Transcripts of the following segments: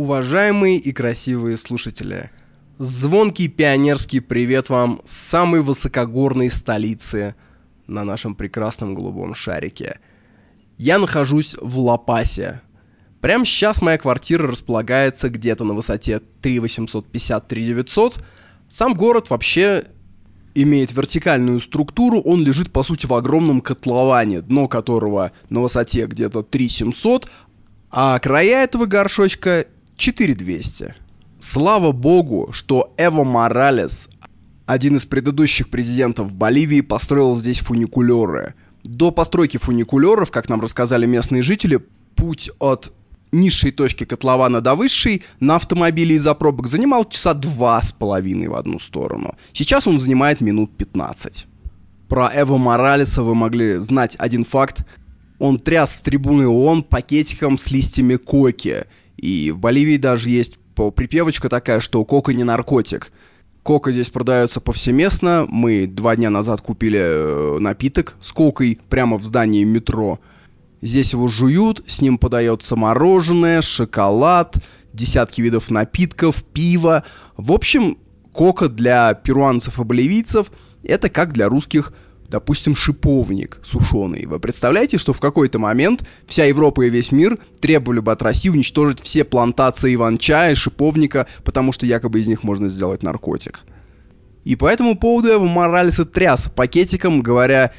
Уважаемые и красивые слушатели, звонкий пионерский привет вам с самой высокогорной столицы на нашем прекрасном голубом шарике. Я нахожусь в Лапасе. Прямо сейчас моя квартира располагается где-то на высоте 3850-3900. Сам город вообще имеет вертикальную структуру, он лежит по сути в огромном котловане, дно которого на высоте где-то 3700, а края этого горшочка 4200. Слава богу, что Эво Моралес, один из предыдущих президентов Боливии, построил здесь фуникулеры. До постройки фуникулеров, как нам рассказали местные жители, путь от низшей точки котлована до высшей на автомобиле из-за пробок занимал часа два с половиной в одну сторону. Сейчас он занимает минут 15. Про Эво Моралеса вы могли знать один факт. Он тряс с трибуны ООН пакетиком с листьями коки – и в Боливии даже есть припевочка такая, что кока не наркотик. Кока здесь продается повсеместно. Мы два дня назад купили э, напиток с кокой прямо в здании метро. Здесь его жуют, с ним подается мороженое, шоколад, десятки видов напитков, пиво. В общем, кока для перуанцев и боливийцев это как для русских допустим, шиповник сушеный. Вы представляете, что в какой-то момент вся Европа и весь мир требовали бы от России уничтожить все плантации иван-чая, шиповника, потому что якобы из них можно сделать наркотик. И по этому поводу Эва Моралеса тряс пакетиком, говоря,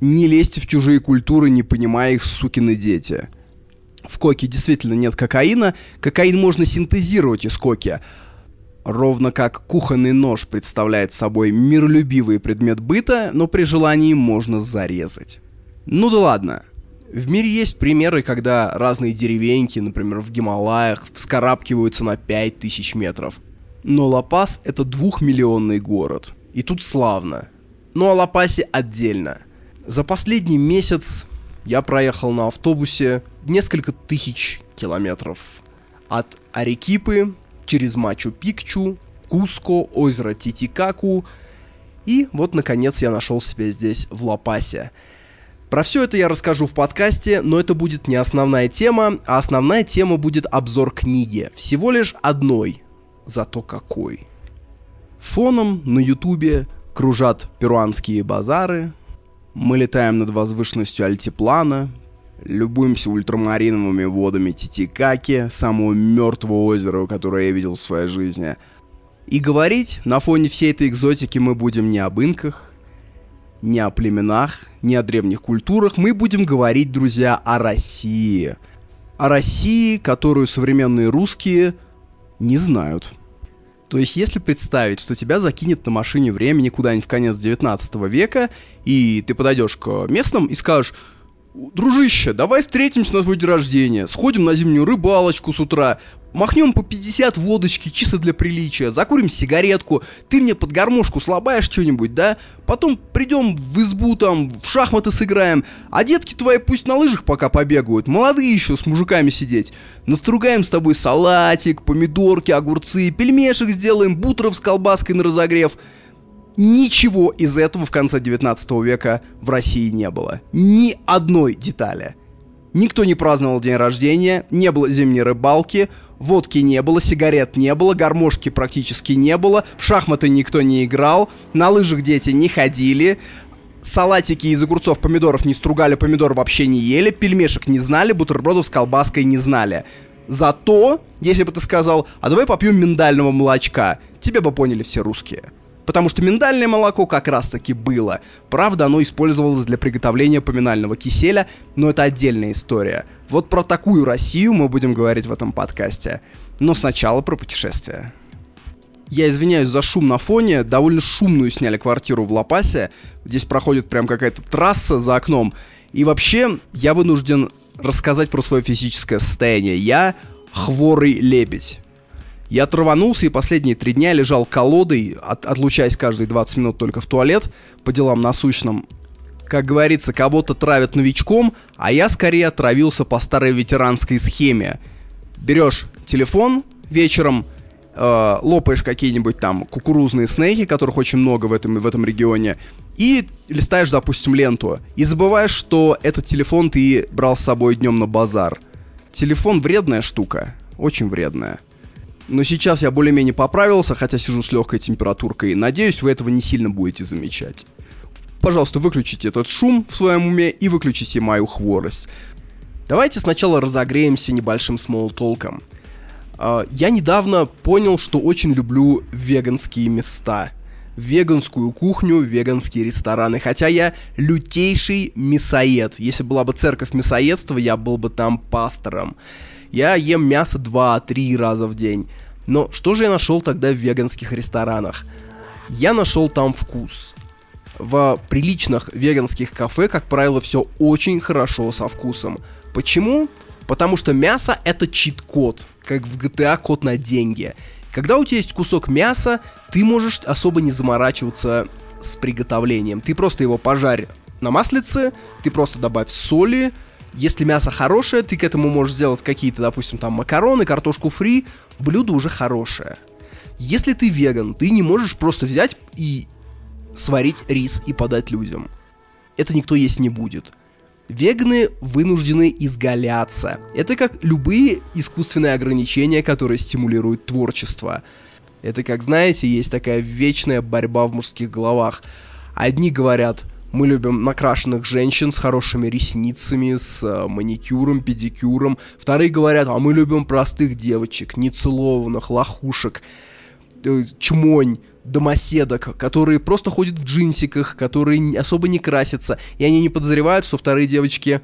не лезьте в чужие культуры, не понимая их, сукины дети. В коке действительно нет кокаина, кокаин можно синтезировать из коки, Ровно как кухонный нож представляет собой миролюбивый предмет быта, но при желании можно зарезать. Ну да ладно. В мире есть примеры, когда разные деревеньки, например, в Гималаях, вскарабкиваются на 5000 метров. Но Лапас — это двухмиллионный город. И тут славно. Ну о Лапасе отдельно. За последний месяц я проехал на автобусе несколько тысяч километров. От Арекипы через Мачу-Пикчу, Куско, озеро Титикаку. И вот, наконец, я нашел себя здесь, в Лапасе. Про все это я расскажу в подкасте, но это будет не основная тема, а основная тема будет обзор книги. Всего лишь одной. Зато какой. Фоном на ютубе кружат перуанские базары. Мы летаем над возвышенностью альтиплана, Любуемся ультрамариновыми водами Титикаки, самого мертвого озера, которое я видел в своей жизни. И говорить на фоне всей этой экзотики мы будем не об инках, не о племенах, не о древних культурах. Мы будем говорить, друзья, о России. О России, которую современные русские не знают. То есть, если представить, что тебя закинет на машине времени куда-нибудь в конец 19 века, и ты подойдешь к местным и скажешь, Дружище, давай встретимся на твой день рождения, сходим на зимнюю рыбалочку с утра, махнем по 50 водочки чисто для приличия, закурим сигаретку, ты мне под гармошку слабаешь что-нибудь, да? Потом придем в избу там, в шахматы сыграем, а детки твои пусть на лыжах пока побегают, молодые еще с мужиками сидеть. Настругаем с тобой салатик, помидорки, огурцы, пельмешек сделаем, бутеров с колбаской на разогрев – Ничего из этого в конце 19 века в России не было. Ни одной детали. Никто не праздновал день рождения, не было зимней рыбалки, водки не было, сигарет не было, гармошки практически не было, в шахматы никто не играл, на лыжах дети не ходили, салатики из огурцов, помидоров не стругали, помидор вообще не ели, пельмешек не знали, бутербродов с колбаской не знали. Зато, если бы ты сказал, а давай попьем миндального молочка, тебе бы поняли все русские. Потому что миндальное молоко как раз таки было. Правда, оно использовалось для приготовления поминального киселя, но это отдельная история. Вот про такую Россию мы будем говорить в этом подкасте. Но сначала про путешествия. Я извиняюсь за шум на фоне, довольно шумную сняли квартиру в Лапасе. Здесь проходит прям какая-то трасса за окном. И вообще, я вынужден рассказать про свое физическое состояние. Я хворый лебедь. Я траванулся и последние три дня лежал колодой, от, отлучаясь каждые 20 минут только в туалет по делам насущным. Как говорится, кого-то травят новичком, а я скорее отравился по старой ветеранской схеме. Берешь телефон вечером, э, лопаешь какие-нибудь там кукурузные снеки, которых очень много в этом, в этом регионе, и листаешь, допустим, ленту. И забываешь, что этот телефон ты брал с собой днем на базар. Телефон вредная штука очень вредная. Но сейчас я более-менее поправился, хотя сижу с легкой температуркой. Надеюсь, вы этого не сильно будете замечать. Пожалуйста, выключите этот шум в своем уме и выключите мою хворость. Давайте сначала разогреемся небольшим смолтолком. А, я недавно понял, что очень люблю веганские места. Веганскую кухню, веганские рестораны. Хотя я лютейший мясоед. Если была бы церковь мясоедства, я был бы там пастором. Я ем мясо 2-3 раза в день. Но что же я нашел тогда в веганских ресторанах? Я нашел там вкус. В приличных веганских кафе, как правило, все очень хорошо со вкусом. Почему? Потому что мясо это чит-код, как в GTA код на деньги. Когда у тебя есть кусок мяса, ты можешь особо не заморачиваться с приготовлением. Ты просто его пожарь на маслице, ты просто добавь соли, если мясо хорошее, ты к этому можешь сделать какие-то, допустим, там макароны, картошку фри, блюдо уже хорошее. Если ты веган, ты не можешь просто взять и сварить рис и подать людям. Это никто есть не будет. Веганы вынуждены изгаляться. Это как любые искусственные ограничения, которые стимулируют творчество. Это как, знаете, есть такая вечная борьба в мужских головах. Одни говорят, мы любим накрашенных женщин с хорошими ресницами, с э, маникюром, педикюром. Вторые говорят, а мы любим простых девочек, нецелованных, лохушек, э, чмонь, домоседок, которые просто ходят в джинсиках, которые особо не красятся, и они не подозревают, что вторые девочки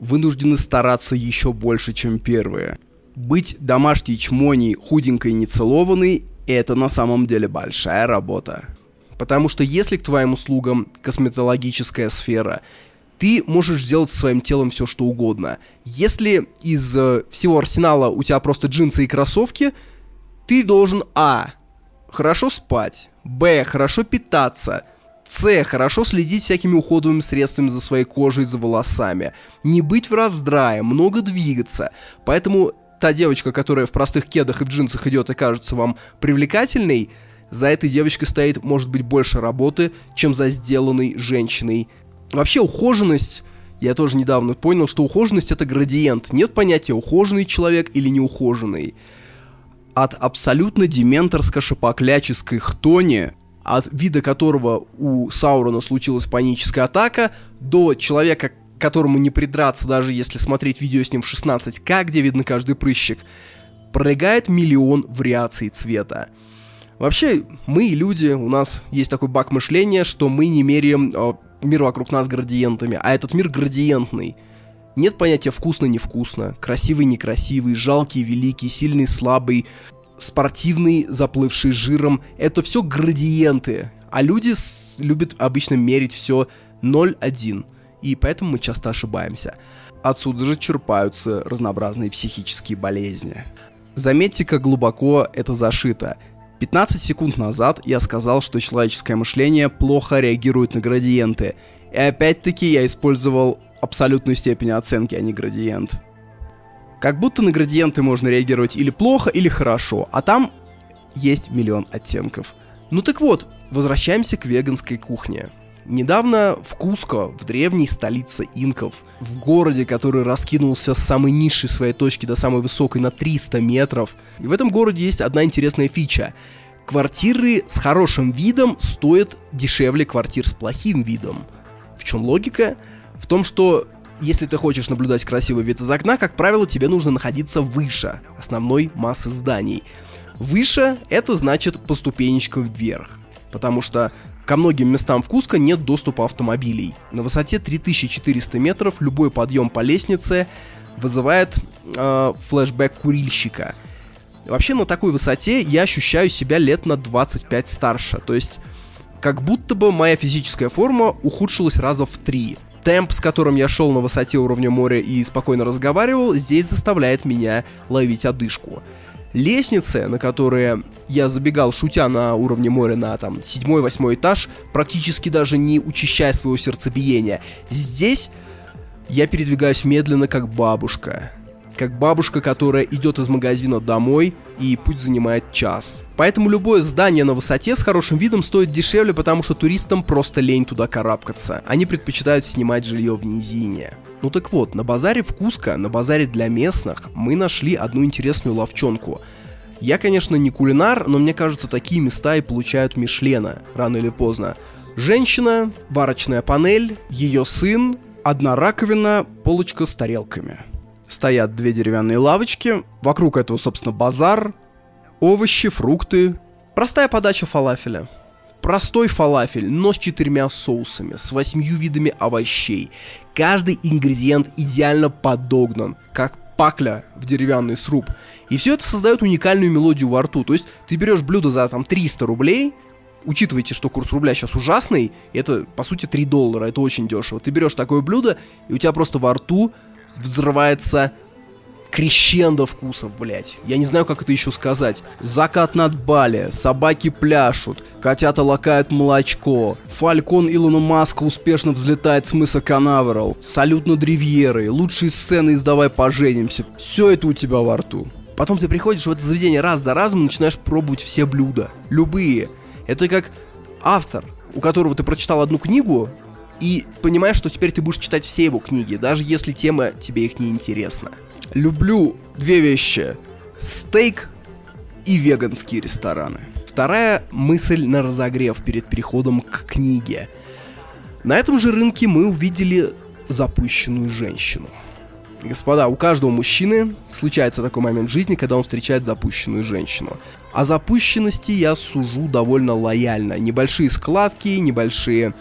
вынуждены стараться еще больше, чем первые. Быть домашней чмоней, худенькой нецелованной – это на самом деле большая работа. Потому что если к твоим услугам косметологическая сфера, ты можешь сделать со своим телом все, что угодно. Если из э, всего арсенала у тебя просто джинсы и кроссовки, ты должен А. Хорошо спать. Б. Хорошо питаться. С. Хорошо следить всякими уходовыми средствами за своей кожей, за волосами. Не быть в раздрае, много двигаться. Поэтому та девочка, которая в простых кедах и джинсах идет и кажется вам привлекательной, за этой девочкой стоит, может быть, больше работы, чем за сделанной женщиной. Вообще, ухоженность я тоже недавно понял, что ухоженность это градиент. Нет понятия ухоженный человек или неухоженный. От абсолютно дементорско-шапокляческой хтони, от вида которого у Саурона случилась паническая атака, до человека, которому не придраться, даже если смотреть видео с ним в 16К, где видно каждый прыщик, пролегает миллион вариаций цвета. Вообще, мы, люди, у нас есть такой баг мышления, что мы не меряем э, мир вокруг нас градиентами, а этот мир градиентный. Нет понятия вкусно-невкусно, красивый-некрасивый, жалкий, великий, сильный, слабый, спортивный, заплывший жиром. Это все градиенты. А люди с- любят обычно мерить все 0-1. И поэтому мы часто ошибаемся. Отсюда же черпаются разнообразные психические болезни. Заметьте, как глубоко это зашито – 15 секунд назад я сказал, что человеческое мышление плохо реагирует на градиенты. И опять-таки я использовал абсолютную степень оценки, а не градиент. Как будто на градиенты можно реагировать или плохо, или хорошо, а там есть миллион оттенков. Ну так вот, возвращаемся к веганской кухне. Недавно в Куско, в древней столице инков, в городе, который раскинулся с самой низшей своей точки до самой высокой на 300 метров, и в этом городе есть одна интересная фича. Квартиры с хорошим видом стоят дешевле квартир с плохим видом. В чем логика? В том, что если ты хочешь наблюдать красивый вид из окна, как правило, тебе нужно находиться выше основной массы зданий. Выше это значит по ступенечкам вверх. Потому что Ко многим местам в Куско нет доступа автомобилей. На высоте 3400 метров любой подъем по лестнице вызывает э, флешбэк курильщика. Вообще на такой высоте я ощущаю себя лет на 25 старше. То есть как будто бы моя физическая форма ухудшилась раза в три. Темп, с которым я шел на высоте уровня моря и спокойно разговаривал, здесь заставляет меня ловить одышку. Лестницы, на которые я забегал, шутя на уровне моря на там седьмой-восьмой этаж, практически даже не учащая своего сердцебиения. Здесь я передвигаюсь медленно, как бабушка. Как бабушка, которая идет из магазина домой, и путь занимает час. Поэтому любое здание на высоте с хорошим видом стоит дешевле, потому что туристам просто лень туда карабкаться. Они предпочитают снимать жилье в низине. Ну так вот, на базаре в Куско, на базаре для местных, мы нашли одну интересную ловчонку. Я, конечно, не кулинар, но мне кажется, такие места и получают Мишлена, рано или поздно. Женщина, варочная панель, ее сын, одна раковина, полочка с тарелками. Стоят две деревянные лавочки, вокруг этого, собственно, базар, овощи, фрукты. Простая подача фалафеля. Простой фалафель, но с четырьмя соусами, с восьмью видами овощей. Каждый ингредиент идеально подогнан, как пакля в деревянный сруб. И все это создает уникальную мелодию во рту. То есть ты берешь блюдо за там 300 рублей, учитывайте, что курс рубля сейчас ужасный, это, по сути, 3 доллара, это очень дешево. Ты берешь такое блюдо, и у тебя просто во рту взрывается крещендо вкусов, блять. Я не знаю, как это еще сказать. Закат над Бали, собаки пляшут, котята лакают молочко, Фалькон Илону Маска успешно взлетает с мыса Канаверал, салют над Ривьерой, лучшие сцены из «Давай поженимся». Все это у тебя во рту. Потом ты приходишь в это заведение раз за разом и начинаешь пробовать все блюда. Любые. Это как автор, у которого ты прочитал одну книгу, и понимаешь, что теперь ты будешь читать все его книги, даже если тема тебе их не интересна. Люблю две вещи. Стейк и веганские рестораны. Вторая мысль на разогрев перед переходом к книге. На этом же рынке мы увидели запущенную женщину. Господа, у каждого мужчины случается такой момент в жизни, когда он встречает запущенную женщину. О запущенности я сужу довольно лояльно. Небольшие складки, небольшие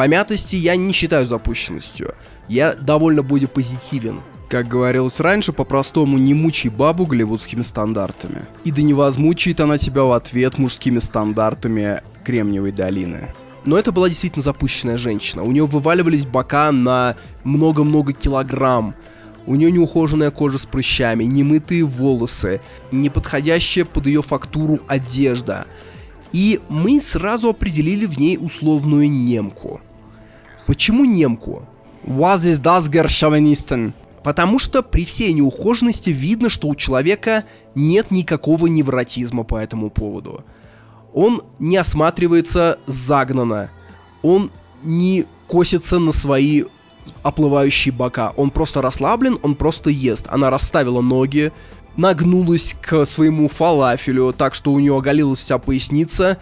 помятости я не считаю запущенностью. Я довольно позитивен. Как говорилось раньше, по-простому не мучай бабу голливудскими стандартами. И да не возмучает она тебя в ответ мужскими стандартами Кремниевой долины. Но это была действительно запущенная женщина. У нее вываливались бока на много-много килограмм. У нее неухоженная кожа с прыщами, немытые волосы, неподходящая под ее фактуру одежда. И мы сразу определили в ней условную немку. Почему немку? Was is das Gershawinisten? Потому что при всей неухоженности видно, что у человека нет никакого невротизма по этому поводу. Он не осматривается загнанно. Он не косится на свои оплывающие бока. Он просто расслаблен, он просто ест. Она расставила ноги, нагнулась к своему фалафелю, так что у нее оголилась вся поясница.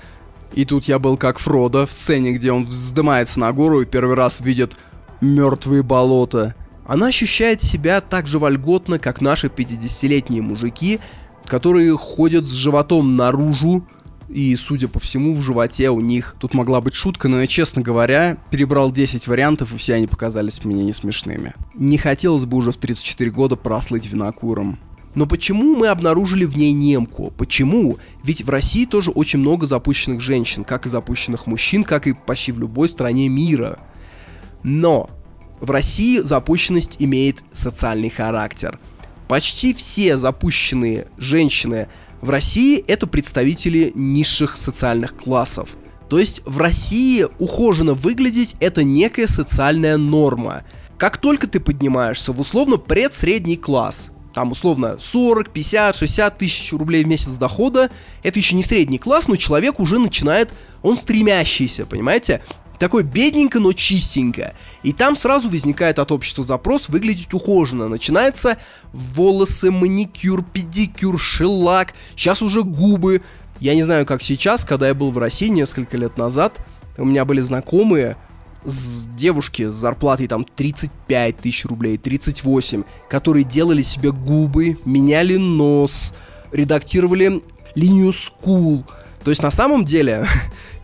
И тут я был как Фродо в сцене, где он вздымается на гору и первый раз видит мертвые болота. Она ощущает себя так же вольготно, как наши 50-летние мужики, которые ходят с животом наружу, и, судя по всему, в животе у них... Тут могла быть шутка, но я, честно говоря, перебрал 10 вариантов, и все они показались мне не смешными. Не хотелось бы уже в 34 года прослыть винокуром. Но почему мы обнаружили в ней немку? Почему? Ведь в России тоже очень много запущенных женщин, как и запущенных мужчин, как и почти в любой стране мира. Но в России запущенность имеет социальный характер. Почти все запущенные женщины в России это представители низших социальных классов. То есть в России ухоженно выглядеть это некая социальная норма. Как только ты поднимаешься в условно предсредний класс, там условно 40, 50, 60 тысяч рублей в месяц дохода, это еще не средний класс, но человек уже начинает, он стремящийся, понимаете? Такой бедненько, но чистенько. И там сразу возникает от общества запрос выглядеть ухоженно. Начинается волосы, маникюр, педикюр, шелак, сейчас уже губы. Я не знаю, как сейчас, когда я был в России несколько лет назад, у меня были знакомые, с девушки с зарплатой там 35 тысяч рублей, 38, которые делали себе губы, меняли нос, редактировали линию скул. То есть на самом деле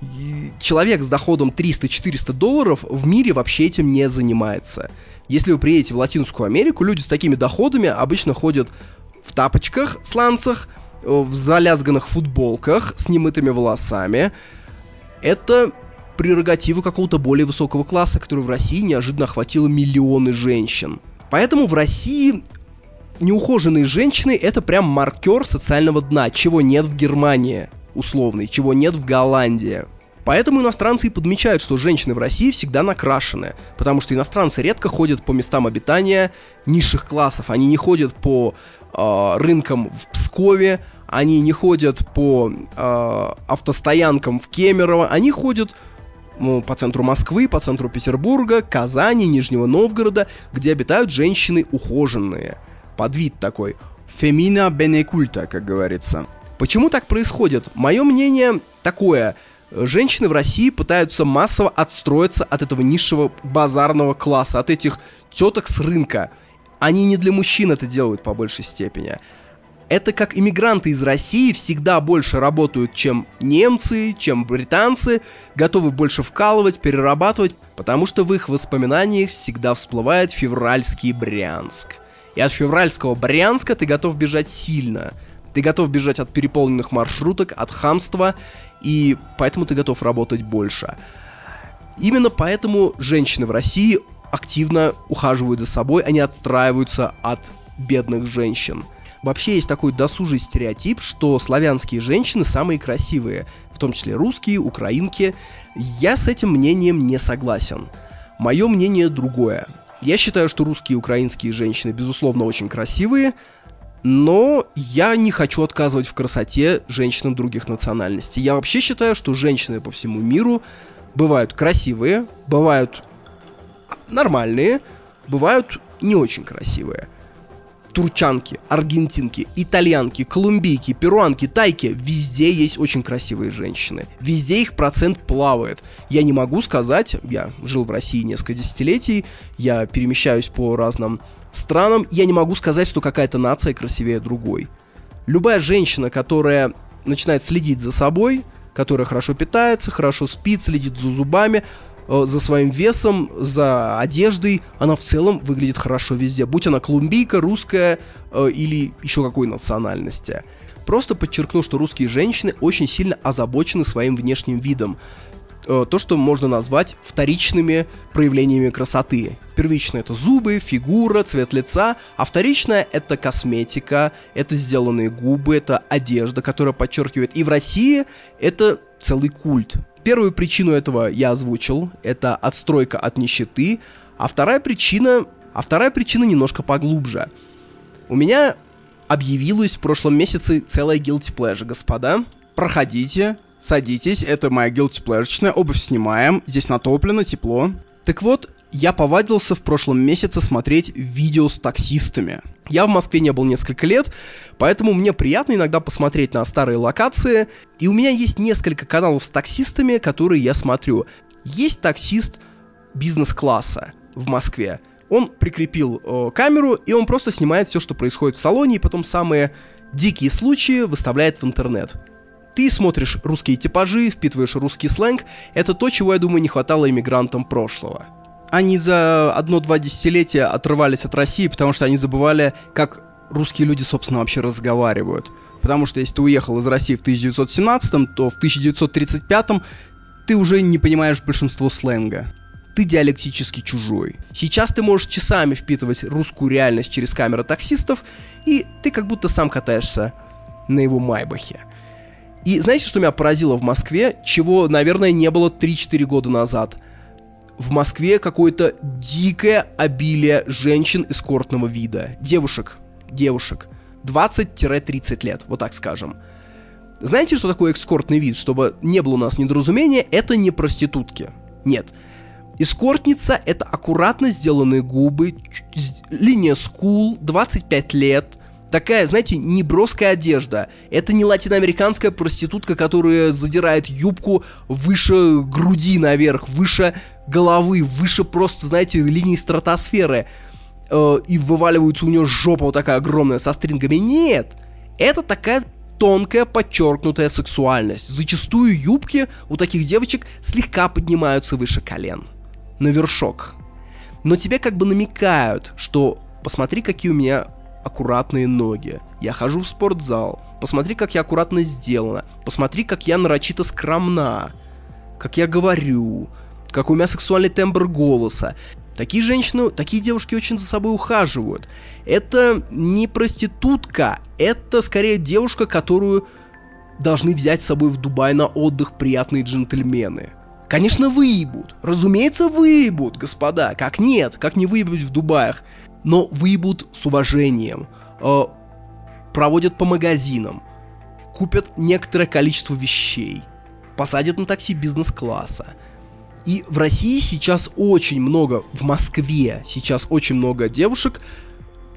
человек с доходом 300-400 долларов в мире вообще этим не занимается. Если вы приедете в Латинскую Америку, люди с такими доходами обычно ходят в тапочках, сланцах, в залязганных футболках с немытыми волосами. Это прерогатива какого-то более высокого класса, который в России неожиданно охватило миллионы женщин. Поэтому в России неухоженные женщины это прям маркер социального дна, чего нет в Германии условный, чего нет в Голландии. Поэтому иностранцы и подмечают, что женщины в России всегда накрашены, потому что иностранцы редко ходят по местам обитания низших классов, они не ходят по э, рынкам в Пскове, они не ходят по э, автостоянкам в Кемерово, они ходят по центру Москвы, по центру Петербурга, Казани, Нижнего Новгорода, где обитают женщины ухоженные. Под вид такой. Фемина бенекульта, как говорится. Почему так происходит? Мое мнение такое. Женщины в России пытаются массово отстроиться от этого низшего базарного класса, от этих теток с рынка. Они не для мужчин это делают по большей степени это как иммигранты из России всегда больше работают, чем немцы, чем британцы, готовы больше вкалывать, перерабатывать, потому что в их воспоминаниях всегда всплывает февральский Брянск. И от февральского Брянска ты готов бежать сильно. Ты готов бежать от переполненных маршруток, от хамства, и поэтому ты готов работать больше. Именно поэтому женщины в России активно ухаживают за собой, они отстраиваются от бедных женщин – Вообще есть такой досужий стереотип, что славянские женщины самые красивые, в том числе русские, украинки. Я с этим мнением не согласен. Мое мнение другое. Я считаю, что русские и украинские женщины, безусловно, очень красивые, но я не хочу отказывать в красоте женщинам других национальностей. Я вообще считаю, что женщины по всему миру бывают красивые, бывают нормальные, бывают не очень красивые турчанки, аргентинки, итальянки, колумбийки, перуанки, тайки, везде есть очень красивые женщины. Везде их процент плавает. Я не могу сказать, я жил в России несколько десятилетий, я перемещаюсь по разным странам, я не могу сказать, что какая-то нация красивее другой. Любая женщина, которая начинает следить за собой, которая хорошо питается, хорошо спит, следит за зубами, за своим весом, за одеждой, она в целом выглядит хорошо везде, будь она колумбийка, русская э, или еще какой национальности. Просто подчеркну, что русские женщины очень сильно озабочены своим внешним видом. Э, то, что можно назвать вторичными проявлениями красоты. Первичное это зубы, фигура, цвет лица, а вторичное это косметика, это сделанные губы, это одежда, которая подчеркивает. И в России это целый культ Первую причину этого я озвучил, это отстройка от нищеты, а вторая причина, а вторая причина немножко поглубже. У меня объявилась в прошлом месяце целая guilty pleasure, господа. Проходите, садитесь, это моя guilty pleasure, обувь снимаем, здесь натоплено, тепло. Так вот, я повадился в прошлом месяце смотреть видео с таксистами. Я в Москве не был несколько лет, поэтому мне приятно иногда посмотреть на старые локации. И у меня есть несколько каналов с таксистами, которые я смотрю. Есть таксист бизнес-класса в Москве. Он прикрепил э, камеру, и он просто снимает все, что происходит в салоне, и потом самые дикие случаи выставляет в интернет. Ты смотришь русские типажи, впитываешь русский сленг. Это то, чего, я думаю, не хватало иммигрантам прошлого они за одно-два десятилетия отрывались от России, потому что они забывали, как русские люди, собственно, вообще разговаривают. Потому что если ты уехал из России в 1917, то в 1935 ты уже не понимаешь большинство сленга. Ты диалектически чужой. Сейчас ты можешь часами впитывать русскую реальность через камеры таксистов, и ты как будто сам катаешься на его майбахе. И знаете, что меня поразило в Москве, чего, наверное, не было 3-4 года назад? В Москве какое-то дикое обилие женщин эскортного вида. Девушек. Девушек. 20-30 лет, вот так скажем. Знаете, что такое эскортный вид? Чтобы не было у нас недоразумения, это не проститутки. Нет. Эскортница — это аккуратно сделанные губы, линия скул, 25 лет, такая, знаете, неброская одежда. Это не латиноамериканская проститутка, которая задирает юбку выше груди наверх, выше головы, выше просто, знаете, линии стратосферы, э, и вываливается у нее жопа вот такая огромная со стрингами. Нет! Это такая тонкая подчеркнутая сексуальность. Зачастую юбки у таких девочек слегка поднимаются выше колен. На вершок. Но тебе как бы намекают, что посмотри, какие у меня аккуратные ноги. Я хожу в спортзал. Посмотри, как я аккуратно сделана. Посмотри, как я нарочито скромна. Как я говорю как у меня сексуальный тембр голоса. Такие женщины, такие девушки очень за собой ухаживают. Это не проститутка, это скорее девушка, которую должны взять с собой в Дубай на отдых приятные джентльмены. Конечно, выебут. Разумеется, выебут, господа. Как нет? Как не выебуть в Дубаях? Но выебут с уважением. Э, проводят по магазинам. Купят некоторое количество вещей. Посадят на такси бизнес-класса. И в России сейчас очень много, в Москве сейчас очень много девушек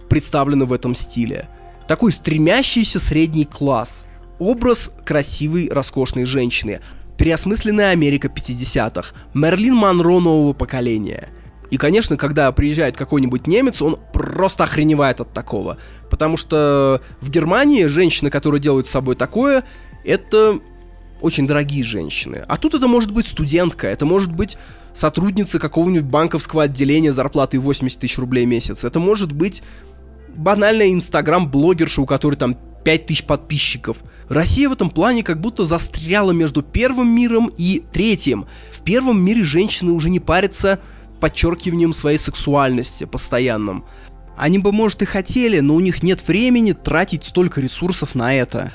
представлены в этом стиле. Такой стремящийся средний класс. Образ красивой, роскошной женщины. Переосмысленная Америка 50-х. Мерлин Монро нового поколения. И, конечно, когда приезжает какой-нибудь немец, он просто охреневает от такого. Потому что в Германии женщины, которые делают с собой такое, это очень дорогие женщины. А тут это может быть студентка, это может быть сотрудница какого-нибудь банковского отделения зарплатой 80 тысяч рублей в месяц. Это может быть банальная инстаграм-блогерша, у которой там 5000 подписчиков. Россия в этом плане как будто застряла между первым миром и третьим. В первом мире женщины уже не парятся подчеркиванием своей сексуальности постоянным. Они бы, может, и хотели, но у них нет времени тратить столько ресурсов на это.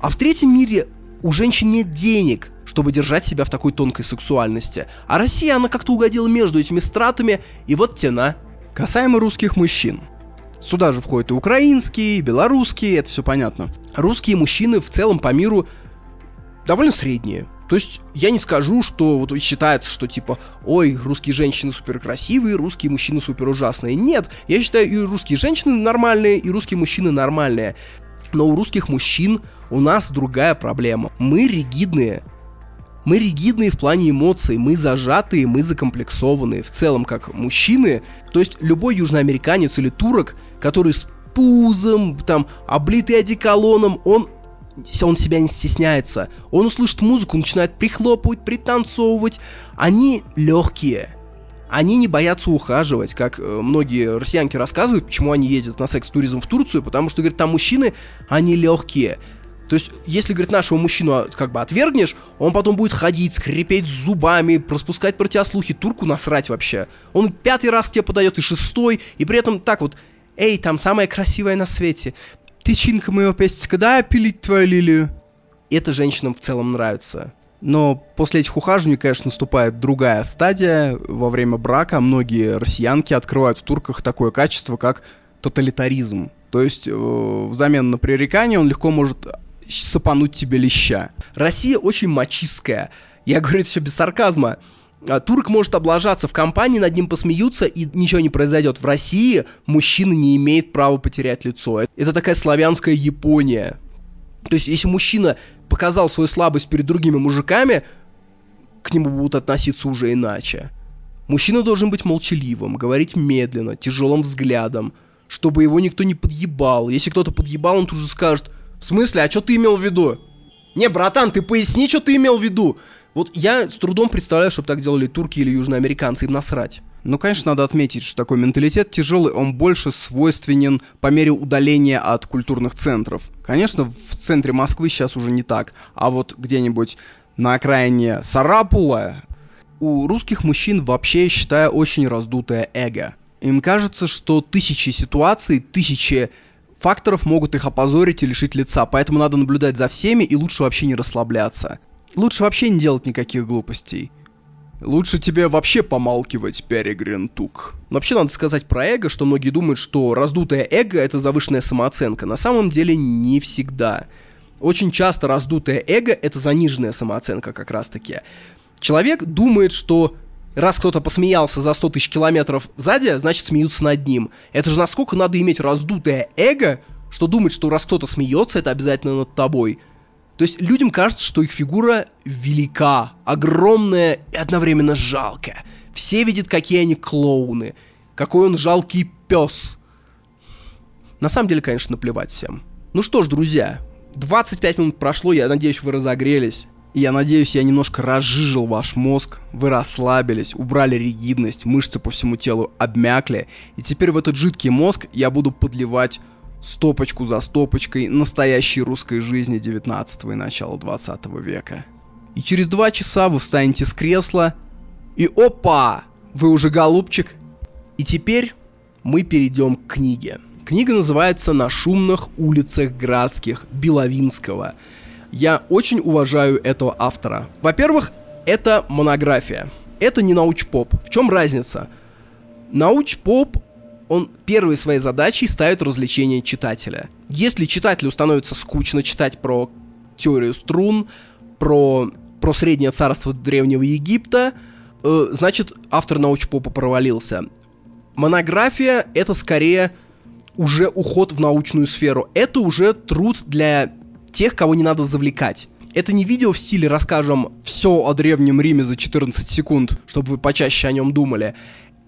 А в третьем мире у женщин нет денег, чтобы держать себя в такой тонкой сексуальности. А Россия, она как-то угодила между этими стратами, и вот тена. Касаемо русских мужчин. Сюда же входят и украинские, и белорусские, это все понятно. Русские мужчины в целом по миру довольно средние. То есть я не скажу, что вот считается, что типа, ой, русские женщины супер красивые, русские мужчины супер ужасные. Нет, я считаю и русские женщины нормальные, и русские мужчины нормальные. Но у русских мужчин у нас другая проблема. Мы ригидные. Мы ригидные в плане эмоций, мы зажатые, мы закомплексованные. В целом, как мужчины, то есть любой южноамериканец или турок, который с пузом, там, облитый одеколоном, он он себя не стесняется. Он услышит музыку, начинает прихлопывать, пританцовывать. Они легкие. Они не боятся ухаживать, как э, многие россиянки рассказывают, почему они ездят на секс-туризм в Турцию, потому что, говорят, там мужчины, они легкие. То есть, если, говорит, нашего мужчину а, как бы отвергнешь, он потом будет ходить, скрипеть зубами, распускать про тебя слухи, турку насрать вообще. Он пятый раз к тебе подает, и шестой, и при этом так вот, эй, там самая красивая на свете, тычинка моего пестика, дай пилить твою лилию. Это женщинам в целом нравится. Но после этих ухаживаний, конечно, наступает другая стадия. Во время брака многие россиянки открывают в турках такое качество, как тоталитаризм. То есть э, взамен на пререкание он легко может сапануть тебе леща. Россия очень мачистская. Я говорю это все без сарказма. А, турк может облажаться в компании, над ним посмеются, и ничего не произойдет. В России мужчина не имеет права потерять лицо. Это такая славянская Япония. То есть, если мужчина показал свою слабость перед другими мужиками, к нему будут относиться уже иначе. Мужчина должен быть молчаливым, говорить медленно, тяжелым взглядом, чтобы его никто не подъебал. Если кто-то подъебал, он тут же скажет – в смысле, а что ты имел в виду? Не, братан, ты поясни, что ты имел в виду. Вот я с трудом представляю, чтобы так делали турки или южноамериканцы, им насрать. Ну, конечно, надо отметить, что такой менталитет тяжелый, он больше свойственен по мере удаления от культурных центров. Конечно, в центре Москвы сейчас уже не так, а вот где-нибудь на окраине Сарапула у русских мужчин вообще, я считаю, очень раздутое эго. Им кажется, что тысячи ситуаций, тысячи факторов могут их опозорить и лишить лица, поэтому надо наблюдать за всеми и лучше вообще не расслабляться. Лучше вообще не делать никаких глупостей. Лучше тебе вообще помалкивать, Перегрин Тук. Вообще надо сказать про эго, что многие думают, что раздутое эго — это завышенная самооценка. На самом деле не всегда. Очень часто раздутое эго — это заниженная самооценка как раз-таки. Человек думает, что раз кто-то посмеялся за 100 тысяч километров сзади, значит смеются над ним. Это же насколько надо иметь раздутое эго, что думать, что раз кто-то смеется, это обязательно над тобой. То есть людям кажется, что их фигура велика, огромная и одновременно жалкая. Все видят, какие они клоуны, какой он жалкий пес. На самом деле, конечно, наплевать всем. Ну что ж, друзья, 25 минут прошло, я надеюсь, вы разогрелись. Я надеюсь, я немножко разжижил ваш мозг, вы расслабились, убрали ригидность, мышцы по всему телу обмякли, и теперь в этот жидкий мозг я буду подливать стопочку за стопочкой настоящей русской жизни 19 и начала 20 века. И через два часа вы встанете с кресла, и опа! Вы уже голубчик. И теперь мы перейдем к книге. Книга называется «На шумных улицах Градских» Беловинского – я очень уважаю этого автора. Во-первых, это монография. Это не науч-поп. В чем разница? Науч-поп, он первой своей задачей ставит развлечение читателя. Если читателю становится скучно читать про теорию струн, про, про среднее царство Древнего Египта, э, значит, автор научпопа провалился. Монография — это скорее уже уход в научную сферу. Это уже труд для тех, кого не надо завлекать. Это не видео в стиле «расскажем все о Древнем Риме за 14 секунд», чтобы вы почаще о нем думали.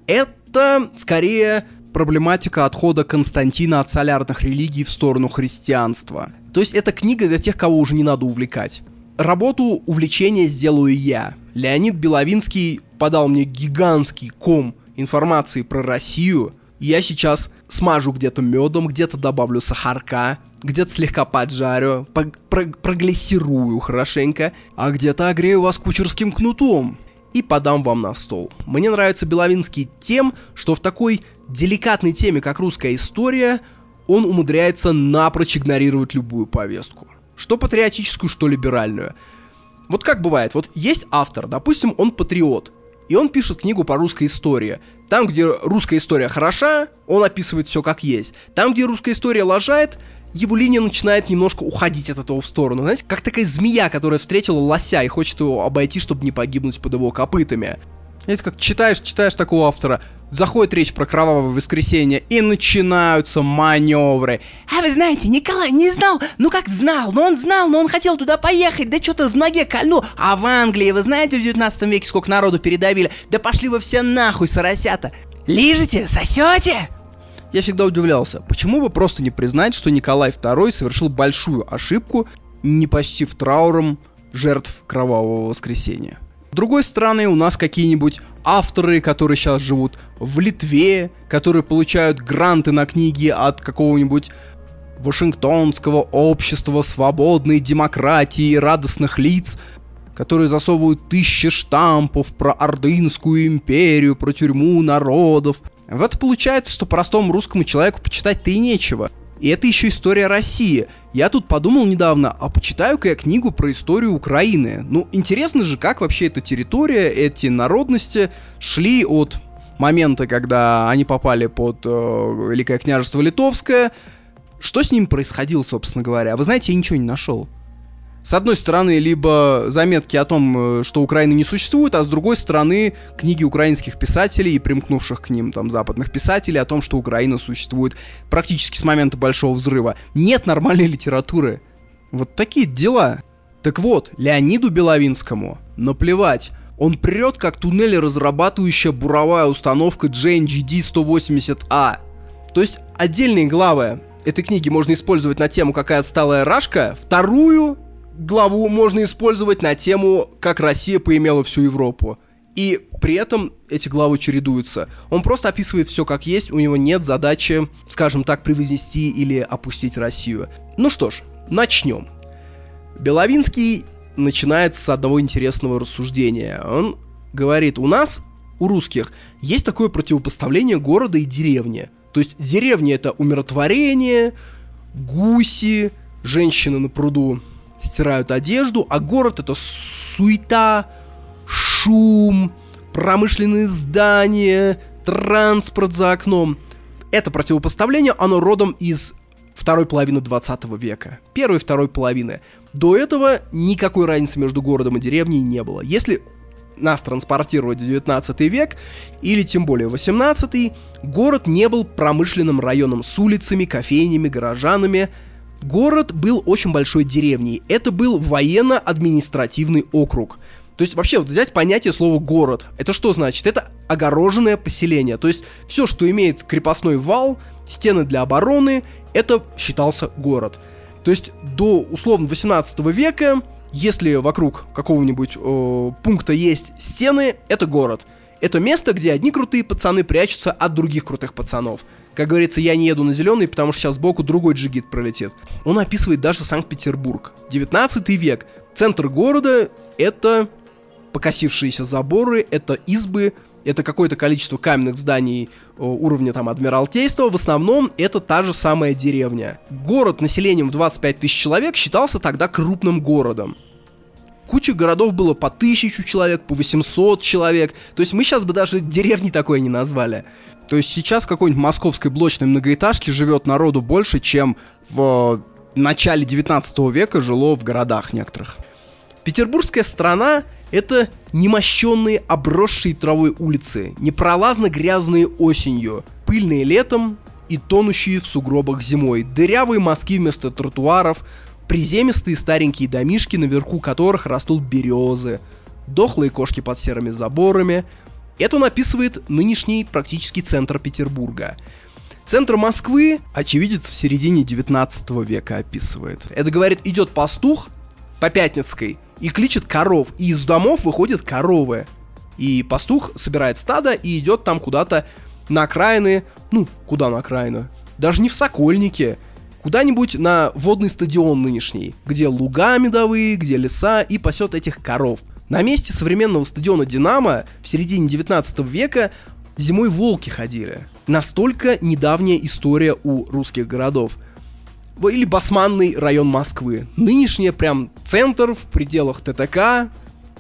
Это скорее проблематика отхода Константина от солярных религий в сторону христианства. То есть это книга для тех, кого уже не надо увлекать. Работу увлечения сделаю я. Леонид Беловинский подал мне гигантский ком информации про Россию. Я сейчас смажу где-то медом, где-то добавлю сахарка, где-то слегка поджарю, проглиссирую хорошенько, а где-то огрею вас кучерским кнутом и подам вам на стол. Мне нравится Беловинский тем, что в такой деликатной теме, как русская история, он умудряется напрочь игнорировать любую повестку. Что патриотическую, что либеральную. Вот как бывает, вот есть автор, допустим, он патриот, и он пишет книгу по русской истории. Там, где русская история хороша, он описывает все как есть. Там, где русская история лажает, его линия начинает немножко уходить от этого в сторону. Знаете, как такая змея, которая встретила лося и хочет его обойти, чтобы не погибнуть под его копытами. Это как читаешь, читаешь такого автора, заходит речь про кровавое воскресенье, и начинаются маневры. А вы знаете, Николай не знал, ну как знал, но он знал, но он хотел туда поехать, да что-то в ноге кольнул. А в Англии, вы знаете, в 19 веке сколько народу передавили? Да пошли вы все нахуй, соросята. Лижете, сосете? Я всегда удивлялся, почему бы просто не признать, что Николай II совершил большую ошибку, не почтив трауром жертв кровавого воскресенья. С другой стороны, у нас какие-нибудь авторы, которые сейчас живут в Литве, которые получают гранты на книги от какого-нибудь Вашингтонского общества свободной демократии радостных лиц, которые засовывают тысячи штампов про Ордынскую империю, про тюрьму народов. В это получается, что простому русскому человеку почитать-то и нечего. И это еще история России. Я тут подумал недавно, а почитаю-ка я книгу про историю Украины. Ну, интересно же, как вообще эта территория, эти народности шли от момента, когда они попали под э, Великое княжество Литовское. Что с ним происходило, собственно говоря? Вы знаете, я ничего не нашел. С одной стороны, либо заметки о том, э, что Украины не существует, а с другой стороны, книги украинских писателей и примкнувших к ним там западных писателей о том, что Украина существует практически с момента Большого Взрыва. Нет нормальной литературы. Вот такие дела. Так вот, Леониду Беловинскому наплевать. Он прет, как туннель, разрабатывающая буровая установка JNGD-180A. То есть отдельные главы этой книги можно использовать на тему «Какая отсталая рашка», вторую главу можно использовать на тему, как Россия поимела всю Европу. И при этом эти главы чередуются. Он просто описывает все как есть, у него нет задачи, скажем так, превознести или опустить Россию. Ну что ж, начнем. Беловинский начинает с одного интересного рассуждения. Он говорит, у нас, у русских, есть такое противопоставление города и деревни. То есть деревня это умиротворение, гуси, женщины на пруду стирают одежду, а город это суета, шум, промышленные здания, транспорт за окном. Это противопоставление, оно родом из второй половины 20 века. Первой и второй половины. До этого никакой разницы между городом и деревней не было. Если нас транспортировать в 19 век, или тем более 18 город не был промышленным районом с улицами, кофейнями, горожанами, Город был очень большой деревней. Это был военно-административный округ. То есть вообще вот взять понятие слова город. Это что значит? Это огороженное поселение. То есть все, что имеет крепостной вал, стены для обороны, это считался город. То есть до условно 18 века, если вокруг какого-нибудь э, пункта есть стены, это город. Это место, где одни крутые пацаны прячутся от других крутых пацанов. Как говорится, я не еду на зеленый, потому что сейчас сбоку другой джигит пролетит. Он описывает даже Санкт-Петербург. 19 век. Центр города — это покосившиеся заборы, это избы, это какое-то количество каменных зданий уровня там Адмиралтейства, в основном это та же самая деревня. Город населением в 25 тысяч человек считался тогда крупным городом. Куча городов было по тысячу человек, по 800 человек. То есть мы сейчас бы даже деревни такое не назвали. То есть сейчас в какой-нибудь московской блочной многоэтажке живет народу больше, чем в начале 19 века жило в городах некоторых. Петербургская страна — это немощенные, обросшие травой улицы, непролазно грязные осенью, пыльные летом и тонущие в сугробах зимой, дырявые мазки вместо тротуаров, приземистые старенькие домишки, наверху которых растут березы, дохлые кошки под серыми заборами. Это он описывает нынешний практически центр Петербурга. Центр Москвы очевидец в середине 19 века описывает. Это говорит, идет пастух по Пятницкой и кличет коров, и из домов выходят коровы. И пастух собирает стадо и идет там куда-то на окраины, ну, куда на окраину? Даже не в Сокольнике, куда-нибудь на водный стадион нынешний, где луга медовые, где леса, и пасет этих коров. На месте современного стадиона «Динамо» в середине 19 века зимой волки ходили. Настолько недавняя история у русских городов. Или Басманный район Москвы. Нынешний прям центр в пределах ТТК,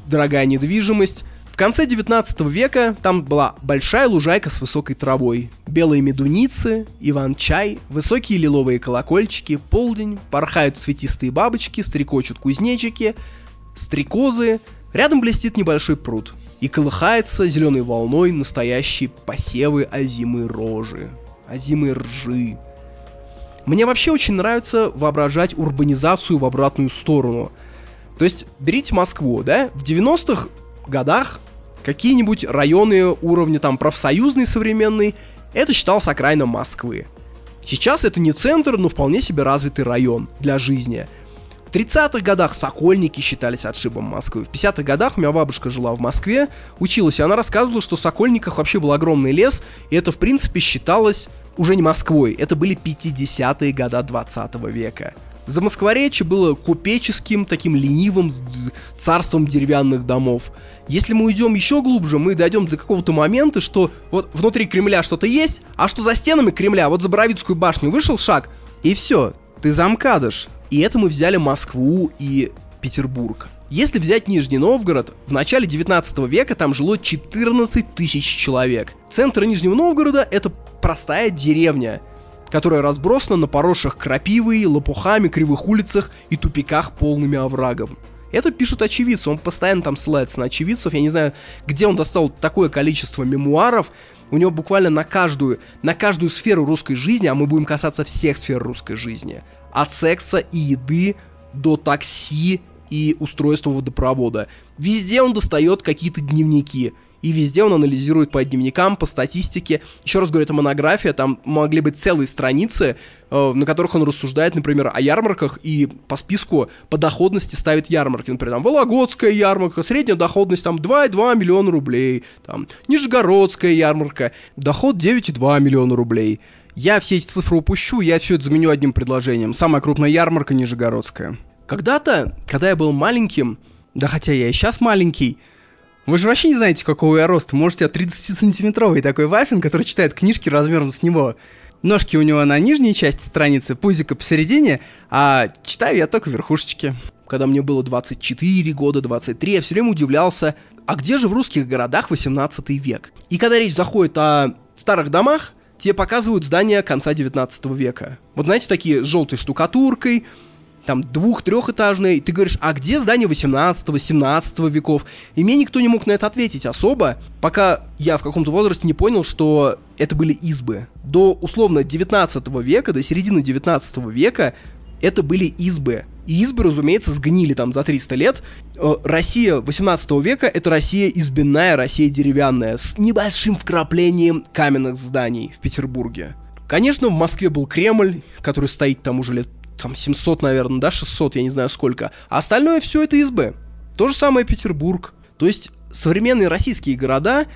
дорогая недвижимость. В конце 19 века там была большая лужайка с высокой травой. Белые медуницы, иван-чай, высокие лиловые колокольчики, полдень, порхают цветистые бабочки, стрекочут кузнечики, стрекозы. Рядом блестит небольшой пруд и колыхается зеленой волной настоящие посевы озимой рожи, озимой ржи. Мне вообще очень нравится воображать урбанизацию в обратную сторону. То есть, берите Москву, да, в 90-х годах какие-нибудь районы уровня там профсоюзный современный, это считалось окраином Москвы. Сейчас это не центр, но вполне себе развитый район для жизни – 30-х годах Сокольники считались отшибом Москвы. В 50-х годах у меня бабушка жила в Москве, училась, и она рассказывала, что в Сокольниках вообще был огромный лес, и это, в принципе, считалось уже не Москвой, это были 50-е года 20 века. За Москворечье было купеческим, таким ленивым царством деревянных домов. Если мы уйдем еще глубже, мы дойдем до какого-то момента, что вот внутри Кремля что-то есть, а что за стенами Кремля, вот за Боровицкую башню вышел шаг, и все, ты замкадыш. И это мы взяли Москву и Петербург. Если взять Нижний Новгород, в начале 19 века там жило 14 тысяч человек. Центр Нижнего Новгорода — это простая деревня, которая разбросана на поросших крапивой, лопухами, кривых улицах и тупиках полными оврагом. Это пишет очевидцы, он постоянно там ссылается на очевидцев, я не знаю, где он достал такое количество мемуаров, у него буквально на каждую, на каждую сферу русской жизни, а мы будем касаться всех сфер русской жизни, от секса и еды до такси и устройства водопровода. Везде он достает какие-то дневники. И везде он анализирует по дневникам, по статистике. Еще раз говорю, это монография, там могли быть целые страницы, э, на которых он рассуждает, например, о ярмарках и по списку по доходности ставит ярмарки. Например, там Вологодская ярмарка, средняя доходность там 2,2 миллиона рублей, там Нижегородская ярмарка, доход 9,2 миллиона рублей. Я все эти цифры упущу, я все это заменю одним предложением. Самая крупная ярмарка Нижегородская. Когда-то, когда я был маленьким, да хотя я и сейчас маленький, вы же вообще не знаете, какого я роста. Можете, я 30-сантиметровый такой вафин, который читает книжки размером с него. Ножки у него на нижней части страницы, пузика посередине, а читаю я только верхушечки. Когда мне было 24 года, 23, я все время удивлялся, а где же в русских городах 18 век? И когда речь заходит о старых домах, тебе показывают здания конца 19 века. Вот знаете, такие с желтой штукатуркой, там двух-трехэтажные, ты говоришь, а где здание 18-17 веков? И мне никто не мог на это ответить особо, пока я в каком-то возрасте не понял, что это были избы. До условно 19 века, до середины 19 века это были избы. И избы, разумеется, сгнили там за 300 лет. Э, Россия 18 века — это Россия избенная, Россия деревянная, с небольшим вкраплением каменных зданий в Петербурге. Конечно, в Москве был Кремль, который стоит там уже лет там 700, наверное, да, 600, я не знаю сколько. А остальное все это избы. То же самое Петербург. То есть современные российские города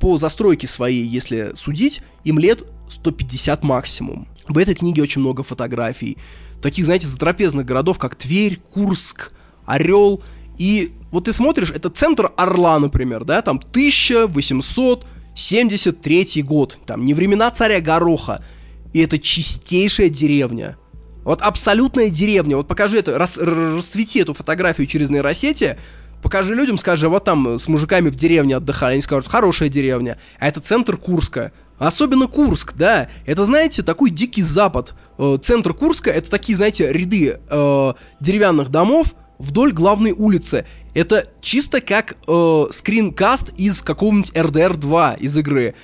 по застройке своей, если судить, им лет 150 максимум. В этой книге очень много фотографий. Таких, знаете, затрапезных городов, как Тверь, Курск, Орел И вот ты смотришь, это центр Орла, например, да, там 1873 год, там не времена царя Гороха, и это чистейшая деревня. Вот абсолютная деревня. Вот покажи это, рас, расцвети эту фотографию через нейросети, покажи людям, скажи, вот там с мужиками в деревне отдыхали, они скажут, хорошая деревня, а это центр Курска. Особенно Курск, да. Это, знаете, такой дикий запад. Э, центр Курска это такие, знаете, ряды э, деревянных домов вдоль главной улицы. Это чисто как э, скринкаст из какого-нибудь RDR 2 из игры.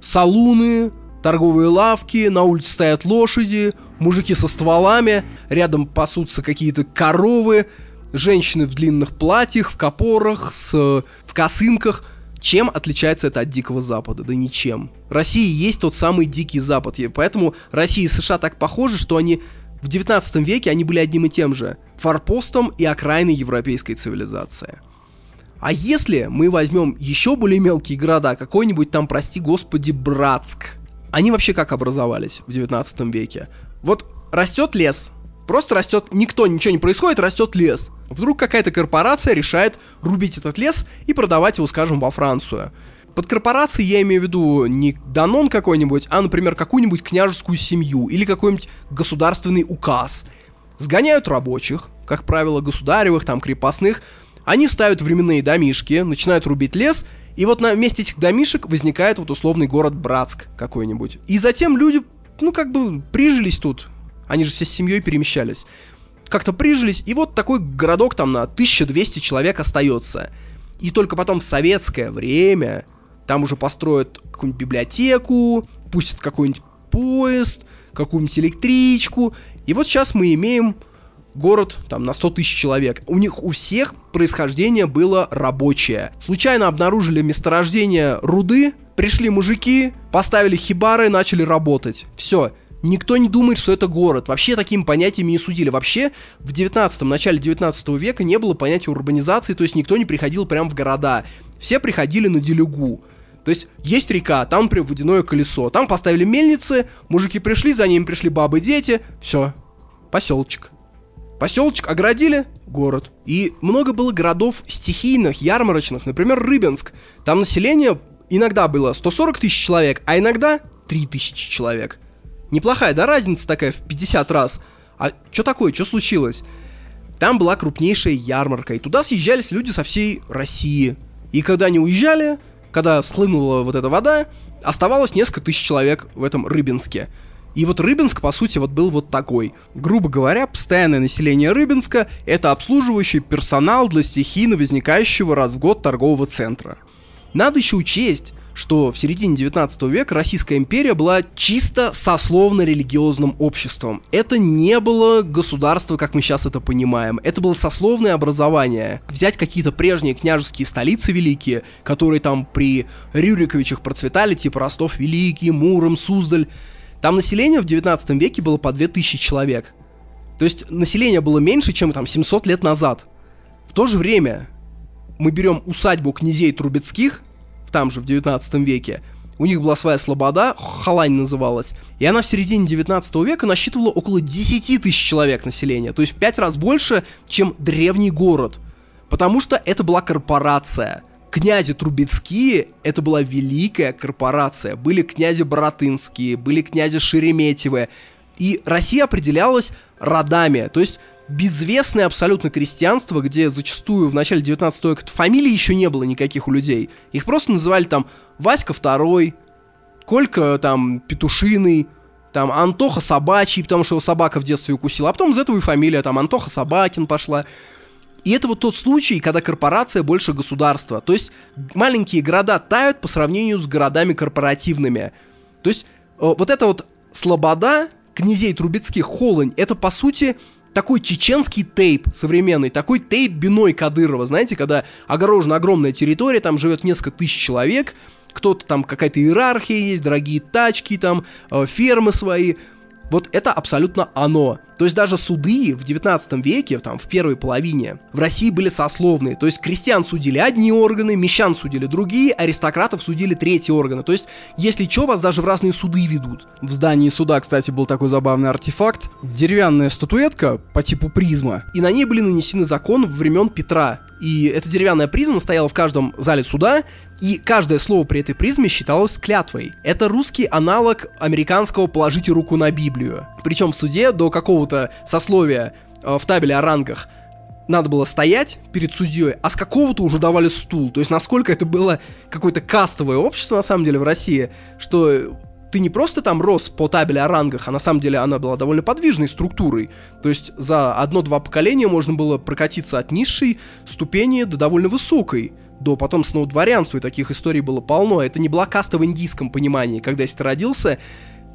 Салуны, торговые лавки, на улице стоят лошади, мужики со стволами, рядом пасутся какие-то коровы, женщины в длинных платьях, в копорах, с, в косынках – чем отличается это от Дикого Запада? Да ничем. Россия есть тот самый Дикий Запад. И поэтому Россия и США так похожи, что они в 19 веке они были одним и тем же. Форпостом и окраиной европейской цивилизации. А если мы возьмем еще более мелкие города, какой-нибудь там, прости господи, Братск, они вообще как образовались в 19 веке? Вот растет лес, просто растет, никто, ничего не происходит, растет лес. Вдруг какая-то корпорация решает рубить этот лес и продавать его, скажем, во Францию. Под корпорацией я имею в виду не Данон какой-нибудь, а, например, какую-нибудь княжескую семью или какой-нибудь государственный указ. Сгоняют рабочих, как правило, государевых, там, крепостных, они ставят временные домишки, начинают рубить лес, и вот на месте этих домишек возникает вот условный город Братск какой-нибудь. И затем люди, ну, как бы прижились тут. Они же все с семьей перемещались как-то прижились, и вот такой городок там на 1200 человек остается. И только потом в советское время там уже построят какую-нибудь библиотеку, пустят какой-нибудь поезд, какую-нибудь электричку. И вот сейчас мы имеем город там на 100 тысяч человек. У них у всех происхождение было рабочее. Случайно обнаружили месторождение руды, пришли мужики, поставили хибары, начали работать. Все, Никто не думает, что это город. Вообще такими понятиями не судили. Вообще в 19 начале 19 века не было понятия урбанизации, то есть никто не приходил прямо в города. Все приходили на делюгу. То есть есть река, там прям водяное колесо, там поставили мельницы, мужики пришли, за ними пришли бабы, дети, все, поселочек. Поселочек оградили, город. И много было городов стихийных, ярмарочных, например, Рыбинск. Там население иногда было 140 тысяч человек, а иногда 3 тысячи человек. Неплохая, да, разница такая в 50 раз. А что такое, что случилось? Там была крупнейшая ярмарка, и туда съезжались люди со всей России. И когда они уезжали, когда схлынула вот эта вода, оставалось несколько тысяч человек в этом Рыбинске. И вот Рыбинск, по сути, вот был вот такой. Грубо говоря, постоянное население Рыбинска — это обслуживающий персонал для стихийно возникающего раз в год торгового центра. Надо еще учесть, что в середине 19 века Российская империя была чисто сословно-религиозным обществом. Это не было государство, как мы сейчас это понимаем. Это было сословное образование. Взять какие-то прежние княжеские столицы великие, которые там при Рюриковичах процветали, типа Ростов Великий, Муром, Суздаль. Там население в 19 веке было по 2000 человек. То есть население было меньше, чем там 700 лет назад. В то же время мы берем усадьбу князей Трубецких, там же в 19 веке. У них была своя слобода, Халань называлась, и она в середине 19 века насчитывала около 10 тысяч человек населения, то есть в 5 раз больше, чем древний город. Потому что это была корпорация. Князи Трубецкие — это была великая корпорация. Были князи Боротынские, были князи Шереметьевы. И Россия определялась родами. То есть безвестное абсолютно крестьянство, где зачастую в начале 19 века фамилий еще не было никаких у людей. Их просто называли там Васька второй, Колька там Петушиный, там Антоха Собачий, потому что его собака в детстве укусила, а потом из этого и фамилия там Антоха Собакин пошла. И это вот тот случай, когда корпорация больше государства. То есть маленькие города тают по сравнению с городами корпоративными. То есть э, вот эта вот слобода князей Трубецких, Холонь, это по сути такой чеченский тейп современный, такой тейп Биной Кадырова, знаете, когда огорожена огромная территория, там живет несколько тысяч человек, кто-то там какая-то иерархия есть, дорогие тачки, там э, фермы свои, вот это абсолютно оно. То есть даже суды в 19 веке, там, в первой половине, в России были сословные. То есть крестьян судили одни органы, мещан судили другие, аристократов судили третьи органы. То есть, если что, вас даже в разные суды ведут. В здании суда, кстати, был такой забавный артефакт. Деревянная статуэтка по типу призма. И на ней были нанесены законы времен Петра. И эта деревянная призма стояла в каждом зале суда, и каждое слово при этой призме считалось клятвой. Это русский аналог американского «положите руку на Библию». Причем в суде до какого-то сословия э, в табеле о рангах надо было стоять перед судьей, а с какого-то уже давали стул. То есть насколько это было какое-то кастовое общество на самом деле в России, что ты не просто там рос по табели о рангах, а на самом деле она была довольно подвижной структурой. То есть за одно-два поколения можно было прокатиться от низшей ступени до довольно высокой до потом снова дворянства, и таких историй было полно. Это не была каста в индийском понимании, когда если ты родился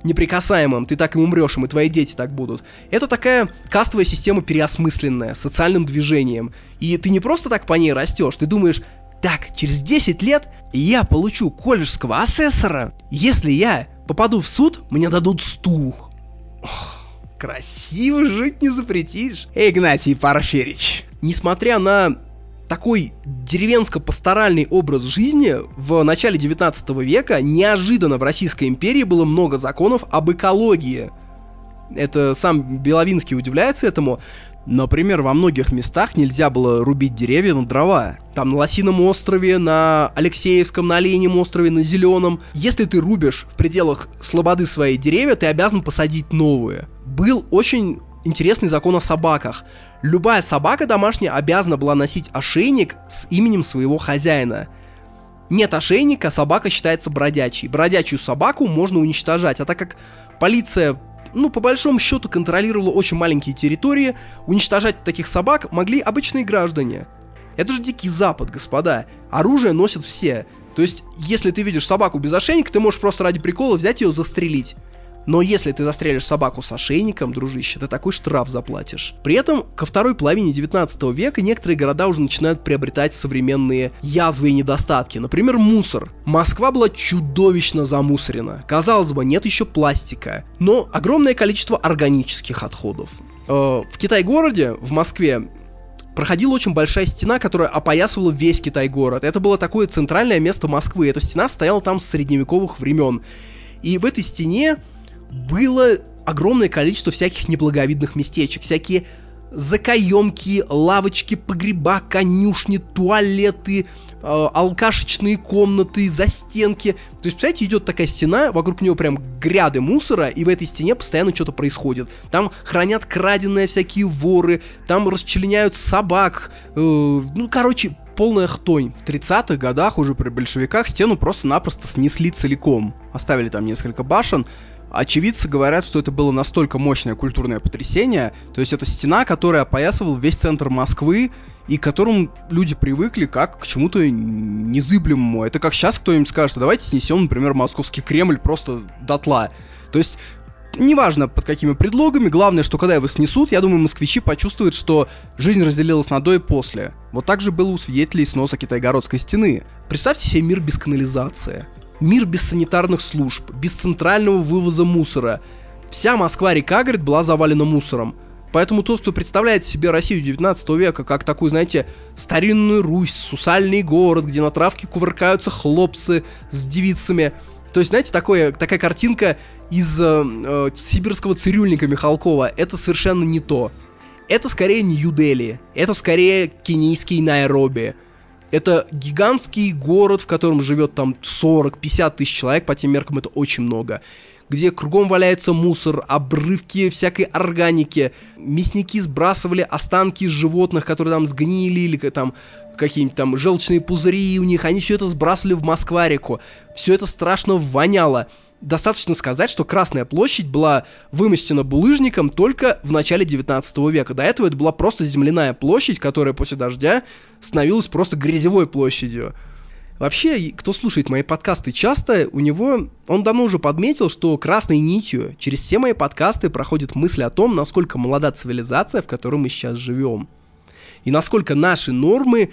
неприкасаемым, ты так и умрешь, и твои дети так будут. Это такая кастовая система переосмысленная, социальным движением. И ты не просто так по ней растешь, ты думаешь, так, через 10 лет я получу колледжского асессора. Если я Попаду в суд, мне дадут стул. Ох, красиво жить не запретишь. Игнатий Порфирич. Несмотря на такой деревенско-пасторальный образ жизни в начале 19 века неожиданно в Российской империи было много законов об экологии. Это сам Беловинский удивляется этому, Например, во многих местах нельзя было рубить деревья на дрова. Там на Лосином острове, на Алексеевском, на Оленем острове, на Зеленом. Если ты рубишь в пределах слободы свои деревья, ты обязан посадить новые. Был очень интересный закон о собаках. Любая собака домашняя обязана была носить ошейник с именем своего хозяина. Нет ошейника, собака считается бродячей. Бродячую собаку можно уничтожать, а так как полиция ну, по большому счету, контролировала очень маленькие территории, уничтожать таких собак могли обычные граждане. Это же дикий запад, господа. Оружие носят все. То есть, если ты видишь собаку без ошейника, ты можешь просто ради прикола взять ее застрелить. Но если ты застрелишь собаку с ошейником, дружище, ты такой штраф заплатишь. При этом, ко второй половине 19 века некоторые города уже начинают приобретать современные язвы и недостатки. Например, мусор. Москва была чудовищно замусорена. Казалось бы, нет еще пластика. Но огромное количество органических отходов. Э, в Китай-городе, в Москве, проходила очень большая стена, которая опоясывала весь Китай-город. Это было такое центральное место Москвы. Эта стена стояла там с средневековых времен. И в этой стене было огромное количество всяких неблаговидных местечек, всякие закоемки, лавочки, погреба, конюшни, туалеты, э, алкашечные комнаты, застенки. То есть, представляете, идет такая стена, вокруг нее прям гряды мусора, и в этой стене постоянно что-то происходит. Там хранят краденые всякие воры, там расчленяют собак. Э, ну, короче, полная хтонь. В 30-х годах уже при большевиках стену просто-напросто снесли целиком. Оставили там несколько башен, Очевидцы говорят, что это было настолько мощное культурное потрясение, то есть это стена, которая опоясывала весь центр Москвы, и к которому люди привыкли как к чему-то незыблемому. Это как сейчас кто-нибудь скажет, давайте снесем, например, московский Кремль просто дотла. То есть неважно под какими предлогами, главное, что когда его снесут, я думаю, москвичи почувствуют, что жизнь разделилась на до и после. Вот так же было у свидетелей сноса Китайгородской стены. Представьте себе мир без канализации. Мир без санитарных служб, без центрального вывоза мусора. Вся Москва-река, говорит, была завалена мусором. Поэтому тот, кто представляет себе Россию 19 века как такую, знаете, старинную Русь, сусальный город, где на травке кувыркаются хлопцы с девицами. То есть, знаете, такое, такая картинка из э, э, сибирского цирюльника Михалкова. Это совершенно не то. Это скорее Нью-Дели. Это скорее кенийский Найроби. Это гигантский город, в котором живет там 40-50 тысяч человек, по тем меркам это очень много где кругом валяется мусор, обрывки всякой органики. Мясники сбрасывали останки животных, которые там сгнили, или там какие-нибудь там желчные пузыри у них. Они все это сбрасывали в Москва-реку. Все это страшно воняло достаточно сказать, что Красная площадь была вымощена булыжником только в начале 19 века. До этого это была просто земляная площадь, которая после дождя становилась просто грязевой площадью. Вообще, кто слушает мои подкасты часто, у него, он давно уже подметил, что красной нитью через все мои подкасты проходит мысль о том, насколько молода цивилизация, в которой мы сейчас живем. И насколько наши нормы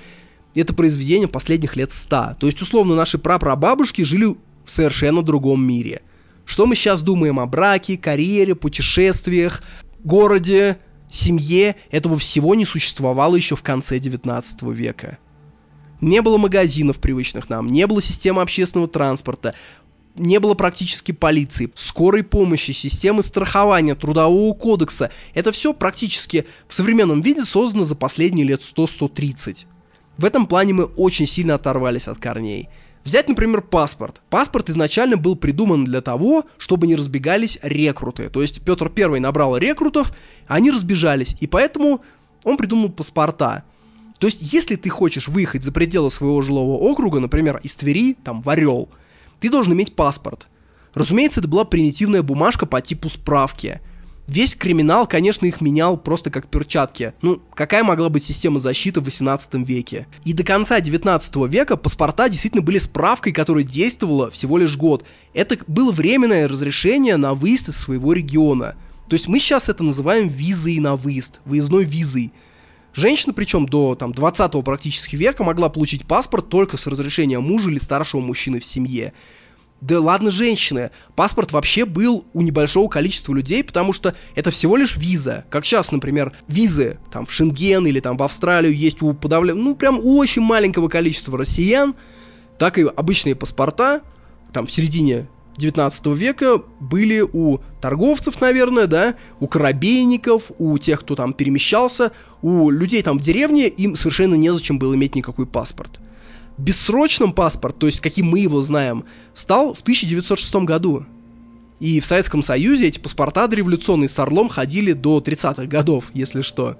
это произведение последних лет ста. То есть, условно, наши прапрабабушки жили в совершенно другом мире. Что мы сейчас думаем о браке, карьере, путешествиях, городе, семье, этого всего не существовало еще в конце 19 века. Не было магазинов привычных нам, не было системы общественного транспорта, не было практически полиции, скорой помощи, системы страхования, трудового кодекса. Это все практически в современном виде создано за последние лет 100-130. В этом плане мы очень сильно оторвались от корней. Взять, например, паспорт. Паспорт изначально был придуман для того, чтобы не разбегались рекруты. То есть Петр I набрал рекрутов, они разбежались, и поэтому он придумал паспорта. То есть, если ты хочешь выехать за пределы своего жилого округа, например, из Твери, там, в Орел, ты должен иметь паспорт. Разумеется, это была примитивная бумажка по типу справки. Весь криминал, конечно, их менял просто как перчатки. Ну, какая могла быть система защиты в 18 веке? И до конца 19 века паспорта действительно были справкой, которая действовала всего лишь год. Это было временное разрешение на выезд из своего региона. То есть мы сейчас это называем визой на выезд, выездной визой. Женщина, причем до там, 20 практически века, могла получить паспорт только с разрешения мужа или старшего мужчины в семье. Да ладно, женщины, паспорт вообще был у небольшого количества людей, потому что это всего лишь виза. Как сейчас, например, визы там в Шенген или там в Австралию есть у подавля... ну прям у очень маленького количества россиян, так и обычные паспорта, там в середине 19 века были у торговцев, наверное, да, у корабейников, у тех, кто там перемещался, у людей там в деревне, им совершенно незачем было иметь никакой паспорт. Бессрочным паспорт, то есть каким мы его знаем, стал в 1906 году. И в Советском Союзе эти паспорта дореволюционные с Орлом ходили до 30-х годов, если что.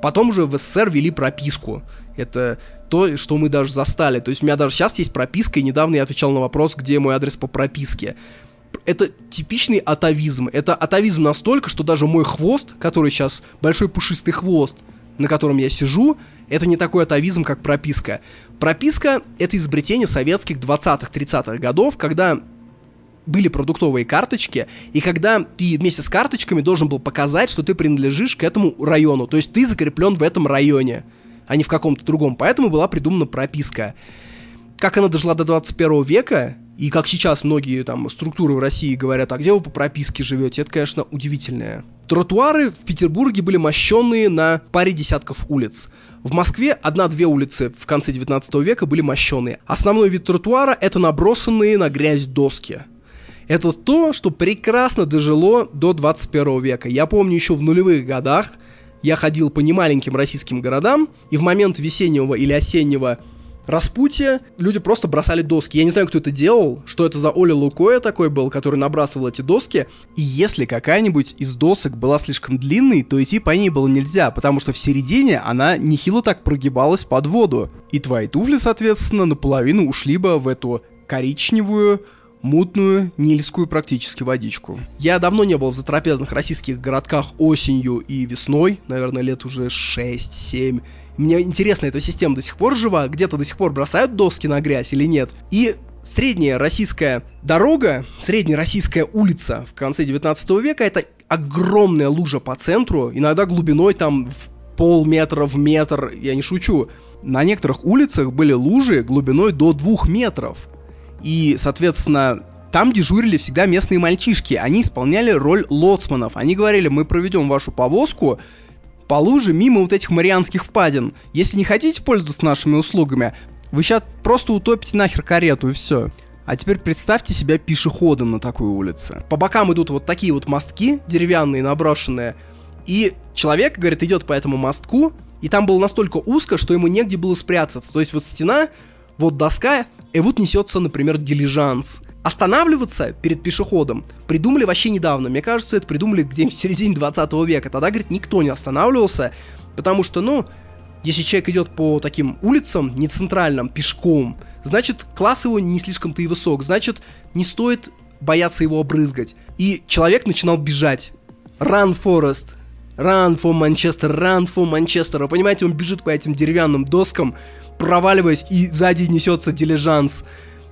Потом уже в СССР ввели прописку. Это то, что мы даже застали. То есть у меня даже сейчас есть прописка, и недавно я отвечал на вопрос, где мой адрес по прописке. Это типичный атовизм. Это атовизм настолько, что даже мой хвост, который сейчас большой пушистый хвост, на котором я сижу, это не такой атовизм, как прописка. Прописка — это изобретение советских 20-30-х годов, когда были продуктовые карточки, и когда ты вместе с карточками должен был показать, что ты принадлежишь к этому району, то есть ты закреплен в этом районе, а не в каком-то другом. Поэтому была придумана прописка. Как она дожила до 21 века, и как сейчас многие там структуры в России говорят, а где вы по прописке живете, это, конечно, удивительное. Тротуары в Петербурге были мощенные на паре десятков улиц. В Москве одна-две улицы в конце 19 века были мощенные. Основной вид тротуара — это набросанные на грязь доски. Это то, что прекрасно дожило до 21 века. Я помню еще в нулевых годах я ходил по немаленьким российским городам, и в момент весеннего или осеннего распутье люди просто бросали доски. Я не знаю, кто это делал, что это за Оля Лукоя такой был, который набрасывал эти доски. И если какая-нибудь из досок была слишком длинной, то идти по ней было нельзя, потому что в середине она нехило так прогибалась под воду. И твои туфли, соответственно, наполовину ушли бы в эту коричневую, мутную, нильскую практически водичку. Я давно не был в затрапезных российских городках осенью и весной, наверное, лет уже 6-7. Мне интересно, эта система до сих пор жива? Где-то до сих пор бросают доски на грязь или нет? И средняя российская дорога, средняя российская улица в конце 19 века это огромная лужа по центру, иногда глубиной там в полметра, в метр, я не шучу. На некоторых улицах были лужи глубиной до двух метров. И, соответственно, там дежурили всегда местные мальчишки. Они исполняли роль лоцманов. Они говорили, мы проведем вашу повозку по луже мимо вот этих марианских впадин. Если не хотите пользоваться нашими услугами, вы сейчас просто утопите нахер карету и все. А теперь представьте себя пешеходом на такой улице. По бокам идут вот такие вот мостки, деревянные, наброшенные. И человек, говорит, идет по этому мостку, и там было настолько узко, что ему негде было спрятаться. То есть вот стена, вот доска, и вот несется, например, дилижанс. Останавливаться перед пешеходом придумали вообще недавно. Мне кажется, это придумали где-нибудь в середине 20 века. Тогда, говорит, никто не останавливался, потому что, ну, если человек идет по таким улицам, не центральным, пешком, значит, класс его не слишком-то и высок, значит, не стоит бояться его обрызгать. И человек начинал бежать. Run, Forest, Run for Manchester, Run for Manchester. Вы понимаете, он бежит по этим деревянным доскам, проваливаясь, и сзади несется дилижанс.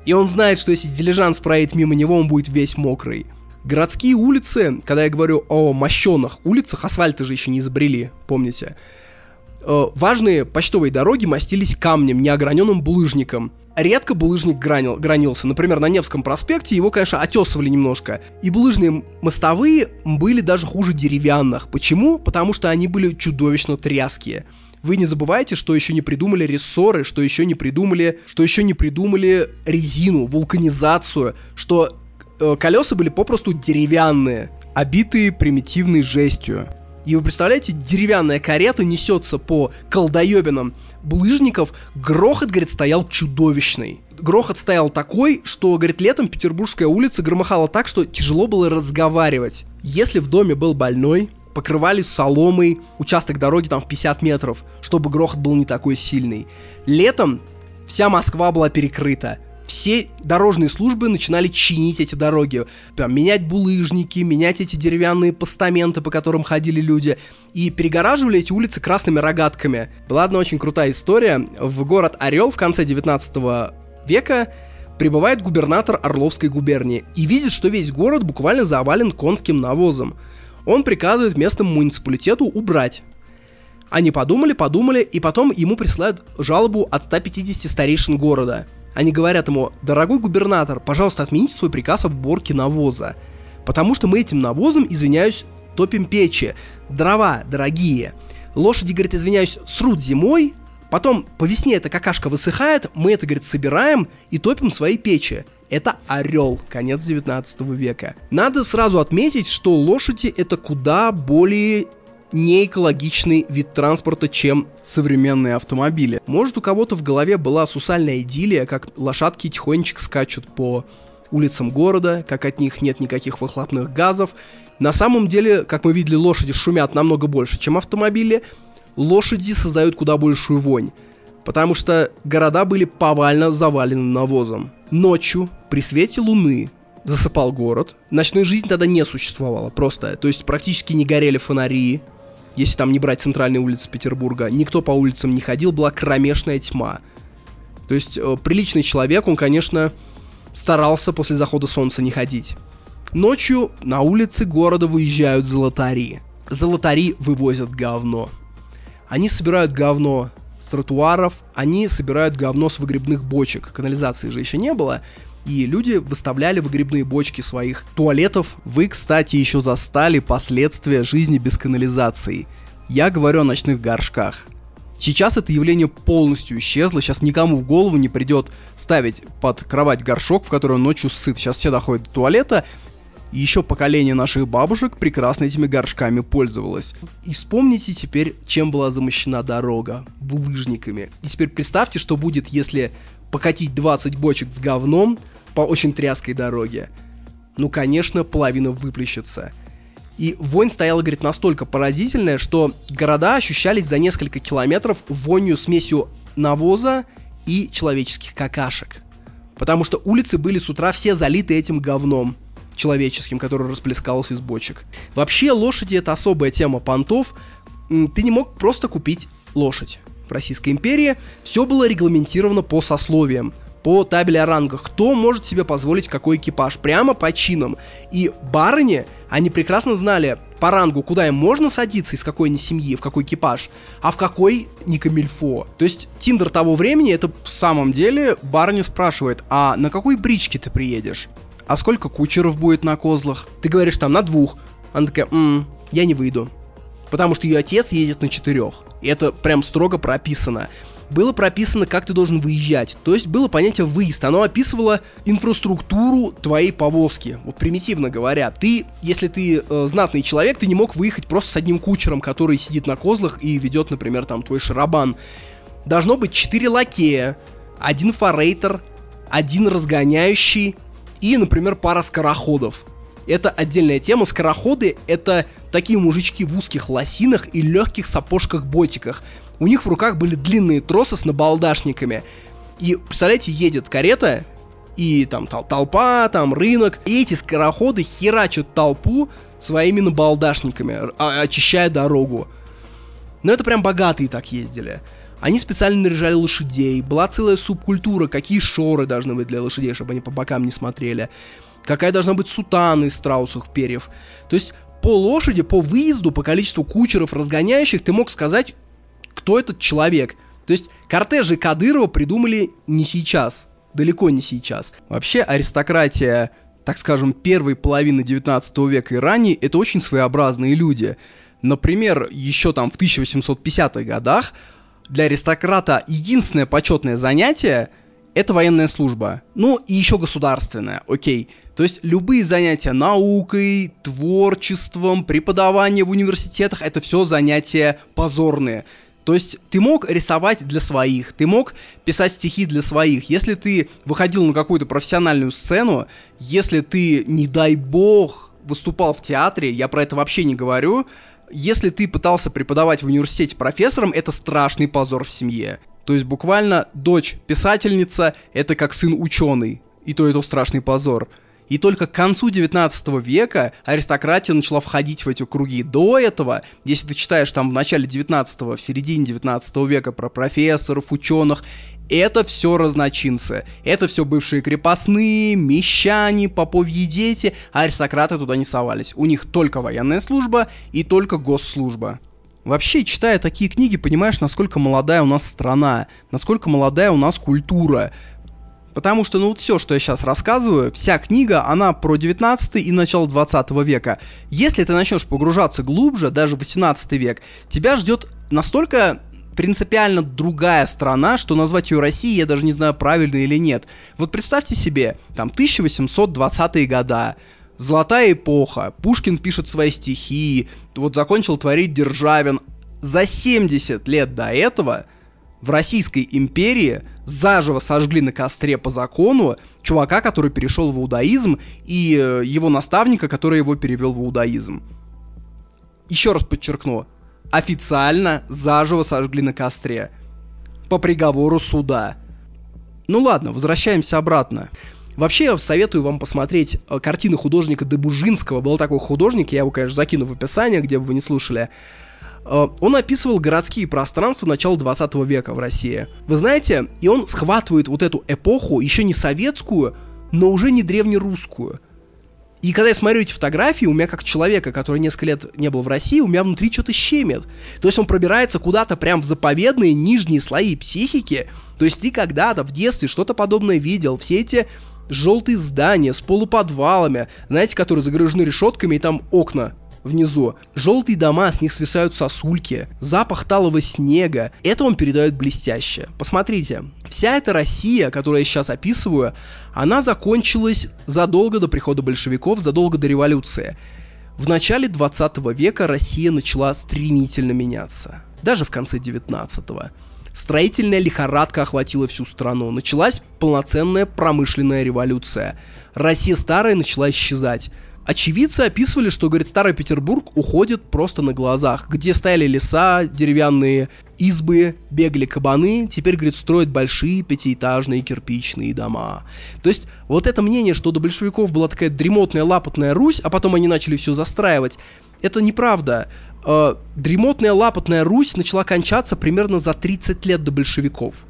И он знает, что если дилижанс проедет мимо него, он будет весь мокрый. Городские улицы, когда я говорю о мощенных улицах, асфальта же еще не изобрели, помните? Э, важные почтовые дороги мастились камнем, неограненным булыжником. Редко булыжник гранил, гранился. Например, на Невском проспекте его, конечно, отесывали немножко. И булыжные мостовые были даже хуже деревянных. Почему? Потому что они были чудовищно тряские. Вы не забывайте, что еще не придумали рессоры, что еще не придумали, что еще не придумали резину, вулканизацию, что э, колеса были попросту деревянные, обитые примитивной жестью. И вы представляете, деревянная карета несется по колдоебинам булыжников, грохот, говорит, стоял чудовищный. Грохот стоял такой, что, говорит, летом Петербургская улица громыхала так, что тяжело было разговаривать. Если в доме был больной, покрывали соломой участок дороги там в 50 метров, чтобы грохот был не такой сильный. Летом вся Москва была перекрыта все дорожные службы начинали чинить эти дороги, прям, менять булыжники, менять эти деревянные постаменты, по которым ходили люди, и перегораживали эти улицы красными рогатками. Была одна очень крутая история. В город Орел в конце 19 века прибывает губернатор Орловской губернии и видит, что весь город буквально завален конским навозом. Он приказывает местному муниципалитету убрать они подумали, подумали, и потом ему присылают жалобу от 150 старейшин города – они говорят ему, дорогой губернатор, пожалуйста, отмените свой приказ об уборке навоза. Потому что мы этим навозом, извиняюсь, топим печи. Дрова дорогие. Лошади, говорит, извиняюсь, срут зимой, потом по весне эта какашка высыхает, мы это, говорит, собираем и топим свои печи. Это орел, конец 19 века. Надо сразу отметить, что лошади это куда более не экологичный вид транспорта, чем современные автомобили. Может у кого-то в голове была сусальная идиллия, как лошадки тихонечко скачут по улицам города, как от них нет никаких выхлопных газов. На самом деле, как мы видели, лошади шумят намного больше, чем автомобили. Лошади создают куда большую вонь, потому что города были повально завалены навозом. Ночью, при свете луны, засыпал город. Ночной жизни тогда не существовало просто. То есть практически не горели фонари, если там не брать центральные улицы Петербурга, никто по улицам не ходил, была кромешная тьма. То есть э, приличный человек, он, конечно, старался после захода солнца не ходить. Ночью на улицы города выезжают золотари. Золотари вывозят говно. Они собирают говно с тротуаров, они собирают говно с выгребных бочек. Канализации же еще не было и люди выставляли выгребные бочки своих туалетов. Вы, кстати, еще застали последствия жизни без канализации. Я говорю о ночных горшках. Сейчас это явление полностью исчезло, сейчас никому в голову не придет ставить под кровать горшок, в который он ночью сыт. Сейчас все доходят до туалета, и еще поколение наших бабушек прекрасно этими горшками пользовалось. И вспомните теперь, чем была замощена дорога. Булыжниками. И теперь представьте, что будет, если покатить 20 бочек с говном по очень тряской дороге. Ну, конечно, половина выплещется. И вонь стояла, говорит, настолько поразительная, что города ощущались за несколько километров вонью смесью навоза и человеческих какашек. Потому что улицы были с утра все залиты этим говном человеческим, который расплескался из бочек. Вообще, лошади это особая тема понтов. Ты не мог просто купить лошадь в Российской империи, все было регламентировано по сословиям по табели о рангах, кто может себе позволить какой экипаж, прямо по чинам. И барыни, они прекрасно знали по рангу, куда им можно садиться, из какой они семьи, в какой экипаж, а в какой не камильфо. То есть Тиндер того времени, это в самом деле барыня спрашивает, а на какой бричке ты приедешь? А сколько кучеров будет на козлах? Ты говоришь там на двух. Она такая, м я не выйду. Потому что ее отец ездит на четырех. И это прям строго прописано. Было прописано, как ты должен выезжать. То есть было понятие выезд. Оно описывало инфраструктуру твоей повозки. Вот примитивно говоря, ты, если ты э, знатный человек, ты не мог выехать просто с одним кучером, который сидит на козлах и ведет, например, там твой шарабан. Должно быть 4 лакея, один форейтер, один разгоняющий и, например, пара скороходов это отдельная тема. Скороходы — это такие мужички в узких лосинах и легких сапожках-ботиках. У них в руках были длинные тросы с набалдашниками. И, представляете, едет карета, и там тол- толпа, там рынок, и эти скороходы херачат толпу своими набалдашниками, а- очищая дорогу. Но это прям богатые так ездили. Они специально наряжали лошадей, была целая субкультура, какие шоры должны быть для лошадей, чтобы они по бокам не смотрели какая должна быть сутана из страусовых перьев. То есть по лошади, по выезду, по количеству кучеров, разгоняющих, ты мог сказать, кто этот человек. То есть кортежи Кадырова придумали не сейчас, далеко не сейчас. Вообще аристократия, так скажем, первой половины 19 века и ранее, это очень своеобразные люди. Например, еще там в 1850-х годах для аристократа единственное почетное занятие это военная служба. Ну, и еще государственная, окей. То есть любые занятия наукой, творчеством, преподавание в университетах, это все занятия позорные. То есть ты мог рисовать для своих, ты мог писать стихи для своих. Если ты выходил на какую-то профессиональную сцену, если ты, не дай бог, выступал в театре, я про это вообще не говорю, если ты пытался преподавать в университете профессором, это страшный позор в семье. То есть буквально дочь писательница — это как сын ученый. И то это страшный позор. И только к концу 19 века аристократия начала входить в эти круги. До этого, если ты читаешь там в начале 19 в середине 19 века про профессоров, ученых, это все разночинцы. Это все бывшие крепостные, мещане, поповьи дети, аристократы туда не совались. У них только военная служба и только госслужба. Вообще, читая такие книги, понимаешь, насколько молодая у нас страна, насколько молодая у нас культура. Потому что, ну вот все, что я сейчас рассказываю, вся книга, она про 19 и начало 20 века. Если ты начнешь погружаться глубже, даже 18 век, тебя ждет настолько принципиально другая страна, что назвать ее Россией я даже не знаю, правильно или нет. Вот представьте себе, там 1820-е года, Золотая эпоха, Пушкин пишет свои стихи, вот закончил творить Державин. За 70 лет до этого в Российской империи заживо сожгли на костре по закону чувака, который перешел в иудаизм, и э, его наставника, который его перевел в иудаизм. Еще раз подчеркну, официально заживо сожгли на костре. По приговору суда. Ну ладно, возвращаемся обратно. Вообще, я советую вам посмотреть э, картины художника Дебужинского. Был такой художник, я его, конечно, закину в описание, где бы вы не слушали. Э, он описывал городские пространства начала 20 века в России. Вы знаете, и он схватывает вот эту эпоху, еще не советскую, но уже не древнерусскую. И когда я смотрю эти фотографии, у меня как человека, который несколько лет не был в России, у меня внутри что-то щемит. То есть он пробирается куда-то прям в заповедные нижние слои психики. То есть ты когда-то в детстве что-то подобное видел. Все эти желтые здания с полуподвалами, знаете, которые загорожены решетками и там окна внизу. Желтые дома, с них свисают сосульки, запах талого снега. Это он передает блестяще. Посмотрите, вся эта Россия, которую я сейчас описываю, она закончилась задолго до прихода большевиков, задолго до революции. В начале 20 века Россия начала стремительно меняться. Даже в конце 19 -го. Строительная лихорадка охватила всю страну. Началась полноценная промышленная революция. Россия старая начала исчезать. Очевидцы описывали, что, говорит, Старый Петербург уходит просто на глазах. Где стояли леса, деревянные избы, бегали кабаны, теперь, говорит, строят большие пятиэтажные кирпичные дома. То есть вот это мнение, что до большевиков была такая дремотная лапотная Русь, а потом они начали все застраивать, это неправда. Э, дремотная лапотная Русь начала кончаться примерно за 30 лет до большевиков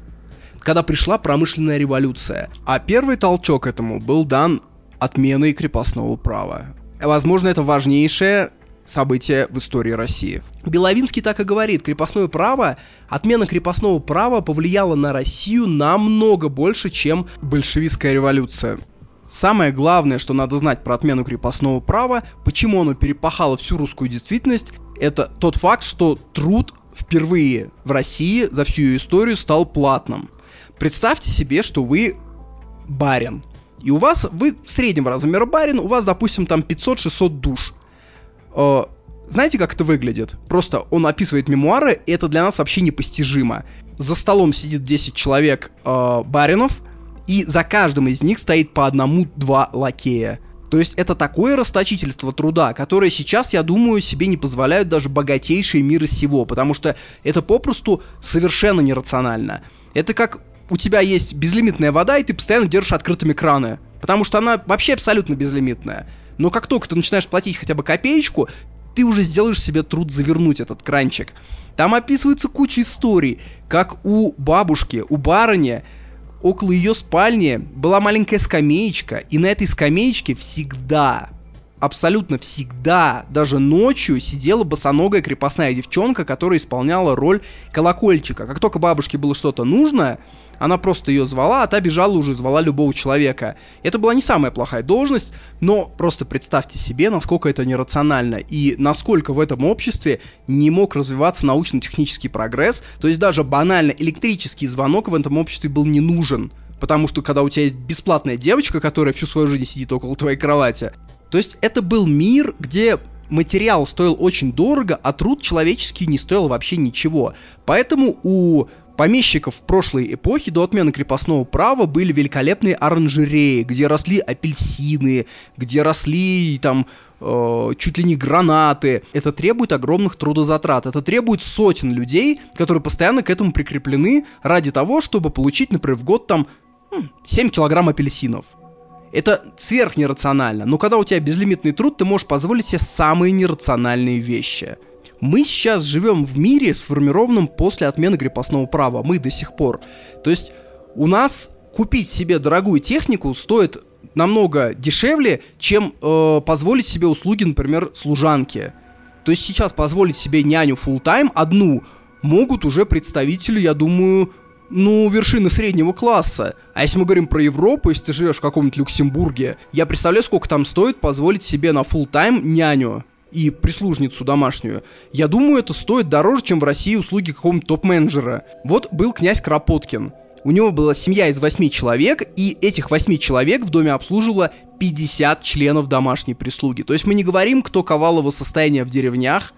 когда пришла промышленная революция. А первый толчок этому был дан отменой крепостного права. Возможно, это важнейшее событие в истории России. Беловинский так и говорит, крепостное право, отмена крепостного права повлияла на Россию намного больше, чем большевистская революция. Самое главное, что надо знать про отмену крепостного права, почему оно перепахало всю русскую действительность, это тот факт, что труд впервые в России за всю ее историю стал платным. Представьте себе, что вы барин, и у вас, вы среднего размера барин, у вас, допустим, там 500-600 душ. Э, знаете, как это выглядит? Просто он описывает мемуары, и это для нас вообще непостижимо. За столом сидит 10 человек э, баринов, и за каждым из них стоит по одному-два лакея. То есть это такое расточительство труда, которое сейчас, я думаю, себе не позволяют даже богатейшие мира сего, потому что это попросту совершенно нерационально. Это как у тебя есть безлимитная вода, и ты постоянно держишь открытыми краны. Потому что она вообще абсолютно безлимитная. Но как только ты начинаешь платить хотя бы копеечку, ты уже сделаешь себе труд завернуть этот кранчик. Там описывается куча историй, как у бабушки, у барыни, около ее спальни была маленькая скамеечка, и на этой скамеечке всегда, абсолютно всегда, даже ночью сидела босоногая крепостная девчонка, которая исполняла роль колокольчика. Как только бабушке было что-то нужно, она просто ее звала, а та бежала уже звала любого человека. Это была не самая плохая должность, но просто представьте себе, насколько это нерационально и насколько в этом обществе не мог развиваться научно-технический прогресс. То есть даже банально электрический звонок в этом обществе был не нужен потому что когда у тебя есть бесплатная девочка, которая всю свою жизнь сидит около твоей кровати. То есть это был мир, где материал стоил очень дорого, а труд человеческий не стоил вообще ничего. Поэтому у помещиков в прошлой эпохе до отмены крепостного права были великолепные оранжереи, где росли апельсины, где росли там э, чуть ли не гранаты. Это требует огромных трудозатрат. Это требует сотен людей, которые постоянно к этому прикреплены ради того, чтобы получить, например, в год там 7 хм, килограмм апельсинов. Это сверхнерационально, но когда у тебя безлимитный труд, ты можешь позволить себе самые нерациональные вещи – мы сейчас живем в мире, сформированном после отмены крепостного права. Мы до сих пор. То есть у нас купить себе дорогую технику стоит намного дешевле, чем э, позволить себе услуги, например, служанки. То есть сейчас позволить себе няню full тайм одну могут уже представители, я думаю, ну, вершины среднего класса. А если мы говорим про Европу, если ты живешь в каком-нибудь Люксембурге, я представляю, сколько там стоит позволить себе на full тайм няню и прислужницу домашнюю, я думаю, это стоит дороже, чем в России услуги какого-нибудь топ-менеджера. Вот был князь Кропоткин. У него была семья из восьми человек, и этих восьми человек в доме обслуживало 50 членов домашней прислуги. То есть мы не говорим, кто ковал его состояние в деревнях,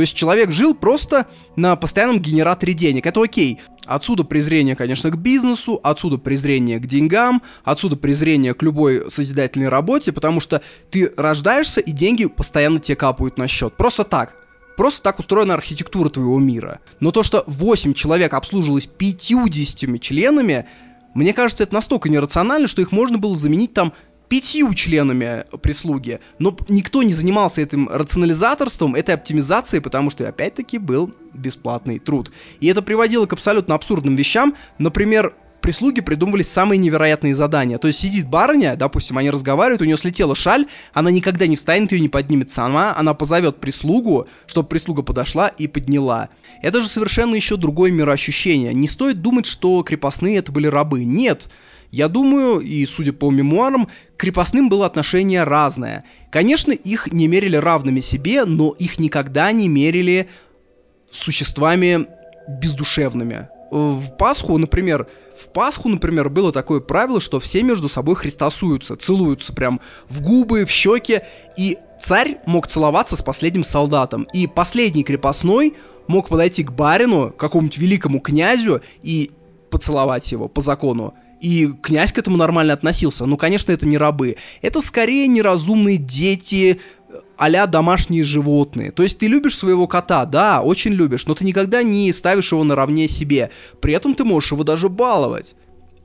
то есть человек жил просто на постоянном генераторе денег. Это окей. Отсюда презрение, конечно, к бизнесу, отсюда презрение к деньгам, отсюда презрение к любой созидательной работе, потому что ты рождаешься, и деньги постоянно тебе капают на счет. Просто так. Просто так устроена архитектура твоего мира. Но то, что 8 человек обслуживалось 50 членами, мне кажется, это настолько нерационально, что их можно было заменить там пятью членами прислуги. Но никто не занимался этим рационализаторством, этой оптимизацией, потому что, опять-таки, был бесплатный труд. И это приводило к абсолютно абсурдным вещам. Например, прислуги придумывали самые невероятные задания. То есть сидит барыня, допустим, они разговаривают, у нее слетела шаль, она никогда не встанет, ее не поднимет сама, она позовет прислугу, чтобы прислуга подошла и подняла. Это же совершенно еще другое мироощущение. Не стоит думать, что крепостные это были рабы. Нет. Я думаю, и судя по мемуарам, к крепостным было отношение разное. Конечно, их не мерили равными себе, но их никогда не мерили существами бездушевными. В Пасху, например, в Пасху, например, было такое правило, что все между собой христосуются, целуются прям в губы, в щеки, и царь мог целоваться с последним солдатом, и последний крепостной мог подойти к барину, какому-нибудь великому князю, и поцеловать его по закону. И князь к этому нормально относился. Ну, конечно, это не рабы. Это скорее неразумные дети, а домашние животные. То есть ты любишь своего кота, да, очень любишь, но ты никогда не ставишь его наравне себе. При этом ты можешь его даже баловать.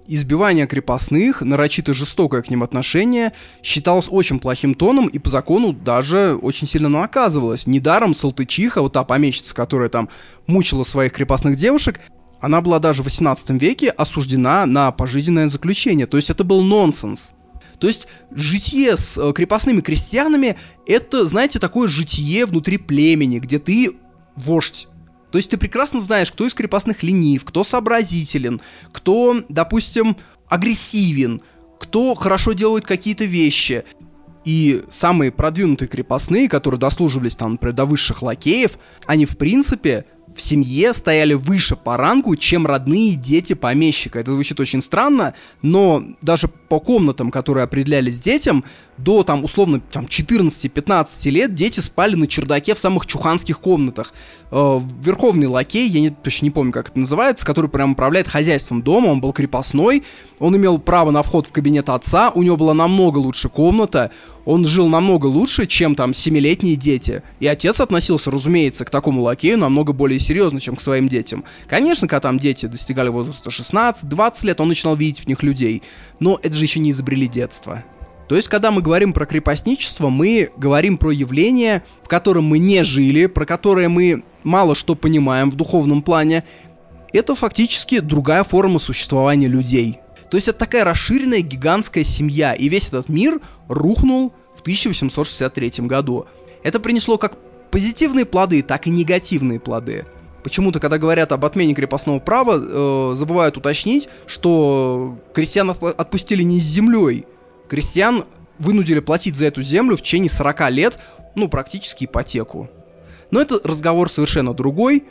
Избивание крепостных, нарочито жестокое к ним отношение, считалось очень плохим тоном и по закону даже очень сильно наказывалось. Недаром Салтычиха, вот та помещица, которая там мучила своих крепостных девушек, она была даже в 18 веке осуждена на пожизненное заключение. То есть это был нонсенс. То есть житие с э, крепостными крестьянами это, знаете, такое житие внутри племени, где ты вождь. То есть ты прекрасно знаешь, кто из крепостных ленив, кто сообразителен, кто, допустим, агрессивен, кто хорошо делает какие-то вещи. И самые продвинутые крепостные, которые дослуживались там, например, до высших лакеев, они, в принципе, в семье стояли выше по рангу, чем родные дети помещика. Это звучит очень странно, но даже по комнатам, которые определялись детям, до там условно там, 14-15 лет дети спали на чердаке в самых чуханских комнатах. Э, верховный лакей, я не, точно не помню, как это называется, который прям управляет хозяйством дома, он был крепостной, он имел право на вход в кабинет отца, у него была намного лучше комната, он жил намного лучше, чем там семилетние дети. И отец относился, разумеется, к такому лакею намного более серьезно, чем к своим детям. Конечно, когда там дети достигали возраста 16-20 лет, он начинал видеть в них людей. Но это же еще не изобрели детство. То есть, когда мы говорим про крепостничество, мы говорим про явление, в котором мы не жили, про которое мы мало что понимаем в духовном плане. Это фактически другая форма существования людей. То есть это такая расширенная гигантская семья, и весь этот мир рухнул в 1863 году. Это принесло как позитивные плоды, так и негативные плоды. Почему-то, когда говорят об отмене крепостного права, э, забывают уточнить, что крестьян отпустили не с землей, крестьян вынудили платить за эту землю в течение 40 лет, ну, практически ипотеку. Но это разговор совершенно другой.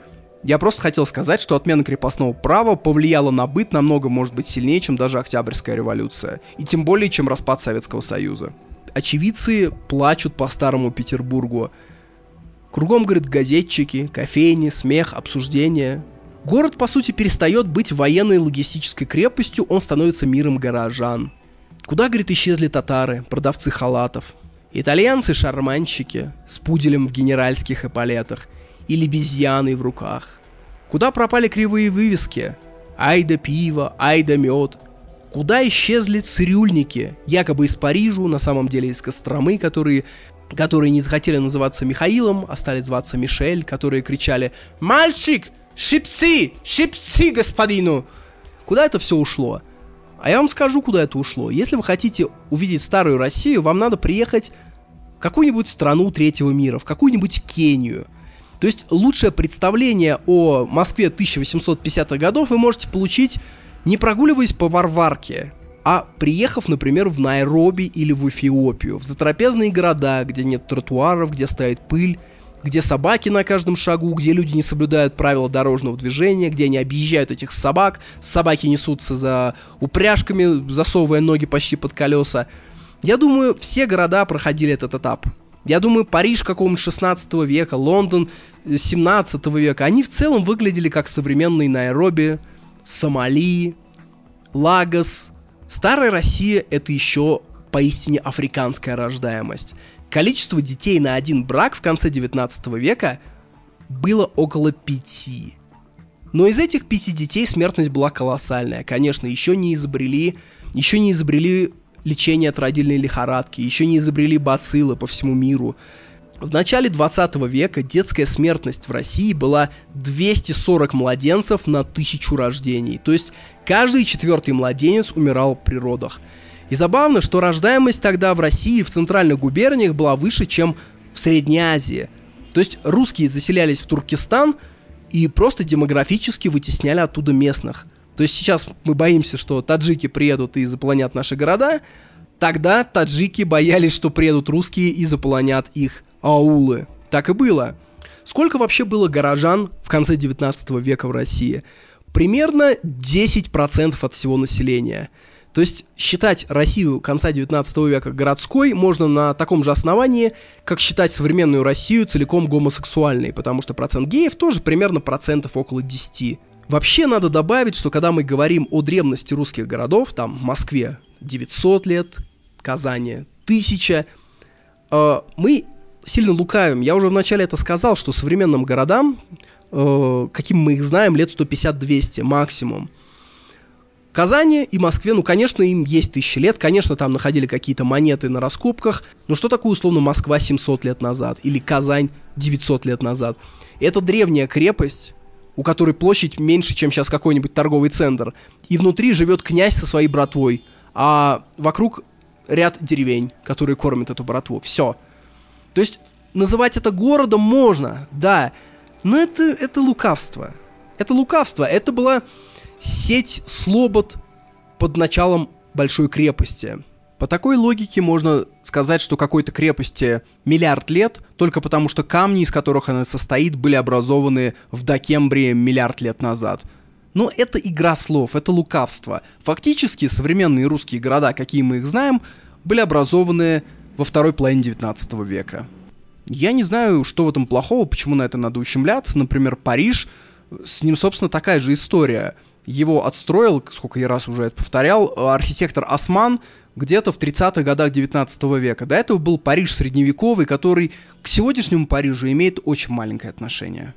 Я просто хотел сказать, что отмена крепостного права повлияла на быт намного, может быть, сильнее, чем даже Октябрьская революция. И тем более, чем распад Советского Союза. Очевидцы плачут по старому Петербургу. Кругом, говорят, газетчики, кофейни, смех, обсуждения. Город, по сути, перестает быть военной логистической крепостью, он становится миром горожан. Куда, говорит, исчезли татары, продавцы халатов? Итальянцы-шарманщики с пуделем в генеральских эполетах или безьяной в руках. Куда пропали кривые вывески? Ай да пиво, ай да мед. Куда исчезли цирюльники, якобы из Парижа, на самом деле из Костромы, которые которые не захотели называться Михаилом, а стали зваться Мишель, которые кричали «Мальчик! Шипси! Шипси, господину!» Куда это все ушло? А я вам скажу, куда это ушло. Если вы хотите увидеть старую Россию, вам надо приехать в какую-нибудь страну третьего мира, в какую-нибудь Кению. То есть лучшее представление о Москве 1850-х годов вы можете получить, не прогуливаясь по Варварке, а приехав, например, в Найроби или в Эфиопию, в затрапезные города, где нет тротуаров, где стоит пыль, где собаки на каждом шагу, где люди не соблюдают правила дорожного движения, где они объезжают этих собак, собаки несутся за упряжками, засовывая ноги почти под колеса. Я думаю, все города проходили этот этап. Я думаю, Париж какого-нибудь 16 века, Лондон 17 века, они в целом выглядели как современные Найроби, Сомали, Лагос. Старая Россия — это еще поистине африканская рождаемость. Количество детей на один брак в конце 19 века было около пяти. Но из этих пяти детей смертность была колоссальная. Конечно, еще не изобрели, еще не изобрели лечение от родильной лихорадки, еще не изобрели бациллы по всему миру. В начале 20 века детская смертность в России была 240 младенцев на тысячу рождений. То есть каждый четвертый младенец умирал при родах – и забавно, что рождаемость тогда в России в центральных губерниях была выше, чем в Средней Азии. То есть русские заселялись в Туркестан и просто демографически вытесняли оттуда местных. То есть сейчас мы боимся, что таджики приедут и заполонят наши города, тогда таджики боялись, что приедут русские и заполонят их аулы. Так и было. Сколько вообще было горожан в конце 19 века в России? Примерно 10% от всего населения – то есть считать Россию конца 19 века городской можно на таком же основании, как считать современную Россию целиком гомосексуальной, потому что процент геев тоже примерно процентов около 10. Вообще надо добавить, что когда мы говорим о древности русских городов, там Москве 900 лет, Казани 1000, э, мы сильно лукавим. Я уже вначале это сказал, что современным городам, э, каким мы их знаем, лет 150-200 максимум – Казани и Москве, ну, конечно, им есть тысячи лет, конечно, там находили какие-то монеты на раскопках, но что такое, условно, Москва 700 лет назад или Казань 900 лет назад? Это древняя крепость, у которой площадь меньше, чем сейчас какой-нибудь торговый центр, и внутри живет князь со своей братвой, а вокруг ряд деревень, которые кормят эту братву. Все. То есть называть это городом можно, да, но это, это лукавство. Это лукавство. Это была сеть слобод под началом большой крепости. По такой логике можно сказать, что какой-то крепости миллиард лет, только потому что камни, из которых она состоит, были образованы в Докембрии миллиард лет назад. Но это игра слов, это лукавство. Фактически современные русские города, какие мы их знаем, были образованы во второй половине 19 века. Я не знаю, что в этом плохого, почему на это надо ущемляться. Например, Париж, с ним, собственно, такая же история – его отстроил, сколько я раз уже это повторял, архитектор Осман где-то в 30-х годах 19 века. До этого был Париж средневековый, который к сегодняшнему Парижу имеет очень маленькое отношение.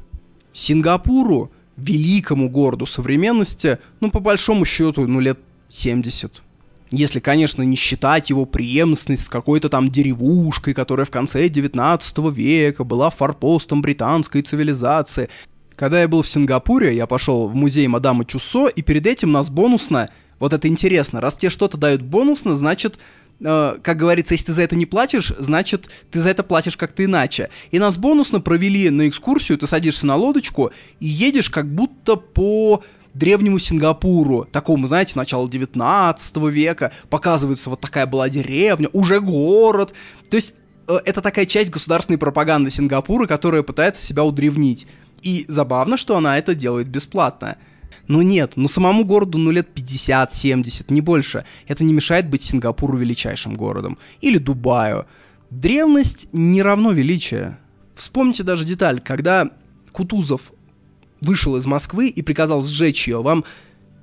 Сингапуру, великому городу современности, ну, по большому счету, ну, лет 70. Если, конечно, не считать его преемственность с какой-то там деревушкой, которая в конце 19 века была форпостом британской цивилизации. Когда я был в Сингапуре, я пошел в музей Мадама Чусо, и перед этим нас бонусно, вот это интересно, раз тебе что-то дают бонусно, значит, э, как говорится, если ты за это не платишь, значит, ты за это платишь как-то иначе. И нас бонусно провели на экскурсию, ты садишься на лодочку и едешь как будто по древнему Сингапуру, такому, знаете, начала 19 века, показывается вот такая была деревня, уже город. То есть э, это такая часть государственной пропаганды Сингапура, которая пытается себя удревнить. И забавно, что она это делает бесплатно. Но нет, ну самому городу ну лет 50-70, не больше. Это не мешает быть Сингапуру величайшим городом. Или Дубаю. Древность не равно величие. Вспомните даже деталь, когда Кутузов вышел из Москвы и приказал сжечь ее, вам...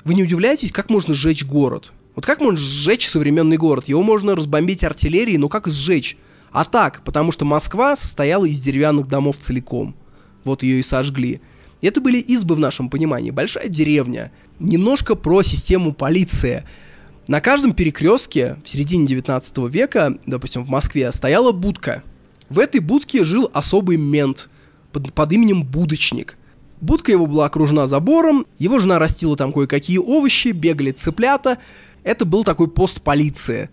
Вы не удивляетесь, как можно сжечь город? Вот как можно сжечь современный город? Его можно разбомбить артиллерией, но как сжечь? А так, потому что Москва состояла из деревянных домов целиком. Вот ее и сожгли. Это были избы в нашем понимании, большая деревня. Немножко про систему полиции. На каждом перекрестке в середине 19 века, допустим, в Москве, стояла будка. В этой будке жил особый мент под, под именем Будочник. Будка его была окружена забором, его жена растила там кое-какие овощи, бегали цыплята. Это был такой пост полиции.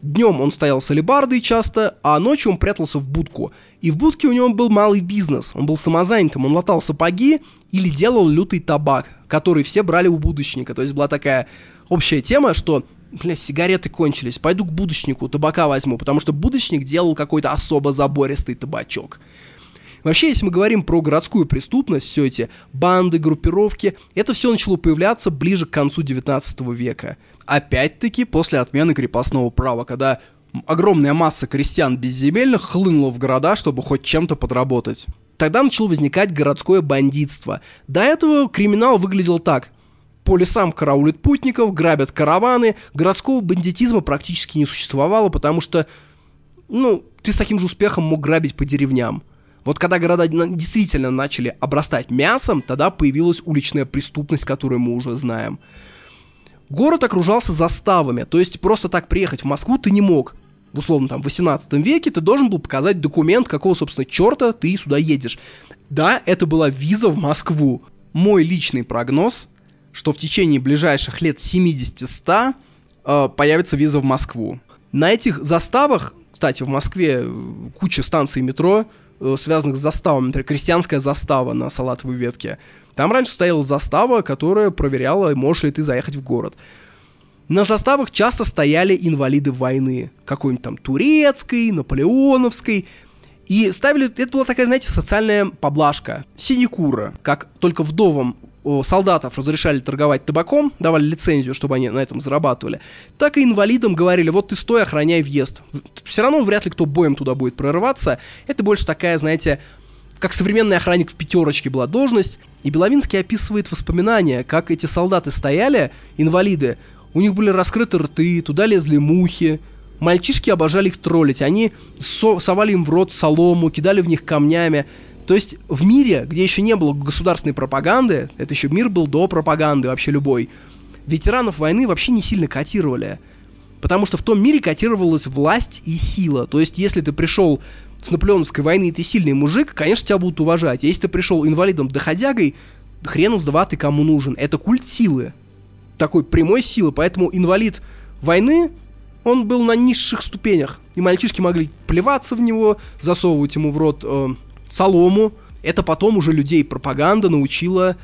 Днем он стоял с алебардой часто, а ночью он прятался в будку. И в будке у него был малый бизнес, он был самозанятым, он латал сапоги или делал лютый табак, который все брали у будочника. То есть была такая общая тема, что бля, сигареты кончились, пойду к будочнику, табака возьму, потому что будочник делал какой-то особо забористый табачок. Вообще, если мы говорим про городскую преступность, все эти банды, группировки, это все начало появляться ближе к концу 19 века. Опять-таки после отмены крепостного права, когда огромная масса крестьян безземельных хлынула в города, чтобы хоть чем-то подработать. Тогда начало возникать городское бандитство. До этого криминал выглядел так. По лесам караулят путников, грабят караваны. Городского бандитизма практически не существовало, потому что, ну, ты с таким же успехом мог грабить по деревням. Вот когда города действительно начали обрастать мясом, тогда появилась уличная преступность, которую мы уже знаем. Город окружался заставами, то есть просто так приехать в Москву ты не мог в условно там 18 веке, ты должен был показать документ, какого, собственно, черта ты сюда едешь. Да, это была виза в Москву. Мой личный прогноз, что в течение ближайших лет 70-100 э, появится виза в Москву. На этих заставах, кстати, в Москве э, куча станций метро, связанных с заставами, например, крестьянская застава на Салатовой ветке. Там раньше стояла застава, которая проверяла, можешь ли ты заехать в город. На заставах часто стояли инвалиды войны, какой-нибудь там турецкой, наполеоновской, и ставили, это была такая, знаете, социальная поблажка, синекура, как только вдовам солдатов разрешали торговать табаком, давали лицензию, чтобы они на этом зарабатывали, так и инвалидам говорили, вот ты стой, охраняй въезд. Все равно вряд ли кто боем туда будет прорываться. Это больше такая, знаете, как современный охранник в пятерочке была должность. И Беловинский описывает воспоминания, как эти солдаты стояли, инвалиды, у них были раскрыты рты, туда лезли мухи. Мальчишки обожали их троллить. Они со- совали им в рот солому, кидали в них камнями. То есть в мире, где еще не было государственной пропаганды, это еще мир был до пропаганды вообще любой, ветеранов войны вообще не сильно котировали. Потому что в том мире котировалась власть и сила. То есть если ты пришел с наполеоновской войны и ты сильный мужик, конечно, тебя будут уважать. А если ты пришел инвалидом-доходягой, хрен с два ты кому нужен. Это культ силы такой прямой силы, поэтому инвалид войны, он был на низших ступенях, и мальчишки могли плеваться в него, засовывать ему в рот э, солому. Это потом уже людей пропаганда научила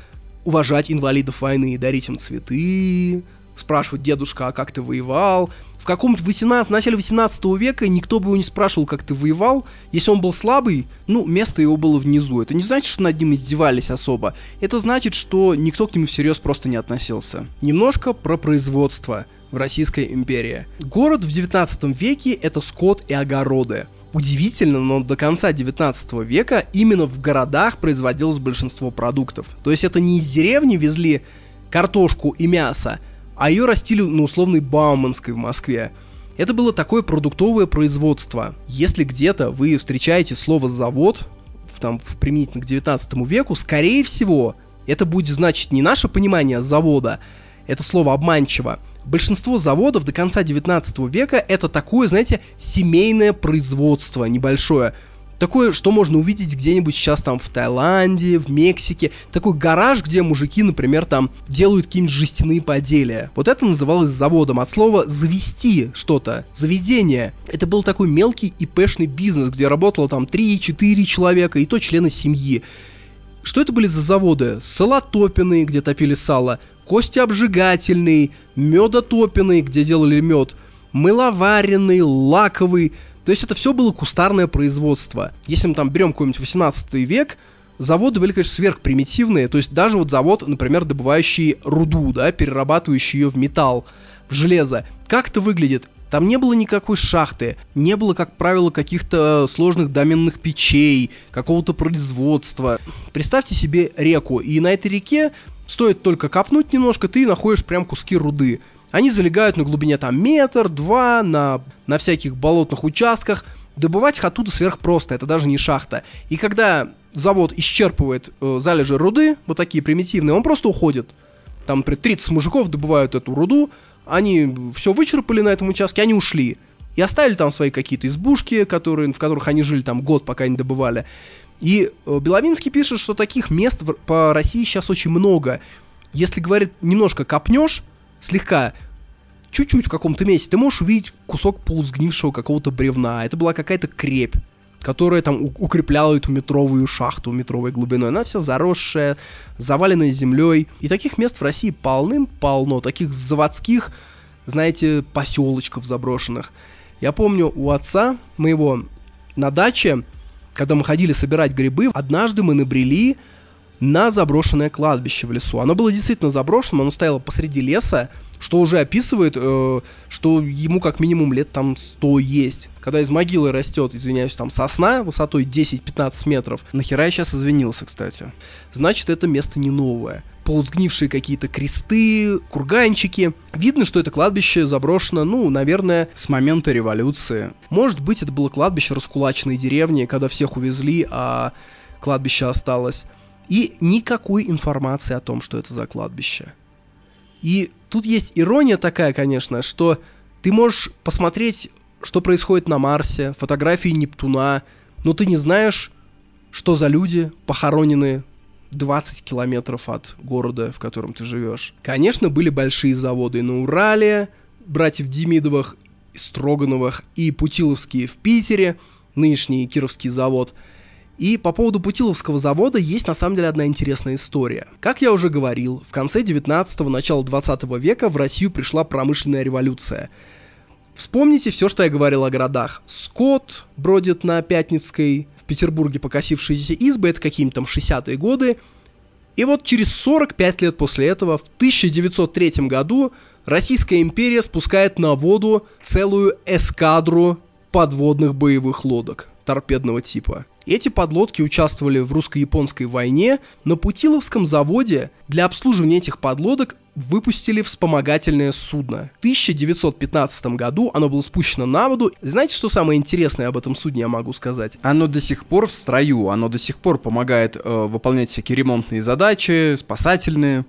уважать инвалидов войны, дарить им цветы, спрашивать дедушка, а как ты воевал, в каком-то 18, в начале 18 века никто бы его не спрашивал, как ты воевал. Если он был слабый, ну, место его было внизу. Это не значит, что над ним издевались особо. Это значит, что никто к нему всерьез просто не относился. Немножко про производство в Российской империи. Город в 19 веке это скот и огороды. Удивительно, но до конца 19 века именно в городах производилось большинство продуктов. То есть это не из деревни везли картошку и мясо, а ее растили на условной Бауманской в Москве. Это было такое продуктовое производство. Если где-то вы встречаете слово «завод», там, применительно к 19 веку, скорее всего, это будет значить не наше понимание завода, это слово обманчиво. Большинство заводов до конца 19 века это такое, знаете, семейное производство небольшое – Такое, что можно увидеть где-нибудь сейчас там в Таиланде, в Мексике. Такой гараж, где мужики, например, там делают какие-нибудь жестяные поделия. Вот это называлось заводом. От слова «завести» что-то, заведение. Это был такой мелкий и пешный бизнес, где работало там 3-4 человека, и то члены семьи. Что это были за заводы? Салотопины, где топили сало, кости обжигательный, медотопины, где делали мед, мыловаренный, лаковый, То есть это все было кустарное производство. Если мы там берем какой-нибудь 18 век, заводы были, конечно, сверхпримитивные. То есть даже вот завод, например, добывающий руду, да, перерабатывающий ее в металл, в железо. Как это выглядит? Там не было никакой шахты, не было, как правило, каких-то сложных доменных печей, какого-то производства. Представьте себе реку, и на этой реке стоит только копнуть немножко, ты находишь прям куски руды. Они залегают на глубине там метр, два, на, на всяких болотных участках. Добывать их оттуда сверхпросто, это даже не шахта. И когда завод исчерпывает э, залежи руды, вот такие примитивные, он просто уходит. Там, например, 30 мужиков добывают эту руду, они все вычерпали на этом участке, они ушли. И оставили там свои какие-то избушки, которые, в которых они жили там год, пока не добывали. И э, Беловинский пишет, что таких мест в, по России сейчас очень много. Если, говорит, немножко копнешь, слегка, чуть-чуть в каком-то месте, ты можешь увидеть кусок полусгнившего какого-то бревна. Это была какая-то крепь которая там укрепляла эту метровую шахту метровой глубиной. Она вся заросшая, заваленная землей. И таких мест в России полным-полно, таких заводских, знаете, поселочков заброшенных. Я помню, у отца моего на даче, когда мы ходили собирать грибы, однажды мы набрели на заброшенное кладбище в лесу. Оно было действительно заброшенным, оно стояло посреди леса, что уже описывает, э, что ему как минимум лет там 100 есть. Когда из могилы растет, извиняюсь, там сосна высотой 10-15 метров, нахера я сейчас извинился, кстати. Значит, это место не новое полусгнившие какие-то кресты, курганчики. Видно, что это кладбище заброшено, ну, наверное, с момента революции. Может быть, это было кладбище раскулаченной деревни, когда всех увезли, а кладбище осталось. И никакой информации о том, что это за кладбище. И тут есть ирония такая, конечно, что ты можешь посмотреть, что происходит на Марсе, фотографии Нептуна, но ты не знаешь, что за люди похоронены 20 километров от города, в котором ты живешь. Конечно, были большие заводы на Урале, братьев Демидовых, Строгановых и Путиловские в Питере, нынешний Кировский завод – и по поводу Путиловского завода есть на самом деле одна интересная история. Как я уже говорил, в конце 19-го, начало 20 века в Россию пришла промышленная революция. Вспомните все, что я говорил о городах. Скот бродит на Пятницкой, Петербурге покосившиеся избы, это какие-нибудь там 60-е годы. И вот через 45 лет после этого, в 1903 году, Российская империя спускает на воду целую эскадру подводных боевых лодок торпедного типа. Эти подлодки участвовали в русско-японской войне. На Путиловском заводе для обслуживания этих подлодок выпустили вспомогательное судно. В 1915 году оно было спущено на воду. Знаете, что самое интересное об этом судне я могу сказать? Оно до сих пор в строю, оно до сих пор помогает э, выполнять всякие ремонтные задачи, спасательные.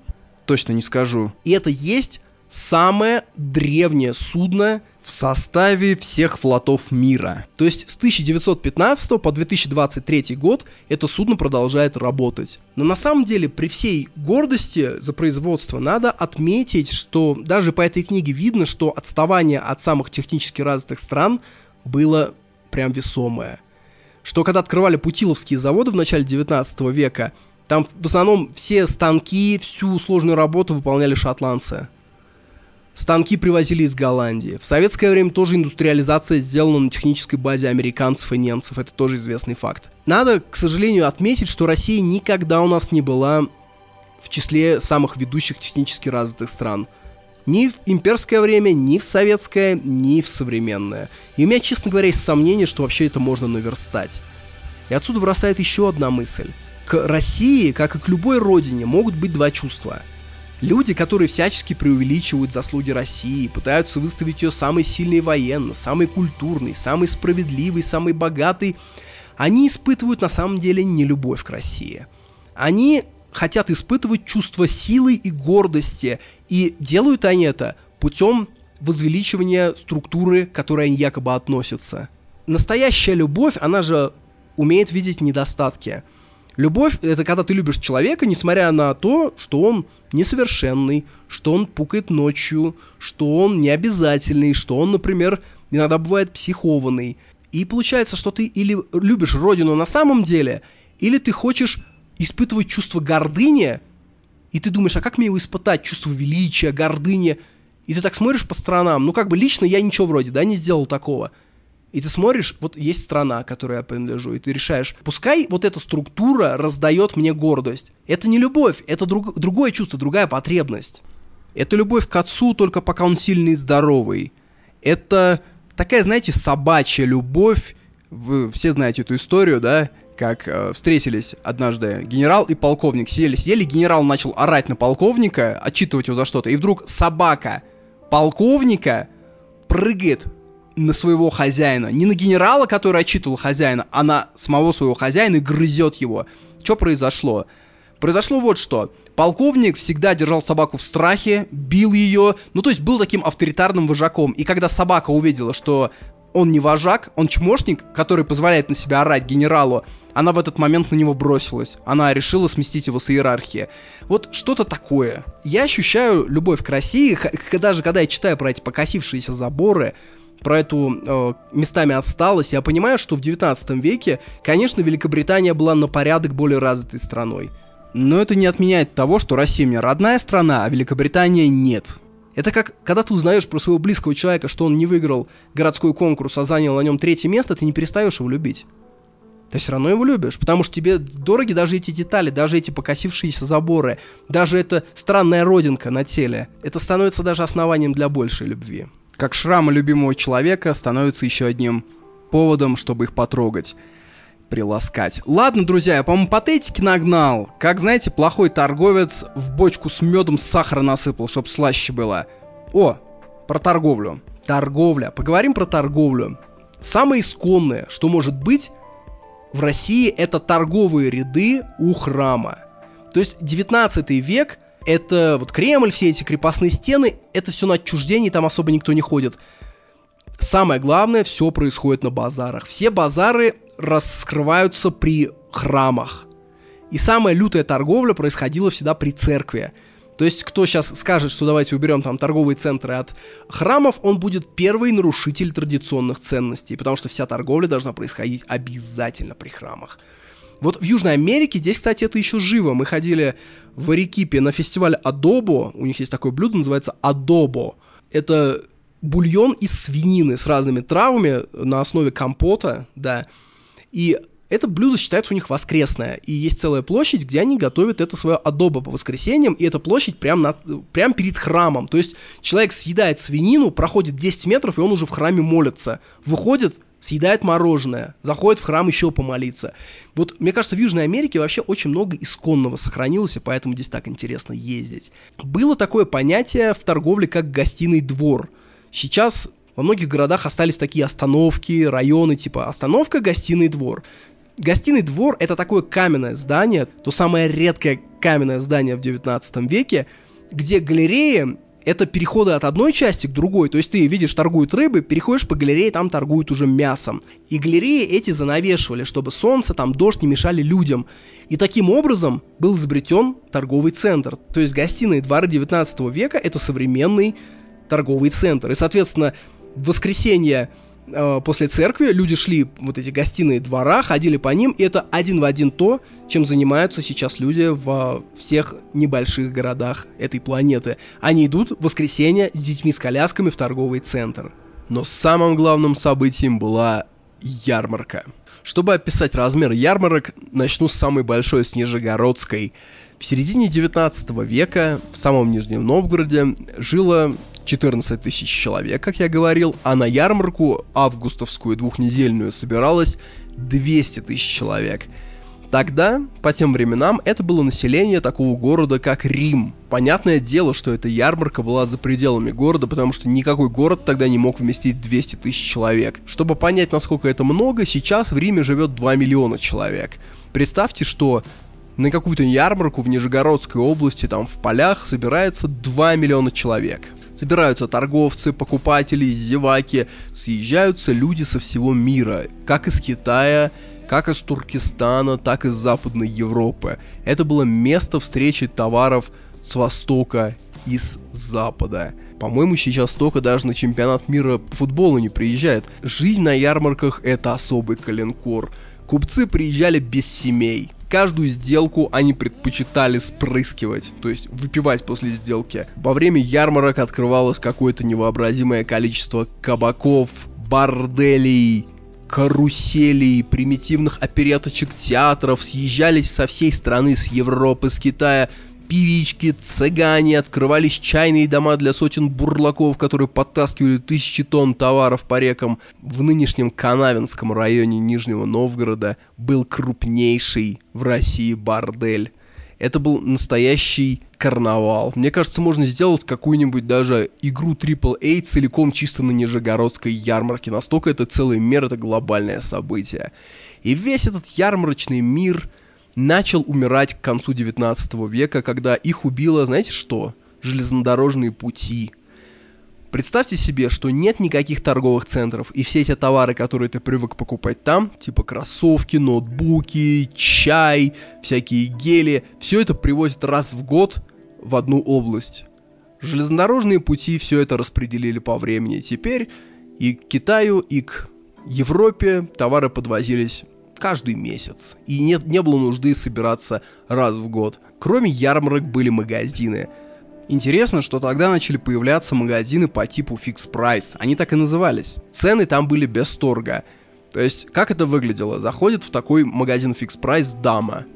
Точно не скажу. И это есть самое древнее судно в составе всех флотов мира. То есть с 1915 по 2023 год это судно продолжает работать. Но на самом деле при всей гордости за производство надо отметить, что даже по этой книге видно, что отставание от самых технически развитых стран было прям весомое. Что когда открывали путиловские заводы в начале 19 века, там в основном все станки, всю сложную работу выполняли шотландцы. Станки привозили из Голландии. В советское время тоже индустриализация сделана на технической базе американцев и немцев. Это тоже известный факт. Надо, к сожалению, отметить, что Россия никогда у нас не была в числе самых ведущих технически развитых стран. Ни в имперское время, ни в советское, ни в современное. И у меня, честно говоря, есть сомнение, что вообще это можно наверстать. И отсюда вырастает еще одна мысль. К России, как и к любой родине, могут быть два чувства – Люди, которые всячески преувеличивают заслуги России, пытаются выставить ее самой сильной военно, самой культурной, самой справедливой, самой богатой, они испытывают на самом деле не любовь к России. Они хотят испытывать чувство силы и гордости, и делают они это путем возвеличивания структуры, к которой они якобы относятся. Настоящая любовь, она же умеет видеть недостатки – Любовь — это когда ты любишь человека, несмотря на то, что он несовершенный, что он пукает ночью, что он необязательный, что он, например, иногда бывает психованный. И получается, что ты или любишь родину на самом деле, или ты хочешь испытывать чувство гордыни, и ты думаешь, а как мне его испытать, чувство величия, гордыни, и ты так смотришь по сторонам, ну как бы лично я ничего вроде, да, не сделал такого. И ты смотришь, вот есть страна, которой я принадлежу, и ты решаешь, пускай вот эта структура раздает мне гордость. Это не любовь, это друг, другое чувство, другая потребность. Это любовь к отцу, только пока он сильный и здоровый. Это такая, знаете, собачья любовь. Вы все знаете эту историю, да? Как э, встретились однажды генерал и полковник. Сели, сели, генерал начал орать на полковника, отчитывать его за что-то. И вдруг собака полковника прыгает на своего хозяина. Не на генерала, который отчитывал хозяина, а на самого своего хозяина и грызет его. Что произошло? Произошло вот что. Полковник всегда держал собаку в страхе, бил ее, ну то есть был таким авторитарным вожаком. И когда собака увидела, что он не вожак, он чмошник, который позволяет на себя орать генералу, она в этот момент на него бросилась. Она решила сместить его с иерархии. Вот что-то такое. Я ощущаю любовь к России, даже когда я читаю про эти покосившиеся заборы, про эту э, местами отсталость, я понимаю, что в 19 веке, конечно, Великобритания была на порядок более развитой страной. Но это не отменяет того, что Россия мне родная страна, а Великобритания нет. Это как, когда ты узнаешь про своего близкого человека, что он не выиграл городской конкурс, а занял на нем третье место, ты не перестаешь его любить. Ты все равно его любишь, потому что тебе дороги даже эти детали, даже эти покосившиеся заборы, даже эта странная родинка на теле. Это становится даже основанием для большей любви. Как шрамы любимого человека становятся еще одним поводом, чтобы их потрогать приласкать. Ладно, друзья, я, по-моему, патетики нагнал. Как, знаете, плохой торговец в бочку с медом сахара насыпал, чтобы слаще было. О, про торговлю. Торговля. Поговорим про торговлю. Самое исконное, что может быть в России, это торговые ряды у храма. То есть 19 век это вот Кремль, все эти крепостные стены, это все на отчуждении, там особо никто не ходит. Самое главное, все происходит на базарах. Все базары раскрываются при храмах. И самая лютая торговля происходила всегда при церкви. То есть, кто сейчас скажет, что давайте уберем там торговые центры от храмов, он будет первый нарушитель традиционных ценностей, потому что вся торговля должна происходить обязательно при храмах. Вот в Южной Америке здесь, кстати, это еще живо. Мы ходили в Арекипе на фестиваль Адобо. У них есть такое блюдо, называется Адобо. Это бульон из свинины с разными травами на основе компота, да. И это блюдо считается у них воскресное, и есть целая площадь, где они готовят это свое адобо по воскресеньям, и эта площадь прям, над, прям перед храмом. То есть человек съедает свинину, проходит 10 метров, и он уже в храме молится. Выходит, съедает мороженое, заходит в храм еще помолиться. Вот, мне кажется, в Южной Америке вообще очень много исконного сохранилось, и поэтому здесь так интересно ездить. Было такое понятие в торговле, как гостиный двор – Сейчас во многих городах остались такие остановки, районы, типа остановка, гостиный двор. Гостиный двор — это такое каменное здание, то самое редкое каменное здание в 19 веке, где галереи — это переходы от одной части к другой. То есть ты видишь, торгуют рыбы, переходишь по галерее, там торгуют уже мясом. И галереи эти занавешивали, чтобы солнце, там дождь не мешали людям. И таким образом был изобретен торговый центр. То есть гостиные дворы 19 века — это современный торговый центр. И, соответственно, в воскресенье после церкви люди шли вот эти гостиные двора, ходили по ним, и это один в один то, чем занимаются сейчас люди в всех небольших городах этой планеты. Они идут в воскресенье с детьми с колясками в торговый центр. Но самым главным событием была ярмарка. Чтобы описать размер ярмарок, начну с самой большой, с Нижегородской. В середине 19 века в самом Нижнем Новгороде жило 14 тысяч человек, как я говорил, а на ярмарку августовскую двухнедельную собиралось 200 тысяч человек. Тогда, по тем временам, это было население такого города, как Рим. Понятное дело, что эта ярмарка была за пределами города, потому что никакой город тогда не мог вместить 200 тысяч человек. Чтобы понять, насколько это много, сейчас в Риме живет 2 миллиона человек. Представьте, что на какую-то ярмарку в Нижегородской области, там в полях, собирается 2 миллиона человек. Собираются торговцы, покупатели, зеваки, съезжаются люди со всего мира, как из Китая, как из Туркестана, так и из Западной Европы. Это было место встречи товаров с Востока и с Запада. По-моему, сейчас столько даже на чемпионат мира по футболу не приезжает. Жизнь на ярмарках это особый коленкор. Купцы приезжали без семей каждую сделку они предпочитали спрыскивать, то есть выпивать после сделки. Во время ярмарок открывалось какое-то невообразимое количество кабаков, борделей, каруселей, примитивных опереточек театров съезжались со всей страны, с Европы, с Китая, певички, цыгане, открывались чайные дома для сотен бурлаков, которые подтаскивали тысячи тонн товаров по рекам. В нынешнем Канавинском районе Нижнего Новгорода был крупнейший в России бордель. Это был настоящий карнавал. Мне кажется, можно сделать какую-нибудь даже игру AAA целиком чисто на Нижегородской ярмарке. Настолько это целый мир, это глобальное событие. И весь этот ярмарочный мир начал умирать к концу 19 века, когда их убило, знаете что? Железнодорожные пути. Представьте себе, что нет никаких торговых центров, и все эти товары, которые ты привык покупать там, типа кроссовки, ноутбуки, чай, всякие гели, все это привозят раз в год в одну область. Железнодорожные пути все это распределили по времени. Теперь и к Китаю, и к Европе товары подвозились каждый месяц. И нет, не было нужды собираться раз в год. Кроме ярмарок были магазины – Интересно, что тогда начали появляться магазины по типу Fix Price. Они так и назывались. Цены там были без торга. То есть, как это выглядело? Заходит в такой магазин Fix Price дама.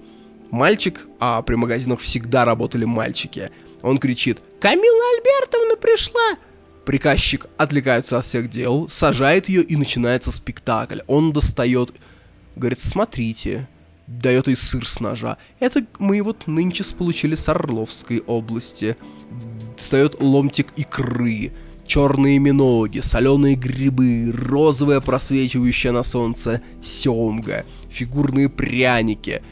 Мальчик, а при магазинах всегда работали мальчики. Он кричит «Камила Альбертовна пришла!» Приказчик отвлекается от всех дел, сажает ее и начинается спектакль. Он достает, говорит, смотрите, дает ей сыр с ножа. Это мы вот нынче получили с Орловской области. Достает ломтик икры, черные миноги, соленые грибы, розовая просвечивающая на солнце семга, фигурные пряники.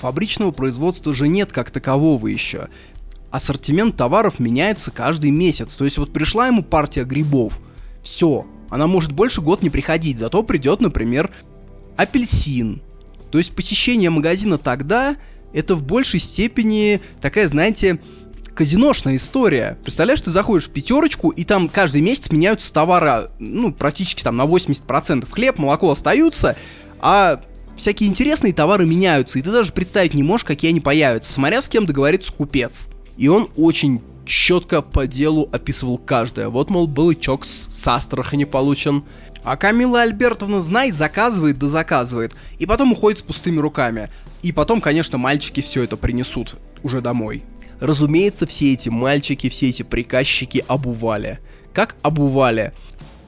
Фабричного производства же нет как такового еще. Ассортимент товаров меняется каждый месяц. То есть вот пришла ему партия грибов. Все. Она может больше год не приходить, зато придет, например, апельсин, то есть посещение магазина тогда это в большей степени такая, знаете, казиношная история. Представляешь, ты заходишь в пятерочку, и там каждый месяц меняются товары, ну, практически там на 80%. Хлеб, молоко остаются, а всякие интересные товары меняются, и ты даже представить не можешь, какие они появятся, смотря с кем договорится купец. И он очень четко по делу описывал каждое. Вот, мол, был чокс с Астрахани получен, а Камила Альбертовна, знай, заказывает да заказывает. И потом уходит с пустыми руками. И потом, конечно, мальчики все это принесут уже домой. Разумеется, все эти мальчики, все эти приказчики обували. Как обували?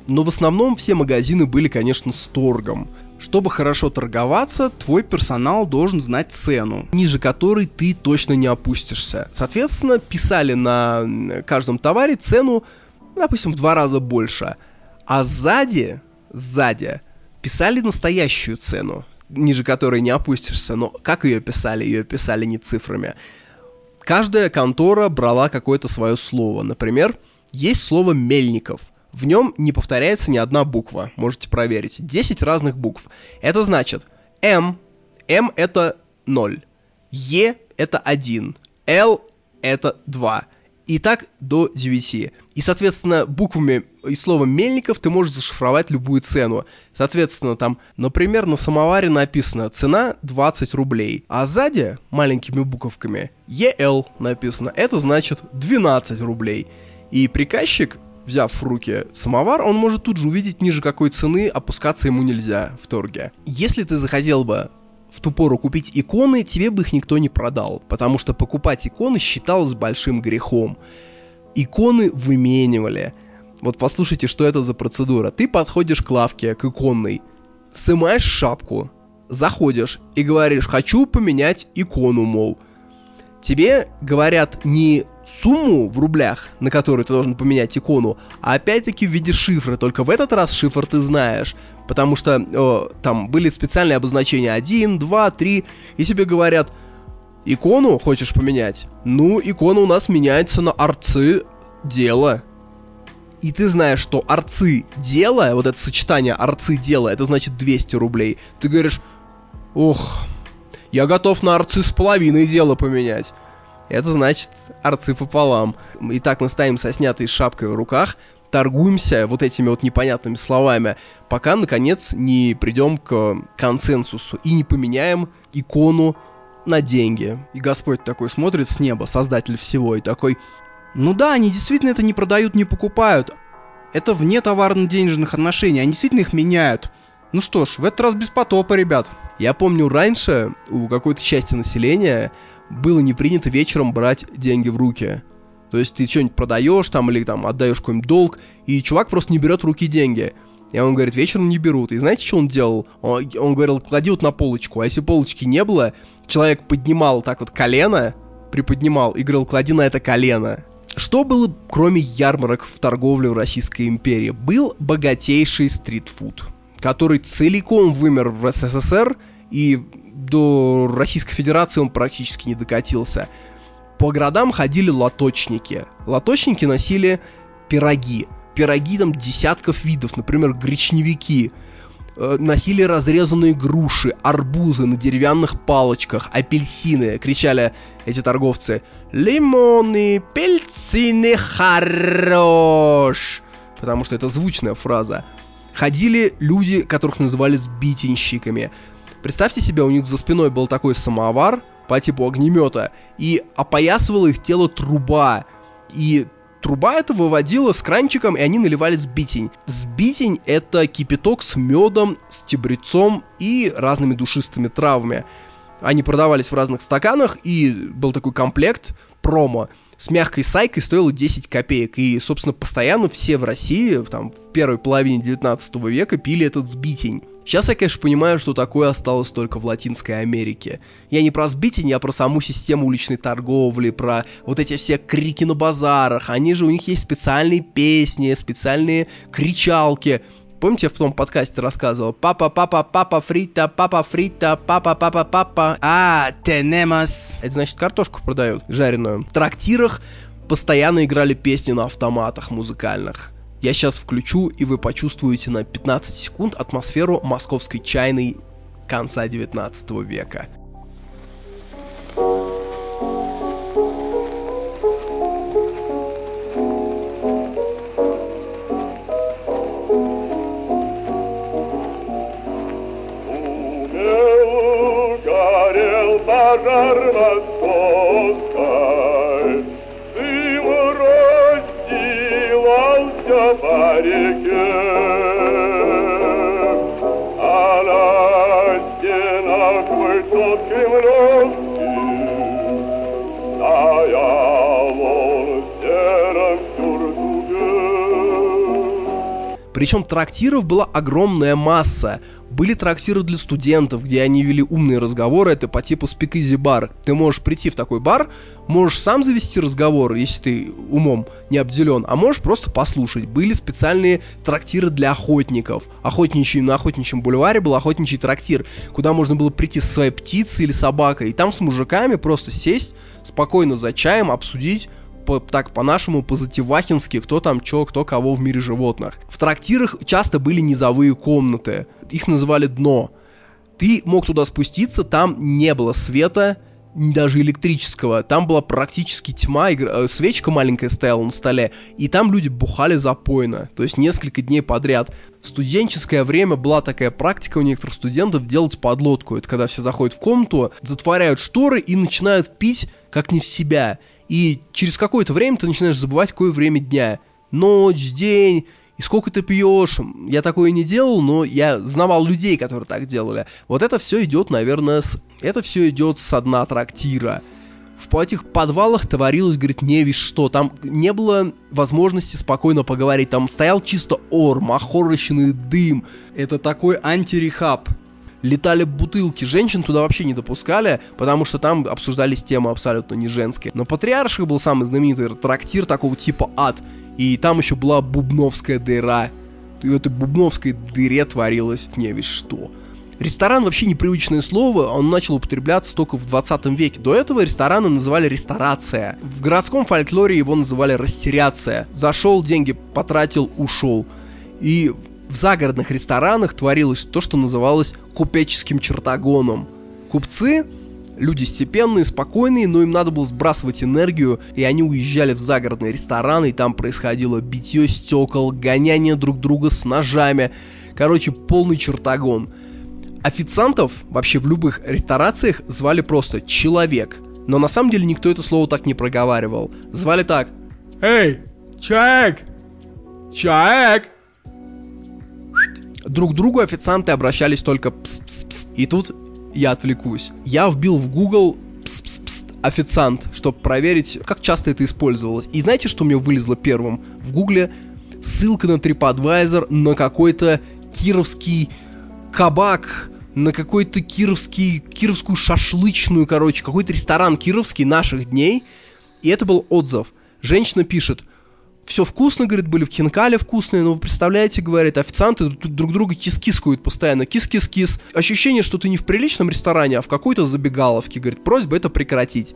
Но в основном все магазины были, конечно, с торгом. Чтобы хорошо торговаться, твой персонал должен знать цену, ниже которой ты точно не опустишься. Соответственно, писали на каждом товаре цену, допустим, в два раза больше. А сзади сзади писали настоящую цену, ниже которой не опустишься, но как ее писали? Ее писали не цифрами. Каждая контора брала какое-то свое слово. Например, есть слово «мельников». В нем не повторяется ни одна буква, можете проверить. 10 разных букв. Это значит М, М это 0, Е это 1, Л это 2. И так до 9. И, соответственно, буквами и словом «мельников» ты можешь зашифровать любую цену. Соответственно, там, например, на самоваре написано «цена 20 рублей», а сзади маленькими буковками «ЕЛ» написано. Это значит 12 рублей. И приказчик, взяв в руки самовар, он может тут же увидеть ниже какой цены, опускаться ему нельзя в торге. Если ты захотел бы в ту пору купить иконы, тебе бы их никто не продал, потому что покупать иконы считалось большим грехом иконы выменивали. Вот послушайте, что это за процедура. Ты подходишь к лавке, к иконной, снимаешь шапку, заходишь и говоришь, хочу поменять икону, мол. Тебе говорят не сумму в рублях, на которую ты должен поменять икону, а опять-таки в виде шифра. Только в этот раз шифр ты знаешь, потому что о, там были специальные обозначения 1, 2, 3, и тебе говорят, Икону хочешь поменять? Ну, икона у нас меняется на арцы дело. И ты знаешь, что арцы дело, вот это сочетание арцы дело, это значит 200 рублей. Ты говоришь, ох, я готов на арцы с половиной дела поменять. Это значит арцы пополам. Итак, мы ставим со снятой шапкой в руках, торгуемся вот этими вот непонятными словами, пока, наконец, не придем к консенсусу и не поменяем икону на деньги. И Господь такой смотрит с неба, создатель всего, и такой, ну да, они действительно это не продают, не покупают. это вне товарно-денежных отношений, они действительно их меняют. Ну что ж, в этот раз без потопа, ребят. Я помню, раньше у какой-то части населения было не принято вечером брать деньги в руки. То есть ты что-нибудь продаешь там или там отдаешь какой-нибудь долг, и чувак просто не берет в руки деньги. И он говорит, вечером не берут. И знаете, что он делал? Он, он говорил, клади вот на полочку. А если полочки не было, человек поднимал так вот колено, приподнимал и говорил, клади на это колено. Что было, кроме ярмарок в торговле в Российской империи? Был богатейший стритфуд, который целиком вымер в СССР, и до Российской Федерации он практически не докатился. По городам ходили лоточники. Лоточники носили пироги. Пироги там десятков видов, например, гречневики. Э, носили разрезанные груши, арбузы на деревянных палочках, апельсины. Кричали эти торговцы. Лимоны, пельцины хорош. Потому что это звучная фраза. Ходили люди, которых называли сбитенщиками. Представьте себе, у них за спиной был такой самовар по типу огнемета, и опоясывала их тело труба. И труба это выводила с кранчиком, и они наливали сбитень. Сбитень — это кипяток с медом, с тебрецом и разными душистыми травами. Они продавались в разных стаканах, и был такой комплект промо с мягкой сайкой стоило 10 копеек. И, собственно, постоянно все в России, там, в первой половине 19 века пили этот сбитень. Сейчас я, конечно, понимаю, что такое осталось только в Латинской Америке. Я не про сбитень, я про саму систему уличной торговли, про вот эти все крики на базарах. Они же, у них есть специальные песни, специальные кричалки. Помните, я в том подкасте рассказывал? Папа, папа, папа, фрита, папа, фрита, папа, папа, папа. А, тенемас. Это значит картошку продают, жареную. В трактирах постоянно играли песни на автоматах музыкальных. Я сейчас включу, и вы почувствуете на 15 секунд атмосферу московской чайной конца 19 века. пожар московской, Причем трактиров была огромная масса. Были трактиры для студентов, где они вели умные разговоры, это по типу Speak Easy бар. Ты можешь прийти в такой бар, можешь сам завести разговор, если ты умом не обделен, а можешь просто послушать. Были специальные трактиры для охотников. Охотничий, на охотничьем бульваре был охотничий трактир, куда можно было прийти со своей птицей или собакой, и там с мужиками просто сесть, спокойно за чаем, обсудить по, так по-нашему, по-затевахински, кто там чё, кто кого в мире животных. В трактирах часто были низовые комнаты, их называли дно. Ты мог туда спуститься, там не было света, даже электрического. Там была практически тьма, игр... Э, свечка маленькая стояла на столе, и там люди бухали запойно, то есть несколько дней подряд. В студенческое время была такая практика у некоторых студентов делать подлодку. Это когда все заходят в комнату, затворяют шторы и начинают пить как не в себя. И через какое-то время ты начинаешь забывать, какое время дня. Ночь, день, и сколько ты пьешь. Я такое не делал, но я знавал людей, которые так делали. Вот это все идет, наверное, с... Это все идет со дна трактира. В этих подвалах творилось, говорит, не весь что. Там не было возможности спокойно поговорить. Там стоял чисто ор, махорочный дым. Это такой антирехаб летали бутылки. Женщин туда вообще не допускали, потому что там обсуждались темы абсолютно не женские. Но Патриарших был самый знаменитый трактир такого типа ад. И там еще была бубновская дыра. И в этой бубновской дыре творилось не весь что. Ресторан вообще непривычное слово, он начал употребляться только в 20 веке. До этого рестораны называли ресторация. В городском фольклоре его называли растеряция. Зашел, деньги потратил, ушел. И в загородных ресторанах творилось то, что называлось купеческим чертогоном. Купцы люди степенные, спокойные, но им надо было сбрасывать энергию, и они уезжали в загородные рестораны, и там происходило битье стекол, гоняние друг друга с ножами. Короче, полный чертогон. Официантов вообще в любых ресторациях звали просто «человек», но на самом деле никто это слово так не проговаривал. Звали так «Эй, человек!» Чаек! Друг к другу официанты обращались только пс-пс-пс. И тут я отвлекусь. Я вбил в Google пс-пс-пс официант, чтобы проверить, как часто это использовалось. И знаете, что мне вылезло первым? В Гугле ссылка на TripAdvisor на какой-то кировский кабак, на какой-то кировский, кировскую шашлычную, короче, какой-то ресторан кировский наших дней. И это был отзыв. Женщина пишет, все вкусно, говорит, были в хинкале вкусные, но вы представляете, говорит, официанты друг друга кис-кискают постоянно, кис-кис-кис. Ощущение, что ты не в приличном ресторане, а в какой-то забегаловке, говорит, просьба это прекратить.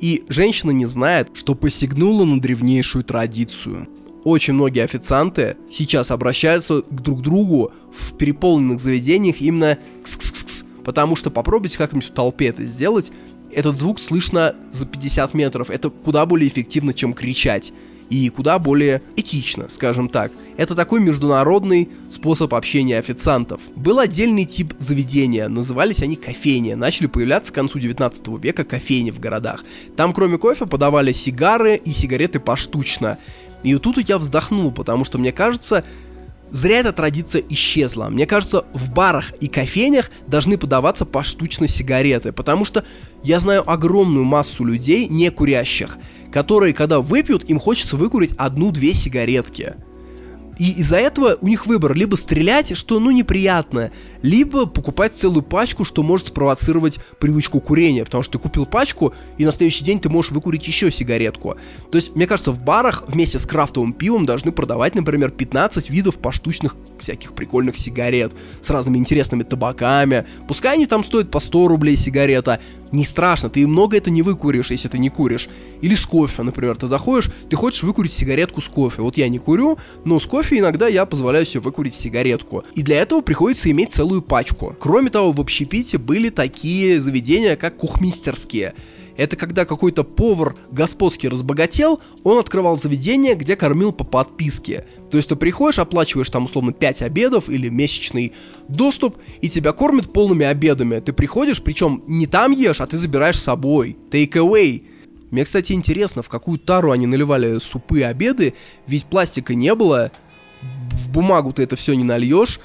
И женщина не знает, что посягнула на древнейшую традицию. Очень многие официанты сейчас обращаются к друг другу в переполненных заведениях именно кс-кс-кс, потому что попробуйте как-нибудь в толпе это сделать, этот звук слышно за 50 метров, это куда более эффективно, чем кричать и куда более этично, скажем так. Это такой международный способ общения официантов. Был отдельный тип заведения, назывались они кофейни. Начали появляться к концу 19 века кофейни в городах. Там кроме кофе подавали сигары и сигареты поштучно. И тут я вздохнул, потому что мне кажется, Зря эта традиция исчезла. Мне кажется, в барах и кофейнях должны подаваться поштучно сигареты, потому что я знаю огромную массу людей, не курящих, которые, когда выпьют, им хочется выкурить одну-две сигаретки. И из-за этого у них выбор либо стрелять, что ну неприятно, либо покупать целую пачку, что может спровоцировать привычку курения, потому что ты купил пачку, и на следующий день ты можешь выкурить еще сигаретку. То есть, мне кажется, в барах вместе с крафтовым пивом должны продавать, например, 15 видов поштучных всяких прикольных сигарет с разными интересными табаками. Пускай они там стоят по 100 рублей сигарета, не страшно, ты много это не выкуришь, если ты не куришь. Или с кофе, например, ты заходишь, ты хочешь выкурить сигаретку с кофе. Вот я не курю, но с кофе иногда я позволяю себе выкурить сигаретку. И для этого приходится иметь целую пачку. Кроме того, в общепите были такие заведения, как кухмистерские. Это когда какой-то повар господский разбогател, он открывал заведение, где кормил по подписке. То есть ты приходишь, оплачиваешь там условно 5 обедов или месячный доступ, и тебя кормят полными обедами. Ты приходишь, причем не там ешь, а ты забираешь с собой. Take away. Мне, кстати, интересно, в какую тару они наливали супы и обеды, ведь пластика не было, в бумагу ты это все не нальешь,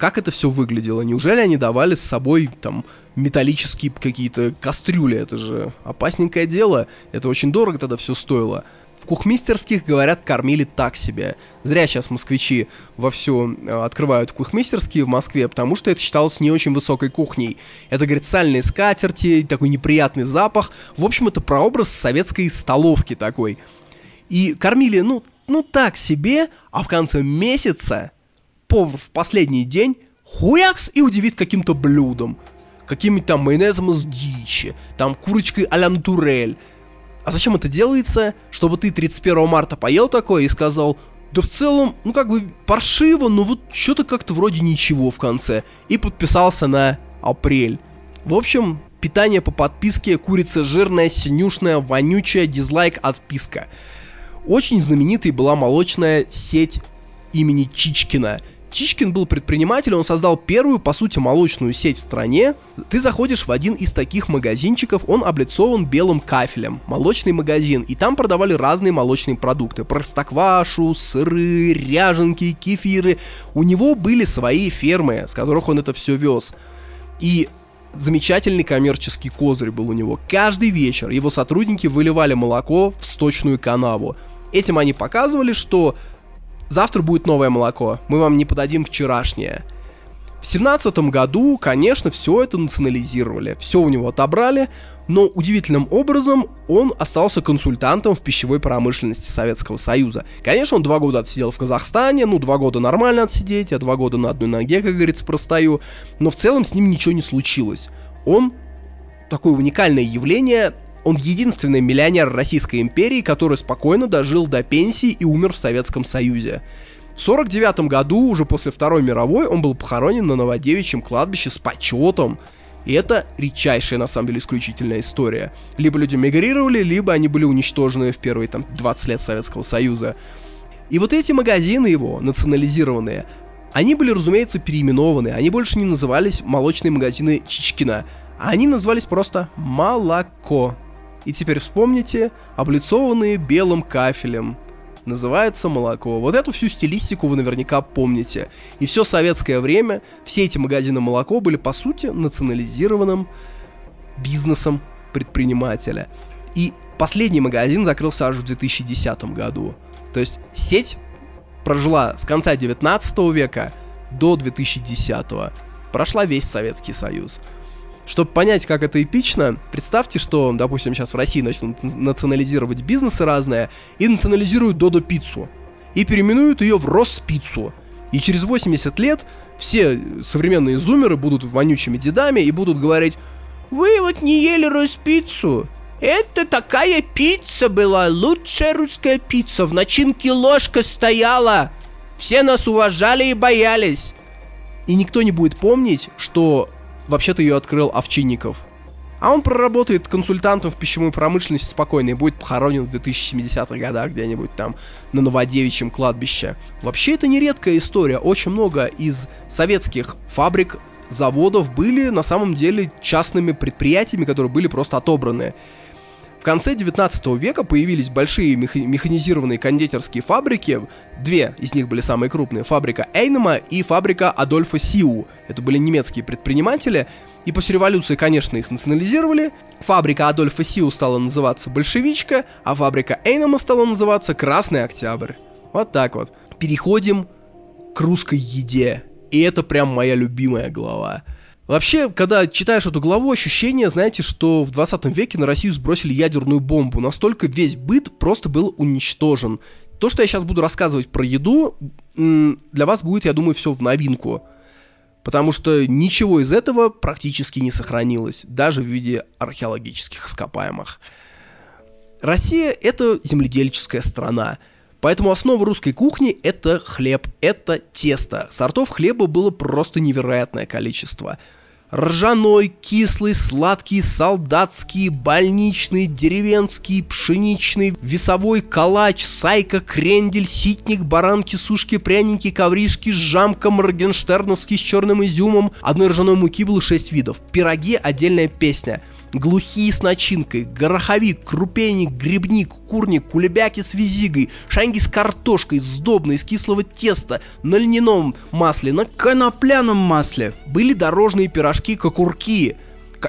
как это все выглядело? Неужели они давали с собой там металлические какие-то кастрюли? Это же опасненькое дело. Это очень дорого тогда все стоило. В кухмистерских, говорят, кормили так себе. Зря сейчас москвичи во все э, открывают кухмистерские в Москве, потому что это считалось не очень высокой кухней. Это, говорит, сальные скатерти, такой неприятный запах. В общем, это прообраз советской столовки такой. И кормили, ну, ну так себе, а в конце месяца повар в последний день хуякс и удивит каким-то блюдом. Каким-нибудь там майонезом из дичи, там курочкой а-ля натурель. А зачем это делается? Чтобы ты 31 марта поел такое и сказал, да в целом, ну как бы паршиво, но вот что-то как-то вроде ничего в конце. И подписался на апрель. В общем, питание по подписке, курица жирная, синюшная, вонючая, дизлайк, отписка. Очень знаменитой была молочная сеть имени Чичкина. Чичкин был предприниматель, он создал первую, по сути, молочную сеть в стране. Ты заходишь в один из таких магазинчиков, он облицован белым кафелем, молочный магазин, и там продавали разные молочные продукты. Простоквашу, сыры, ряженки, кефиры. У него были свои фермы, с которых он это все вез. И замечательный коммерческий козырь был у него. Каждый вечер его сотрудники выливали молоко в сточную канаву. Этим они показывали, что завтра будет новое молоко, мы вам не подадим вчерашнее. В семнадцатом году, конечно, все это национализировали, все у него отобрали, но удивительным образом он остался консультантом в пищевой промышленности Советского Союза. Конечно, он два года отсидел в Казахстане, ну, два года нормально отсидеть, я два года на одной ноге, как говорится, простою, но в целом с ним ничего не случилось. Он такое уникальное явление он единственный миллионер Российской империи, который спокойно дожил до пенсии и умер в Советском Союзе. В 49 году, уже после Второй мировой, он был похоронен на Новодевичьем кладбище с почетом. И это редчайшая, на самом деле, исключительная история. Либо люди мигрировали, либо они были уничтожены в первые там 20 лет Советского Союза. И вот эти магазины его, национализированные, они были, разумеется, переименованы. Они больше не назывались молочные магазины Чичкина, а они назывались просто «Молоко». И теперь вспомните облицованные белым кафелем называется молоко. Вот эту всю стилистику вы наверняка помните. И все советское время все эти магазины молоко были, по сути, национализированным бизнесом предпринимателя. И последний магазин закрылся аж в 2010 году. То есть сеть прожила с конца 19 века до 2010. Прошла весь Советский Союз. Чтобы понять, как это эпично, представьте, что, допустим, сейчас в России начнут национализировать бизнесы разные и национализируют Додо пиццу. И переименуют ее в Роспиццу. И через 80 лет все современные зумеры будут вонючими дедами и будут говорить «Вы вот не ели Роспиццу? Это такая пицца была, лучшая русская пицца, в начинке ложка стояла. Все нас уважали и боялись». И никто не будет помнить, что вообще-то ее открыл Овчинников. А он проработает консультантом в пищевой промышленности спокойно и будет похоронен в 2070-х годах где-нибудь там на Новодевичьем кладбище. Вообще это не редкая история. Очень много из советских фабрик, заводов были на самом деле частными предприятиями, которые были просто отобраны. В конце 19 века появились большие механизированные кондитерские фабрики. Две из них были самые крупные. Фабрика Эйнема и фабрика Адольфа Сиу. Это были немецкие предприниматели. И после революции, конечно, их национализировали. Фабрика Адольфа Сиу стала называться Большевичка, а фабрика Эйнема стала называться Красный Октябрь. Вот так вот. Переходим к русской еде. И это прям моя любимая глава. Вообще, когда читаешь эту главу, ощущение, знаете, что в 20 веке на Россию сбросили ядерную бомбу. Настолько весь быт просто был уничтожен. То, что я сейчас буду рассказывать про еду, для вас будет, я думаю, все в новинку. Потому что ничего из этого практически не сохранилось, даже в виде археологических ископаемых. Россия — это земледельческая страна. Поэтому основа русской кухни — это хлеб, это тесто. Сортов хлеба было просто невероятное количество — Ржаной, кислый, сладкий, солдатский, больничный, деревенский, пшеничный, весовой, калач, сайка, крендель, ситник, баранки, сушки, пряники, ковришки, жамка, моргенштерновский с черным изюмом. Одной ржаной муки было шесть видов. Пироги — отдельная песня — глухие с начинкой, гороховик, крупейник, грибник, курник, кулебяки с визигой, шанги с картошкой, сдобной, из кислого теста, на льняном масле, на конопляном масле. Были дорожные пирожки кокурки,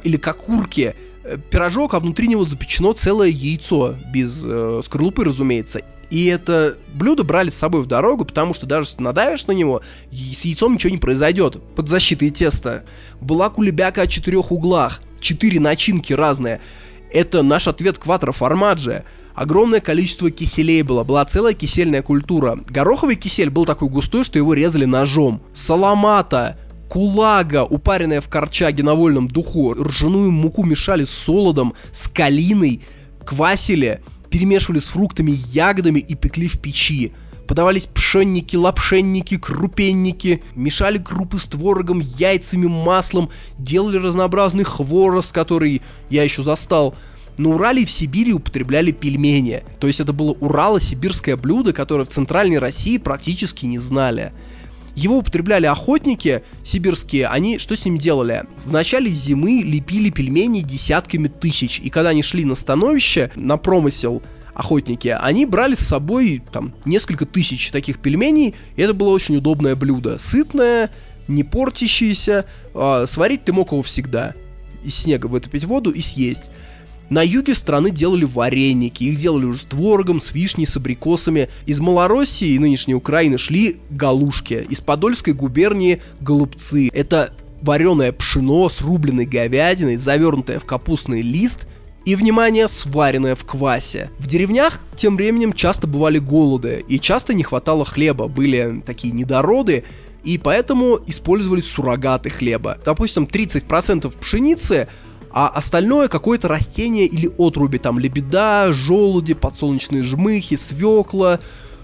или кокурки, э, пирожок, а внутри него запечено целое яйцо, без э, скорлупы, разумеется. И это блюдо брали с собой в дорогу, потому что даже надавишь на него, с яйцом ничего не произойдет. Под защитой теста. Была кулебяка о четырех углах четыре начинки разные. Это наш ответ кватро формаджи. Огромное количество киселей было, была целая кисельная культура. Гороховый кисель был такой густой, что его резали ножом. Саламата, кулага, упаренная в корчаге на вольном духу, ржаную муку мешали с солодом, с калиной, квасили, перемешивали с фруктами, ягодами и пекли в печи подавались пшенники, лапшенники, крупенники, мешали крупы с творогом, яйцами, маслом, делали разнообразный хворост, который я еще застал. На Урале и в Сибири употребляли пельмени. То есть это было Урало-сибирское блюдо, которое в Центральной России практически не знали. Его употребляли охотники сибирские, они что с ним делали? В начале зимы лепили пельмени десятками тысяч, и когда они шли на становище, на промысел, охотники, они брали с собой там несколько тысяч таких пельменей, и это было очень удобное блюдо. Сытное, не портящееся, э, сварить ты мог его всегда. Из снега вытопить воду и съесть. На юге страны делали вареники, их делали уже с творогом, с вишней, с абрикосами. Из Малороссии и нынешней Украины шли галушки, из Подольской губернии голубцы. Это вареное пшено с рубленой говядиной, завернутое в капустный лист и, внимание, сваренное в квасе. В деревнях тем временем часто бывали голоды, и часто не хватало хлеба, были такие недороды, и поэтому использовались суррогаты хлеба. Допустим, 30% пшеницы, а остальное какое-то растение или отруби, там лебеда, желуди, подсолнечные жмыхи, свекла,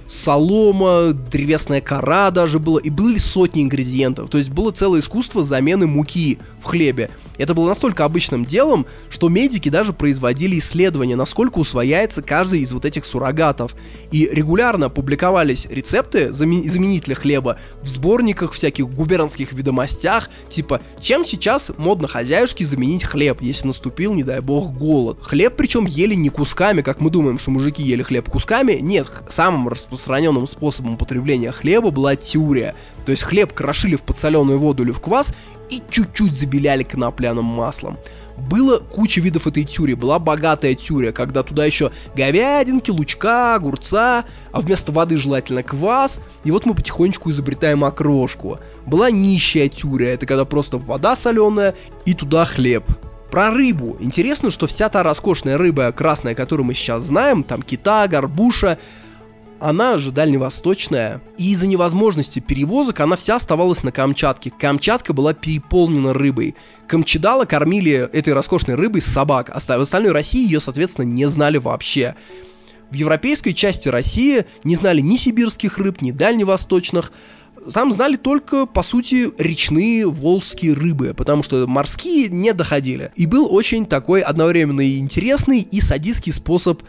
солома, древесная кора даже было, и были сотни ингредиентов. То есть было целое искусство замены муки хлебе. Это было настолько обычным делом, что медики даже производили исследования, насколько усвояется каждый из вот этих суррогатов. И регулярно публиковались рецепты заме- заменителя хлеба в сборниках всяких губернских ведомостях, типа «Чем сейчас модно хозяюшке заменить хлеб, если наступил, не дай бог, голод?» Хлеб причем ели не кусками, как мы думаем, что мужики ели хлеб кусками. Нет, самым распространенным способом употребления хлеба была тюря. То есть хлеб крошили в подсоленную воду или в квас и чуть-чуть забеляли конопляным маслом. Было куча видов этой тюри, была богатая тюря, когда туда еще говядинки, лучка, огурца, а вместо воды желательно квас, и вот мы потихонечку изобретаем окрошку. Была нищая тюря, это когда просто вода соленая и туда хлеб. Про рыбу. Интересно, что вся та роскошная рыба красная, которую мы сейчас знаем, там кита, горбуша, она же дальневосточная, и из-за невозможности перевозок она вся оставалась на Камчатке. Камчатка была переполнена рыбой. Камчедала кормили этой роскошной рыбой собак, а в остальной России ее, соответственно, не знали вообще. В европейской части России не знали ни сибирских рыб, ни дальневосточных, там знали только, по сути, речные волжские рыбы, потому что морские не доходили. И был очень такой одновременно и интересный, и садистский способ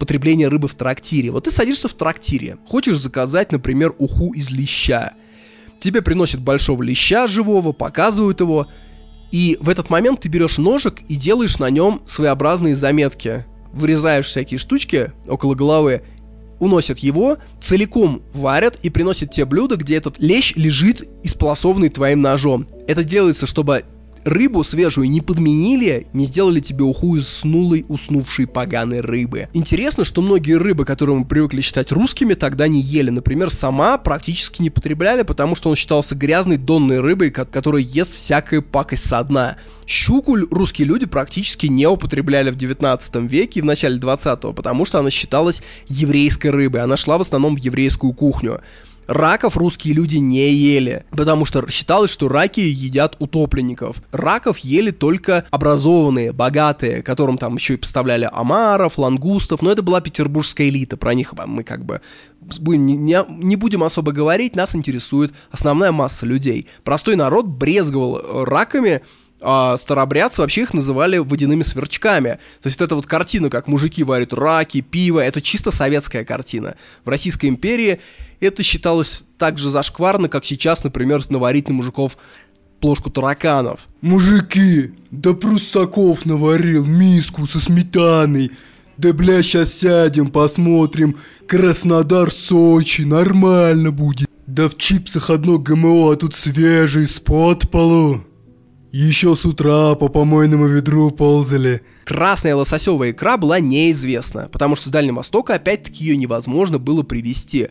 потребления рыбы в трактире. Вот ты садишься в трактире, хочешь заказать, например, уху из леща. Тебе приносят большого леща живого, показывают его, и в этот момент ты берешь ножик и делаешь на нем своеобразные заметки. Вырезаешь всякие штучки около головы, уносят его, целиком варят и приносят те блюда, где этот лещ лежит исполосованный твоим ножом. Это делается, чтобы рыбу свежую не подменили, не сделали тебе уху из снулой, уснувшей поганой рыбы. Интересно, что многие рыбы, которые мы привыкли считать русскими, тогда не ели. Например, сама практически не потребляли, потому что он считался грязной донной рыбой, которая ест всякая пакость со дна. Щуку русские люди практически не употребляли в 19 веке и в начале 20-го, потому что она считалась еврейской рыбой. Она шла в основном в еврейскую кухню. Раков русские люди не ели, потому что считалось, что раки едят утопленников. Раков ели только образованные, богатые, которым там еще и поставляли омаров, лангустов, но это была петербургская элита, про них мы как бы не, не будем особо говорить, нас интересует основная масса людей. Простой народ брезговал раками, а старобрядцы вообще их называли водяными сверчками. То есть это вот картина, как мужики варят раки, пиво, это чисто советская картина. В Российской империи это считалось так же зашкварно, как сейчас, например, наварить на мужиков плошку тараканов. Мужики, да прусаков наварил миску со сметаной. Да бля, сейчас сядем, посмотрим. Краснодар, Сочи, нормально будет. Да в чипсах одно ГМО, а тут свежий, спот полу. Еще с утра по помойному ведру ползали. Красная лососевая икра была неизвестна, потому что с Дальнего Востока опять-таки ее невозможно было привезти.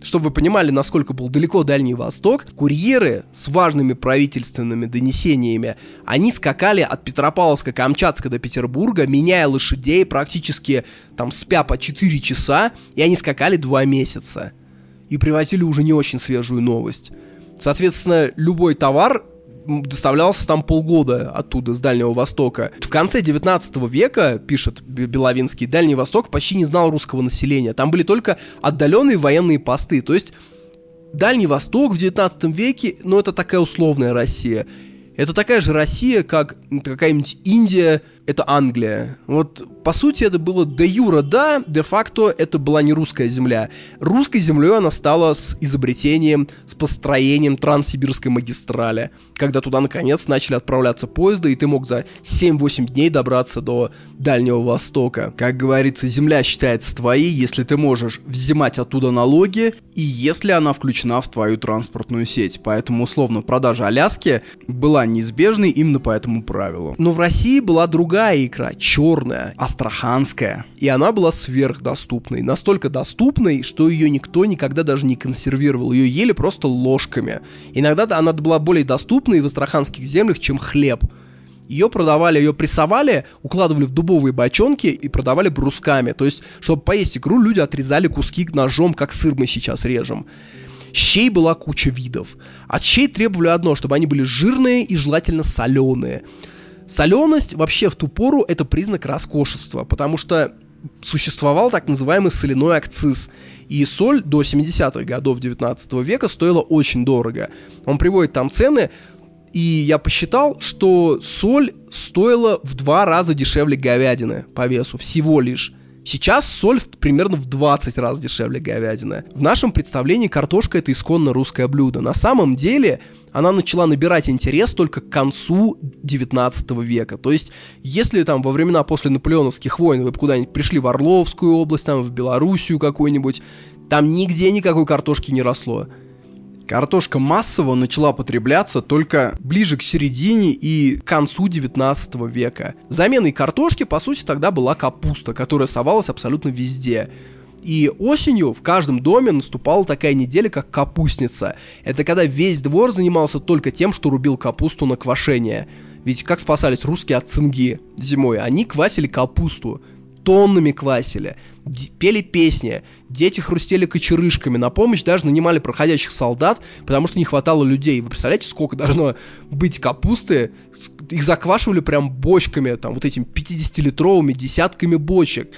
Чтобы вы понимали, насколько был далеко Дальний Восток, курьеры с важными правительственными донесениями, они скакали от Петропавловска-Камчатска до Петербурга, меняя лошадей практически там спя по 4 часа, и они скакали 2 месяца. И привозили уже не очень свежую новость. Соответственно, любой товар доставлялся там полгода оттуда, с Дальнего Востока. В конце 19 века, пишет Беловинский, Дальний Восток почти не знал русского населения. Там были только отдаленные военные посты. То есть Дальний Восток в 19 веке, ну это такая условная Россия. Это такая же Россия, как какая-нибудь Индия, это Англия. Вот, по сути, это было де юра, да, де-факто это была не русская земля. Русской землей она стала с изобретением, с построением Транссибирской магистрали, когда туда, наконец, начали отправляться поезды, и ты мог за 7-8 дней добраться до Дальнего Востока. Как говорится, земля считается твоей, если ты можешь взимать оттуда налоги, и если она включена в твою транспортную сеть. Поэтому, условно, продажа Аляски была неизбежной именно по этому правилу. Но в России была другая другая икра, черная, астраханская. И она была сверхдоступной. Настолько доступной, что ее никто никогда даже не консервировал. Ее ели просто ложками. Иногда она была более доступной в астраханских землях, чем хлеб. Ее продавали, ее прессовали, укладывали в дубовые бочонки и продавали брусками. То есть, чтобы поесть икру, люди отрезали куски ножом, как сыр мы сейчас режем. Щей была куча видов. От щей требовали одно, чтобы они были жирные и желательно соленые. Соленость вообще в ту пору это признак роскошества, потому что существовал так называемый соляной акциз. И соль до 70-х годов 19 века стоила очень дорого. Он приводит там цены, и я посчитал, что соль стоила в два раза дешевле говядины по весу, всего лишь. Сейчас соль примерно в 20 раз дешевле говядины. В нашем представлении картошка это исконно русское блюдо. На самом деле она начала набирать интерес только к концу 19 века. То есть, если там во времена после наполеоновских войн вы бы куда-нибудь пришли в Орловскую область, там в Белоруссию какую-нибудь, там нигде никакой картошки не росло. Картошка массово начала потребляться только ближе к середине и концу 19 века. Заменой картошки, по сути, тогда была капуста, которая совалась абсолютно везде. И осенью в каждом доме наступала такая неделя, как капустница. Это когда весь двор занимался только тем, что рубил капусту на квашение. Ведь как спасались русские от цинги зимой? Они квасили капусту тоннами квасили, пели песни, дети хрустели кочерышками, на помощь даже нанимали проходящих солдат, потому что не хватало людей. Вы представляете, сколько должно быть капусты? Их заквашивали прям бочками, там вот этими 50-литровыми десятками бочек.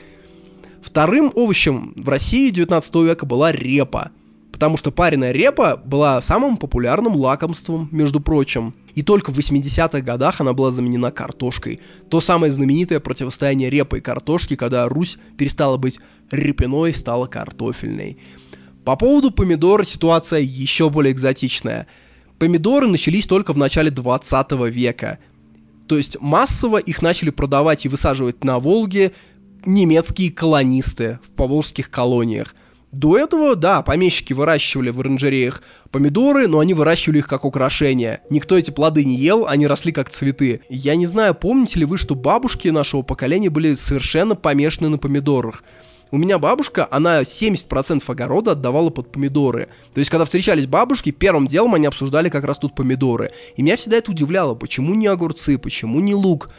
Вторым овощем в России 19 века была репа. Потому что пареная репа была самым популярным лакомством, между прочим. И только в 80-х годах она была заменена картошкой. То самое знаменитое противостояние репы и картошки, когда Русь перестала быть репяной, стала картофельной. По поводу помидора ситуация еще более экзотичная. Помидоры начались только в начале 20 века. То есть массово их начали продавать и высаживать на Волге немецкие колонисты в поволжских колониях. До этого, да, помещики выращивали в оранжереях помидоры, но они выращивали их как украшение. Никто эти плоды не ел, они росли как цветы. Я не знаю, помните ли вы, что бабушки нашего поколения были совершенно помешаны на помидорах. У меня бабушка, она 70% огорода отдавала под помидоры. То есть, когда встречались бабушки, первым делом они обсуждали, как растут помидоры. И меня всегда это удивляло, почему не огурцы, почему не лук.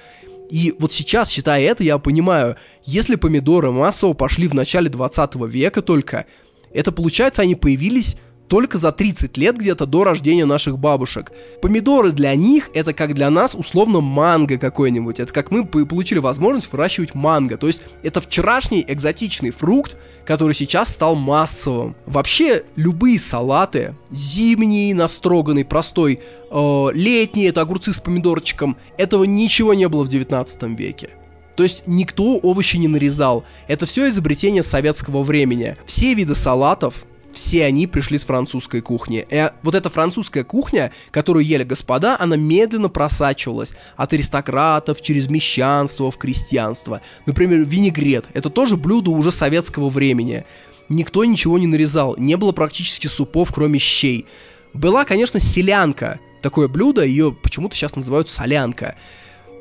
И вот сейчас, считая это, я понимаю, если помидоры массово пошли в начале 20 века только, это получается, они появились только за 30 лет где-то до рождения наших бабушек. Помидоры для них это как для нас условно манго какой-нибудь. Это как мы получили возможность выращивать манго. То есть это вчерашний экзотичный фрукт, который сейчас стал массовым. Вообще любые салаты, зимний, настроганный, простой, э, летний, это огурцы с помидорчиком, этого ничего не было в 19 веке. То есть никто овощи не нарезал. Это все изобретение советского времени. Все виды салатов, все они пришли с французской кухни. И вот эта французская кухня, которую ели господа, она медленно просачивалась от аристократов через мещанство в крестьянство. Например, винегрет. Это тоже блюдо уже советского времени. Никто ничего не нарезал, не было практически супов, кроме щей. Была, конечно, селянка. Такое блюдо, ее почему-то сейчас называют солянка.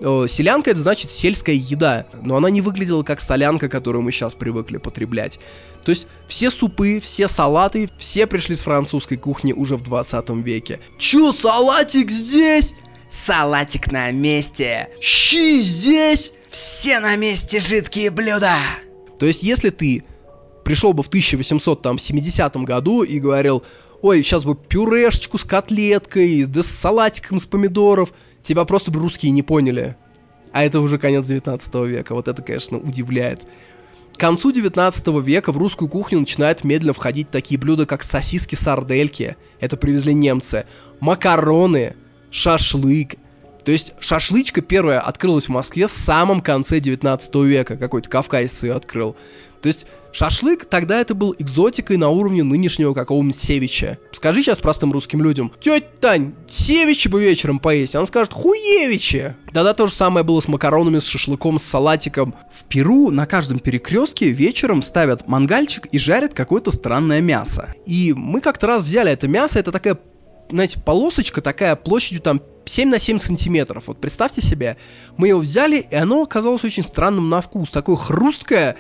Э, Селянка это значит сельская еда, но она не выглядела как солянка, которую мы сейчас привыкли потреблять. То есть все супы, все салаты, все пришли с французской кухни уже в 20 веке. Чё, салатик здесь? Салатик на месте. Щи здесь? Все на месте жидкие блюда. То есть если ты пришел бы в 1870 году и говорил, ой, сейчас бы пюрешечку с котлеткой, да с салатиком из помидоров, тебя просто бы русские не поняли. А это уже конец 19 века, вот это, конечно, удивляет. К концу 19 века в русскую кухню начинают медленно входить такие блюда, как сосиски-сардельки, это привезли немцы, макароны, шашлык. То есть шашлычка первая открылась в Москве в самом конце 19 века, какой-то кавказец ее открыл. То есть шашлык тогда это был экзотикой на уровне нынешнего какого-нибудь севича. Скажи сейчас простым русским людям, тетя Тань, севичи бы вечером поесть. Она скажет, хуевичи. Тогда то же самое было с макаронами, с шашлыком, с салатиком. В Перу на каждом перекрестке вечером ставят мангальчик и жарят какое-то странное мясо. И мы как-то раз взяли это мясо, это такая знаете, полосочка такая площадью там 7 на 7 сантиметров. Вот представьте себе, мы его взяли, и оно оказалось очень странным на вкус. Такое хрусткое,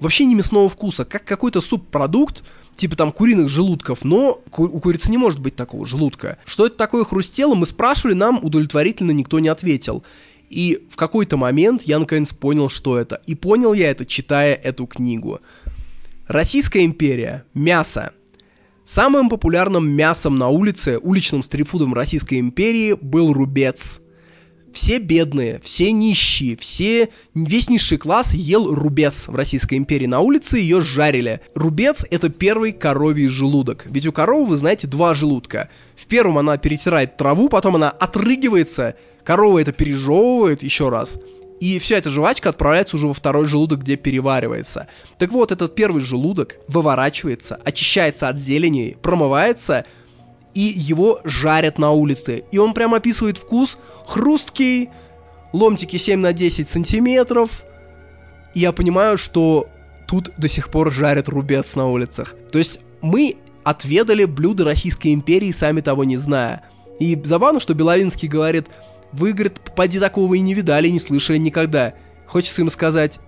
вообще не мясного вкуса, как какой-то субпродукт, типа там куриных желудков, но ку- у курицы не может быть такого желудка. Что это такое хрустело, мы спрашивали, нам удовлетворительно никто не ответил. И в какой-то момент я наконец понял, что это. И понял я это, читая эту книгу. Российская империя. Мясо. Самым популярным мясом на улице, уличным стритфудом Российской империи был рубец. Все бедные, все нищие, все, весь низший класс ел рубец в Российской империи. На улице ее жарили. Рубец — это первый коровий желудок. Ведь у коровы, вы знаете, два желудка. В первом она перетирает траву, потом она отрыгивается, корова это пережевывает еще раз, и вся эта жвачка отправляется уже во второй желудок, где переваривается. Так вот, этот первый желудок выворачивается, очищается от зелени, промывается, и его жарят на улице. И он прям описывает вкус хрусткий, ломтики 7 на 10 сантиметров. И я понимаю, что тут до сих пор жарят рубец на улицах. То есть мы отведали блюда Российской империи, сами того не зная. И забавно, что Беловинский говорит, вы, говорит, поди такого и не видали, и не слышали никогда. Хочется им сказать,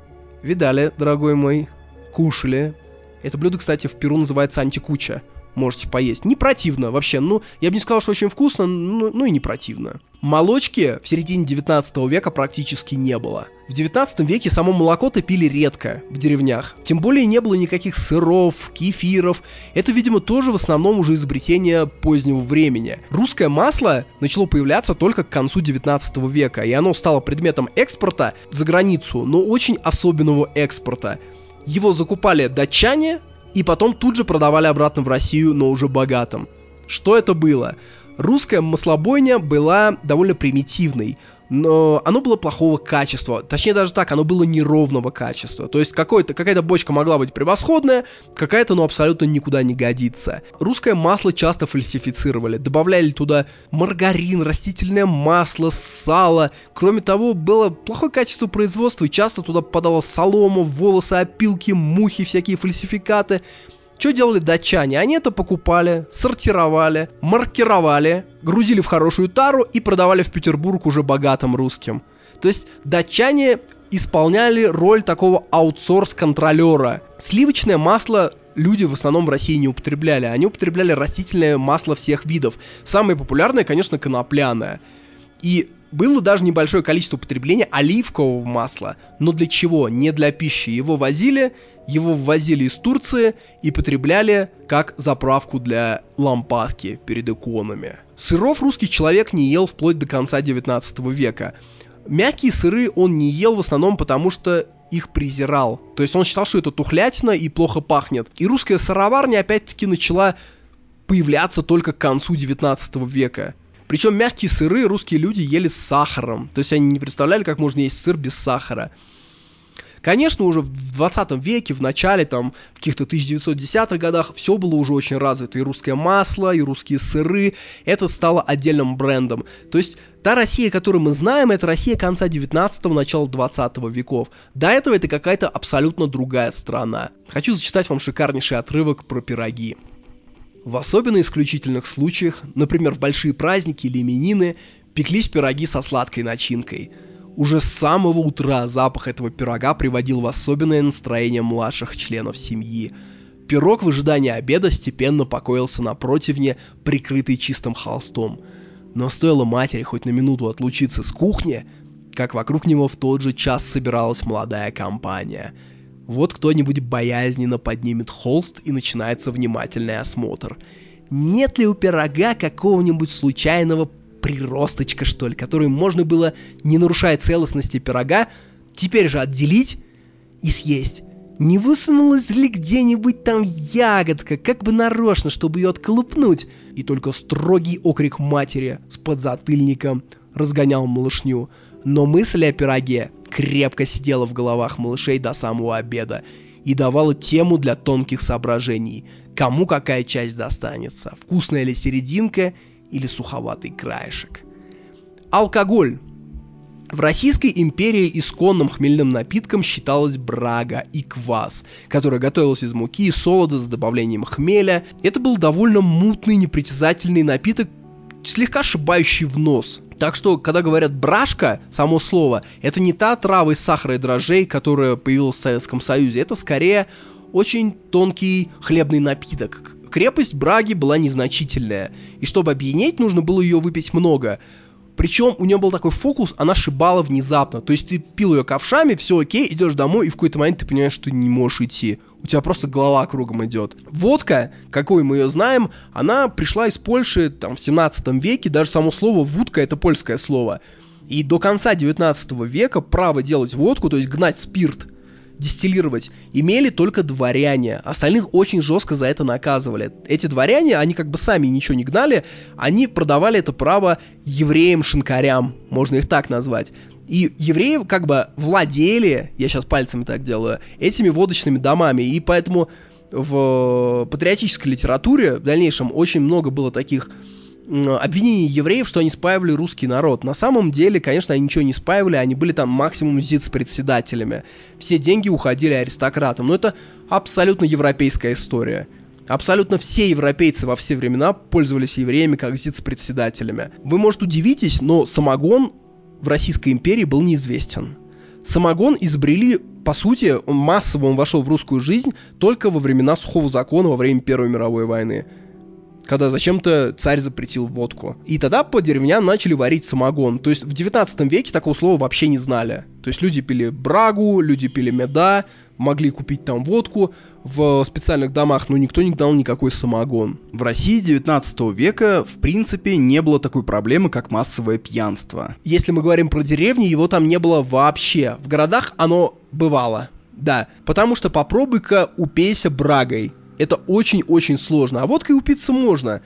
видали, дорогой мой, кушали. Это блюдо, кстати, в Перу называется антикуча можете поесть. Не противно вообще, ну, я бы не сказал, что очень вкусно, ну, ну и не противно. Молочки в середине 19 века практически не было. В 19 веке само молоко-то пили редко в деревнях. Тем более не было никаких сыров, кефиров. Это, видимо, тоже в основном уже изобретение позднего времени. Русское масло начало появляться только к концу 19 века, и оно стало предметом экспорта за границу, но очень особенного экспорта. Его закупали датчане, и потом тут же продавали обратно в Россию, но уже богатым. Что это было? Русская маслобойня была довольно примитивной, но оно было плохого качества. Точнее даже так, оно было неровного качества. То есть какой-то, какая-то бочка могла быть превосходная, какая-то, ну, абсолютно никуда не годится. Русское масло часто фальсифицировали. Добавляли туда маргарин, растительное масло, сало. Кроме того, было плохое качество производства, и часто туда попадала солома, волосы, опилки, мухи, всякие фальсификаты. Что делали датчане? Они это покупали, сортировали, маркировали, грузили в хорошую тару и продавали в Петербург уже богатым русским. То есть датчане исполняли роль такого аутсорс-контролера. Сливочное масло люди в основном в России не употребляли. Они употребляли растительное масло всех видов. Самое популярное, конечно, конопляное. И было даже небольшое количество потребления оливкового масла. Но для чего? Не для пищи. Его возили его ввозили из Турции и потребляли как заправку для лампадки перед иконами. Сыров русский человек не ел вплоть до конца 19 века. Мягкие сыры он не ел в основном потому, что их презирал. То есть он считал, что это тухлятина и плохо пахнет. И русская сыроварня опять-таки начала появляться только к концу 19 века. Причем мягкие сыры русские люди ели с сахаром. То есть они не представляли, как можно есть сыр без сахара. Конечно, уже в 20 веке, в начале, там, в каких-то 1910-х годах, все было уже очень развито. И русское масло, и русские сыры. Это стало отдельным брендом. То есть, та Россия, которую мы знаем, это Россия конца 19-го, начала 20 веков. До этого это какая-то абсолютно другая страна. Хочу зачитать вам шикарнейший отрывок про пироги. В особенно исключительных случаях, например, в большие праздники или именины, пеклись пироги со сладкой начинкой – уже с самого утра запах этого пирога приводил в особенное настроение младших членов семьи. Пирог в ожидании обеда степенно покоился на противне, прикрытый чистым холстом. Но стоило матери хоть на минуту отлучиться с кухни, как вокруг него в тот же час собиралась молодая компания. Вот кто-нибудь боязненно поднимет холст и начинается внимательный осмотр. Нет ли у пирога какого-нибудь случайного приросточка, что ли, которую можно было, не нарушая целостности пирога, теперь же отделить и съесть. Не высунулась ли где-нибудь там ягодка, как бы нарочно, чтобы ее отколупнуть? И только строгий окрик матери с подзатыльником разгонял малышню. Но мысль о пироге крепко сидела в головах малышей до самого обеда и давала тему для тонких соображений, кому какая часть достанется, вкусная ли серединка или суховатый краешек. Алкоголь. В Российской империи исконным хмельным напитком считалась брага и квас, которая готовилась из муки и солода с добавлением хмеля. Это был довольно мутный, непритязательный напиток, слегка шибающий в нос. Так что, когда говорят брашка, само слово, это не та трава из сахара и дрожжей, которая появилась в Советском Союзе, это скорее очень тонкий хлебный напиток, Крепость Браги была незначительная, и чтобы объединять, нужно было ее выпить много. Причем у нее был такой фокус, она шибала внезапно. То есть ты пил ее ковшами, все окей, идешь домой, и в какой-то момент ты понимаешь, что не можешь идти. У тебя просто голова кругом идет. Водка, какой мы ее знаем, она пришла из Польши там в 17 веке, даже само слово «вудка» это польское слово. И до конца 19 века право делать водку, то есть гнать спирт, дистиллировать, имели только дворяне. Остальных очень жестко за это наказывали. Эти дворяне, они как бы сами ничего не гнали, они продавали это право евреям-шинкарям, можно их так назвать. И евреи как бы владели, я сейчас пальцами так делаю, этими водочными домами. И поэтому в патриотической литературе в дальнейшем очень много было таких обвинений евреев, что они спаивали русский народ. На самом деле, конечно, они ничего не спаивали, они были там максимум ЗИЦ-председателями. Все деньги уходили аристократам. Но это абсолютно европейская история. Абсолютно все европейцы во все времена пользовались евреями как ЗИЦ-председателями. Вы, может, удивитесь, но самогон в Российской империи был неизвестен. Самогон изобрели, по сути, массово он вошел в русскую жизнь только во времена сухого закона во время Первой мировой войны когда зачем-то царь запретил водку. И тогда по деревням начали варить самогон. То есть в 19 веке такого слова вообще не знали. То есть люди пили брагу, люди пили меда, могли купить там водку в специальных домах, но никто не дал никакой самогон. В России 19 века, в принципе, не было такой проблемы, как массовое пьянство. Если мы говорим про деревни, его там не было вообще. В городах оно бывало. Да, потому что попробуй-ка упейся брагой это очень-очень сложно. А водкой упиться можно.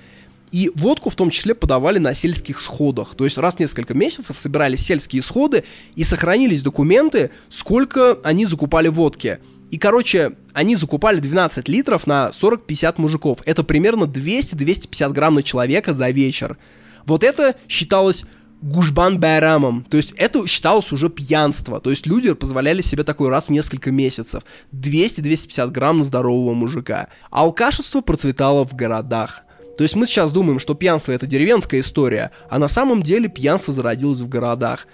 И водку в том числе подавали на сельских сходах. То есть раз в несколько месяцев собирались сельские сходы и сохранились документы, сколько они закупали водки. И, короче, они закупали 12 литров на 40-50 мужиков. Это примерно 200-250 грамм на человека за вечер. Вот это считалось гушбан байрамом. То есть это считалось уже пьянство. То есть люди позволяли себе такой раз в несколько месяцев. 200-250 грамм на здорового мужика. Алкашество процветало в городах. То есть мы сейчас думаем, что пьянство это деревенская история, а на самом деле пьянство зародилось в городах.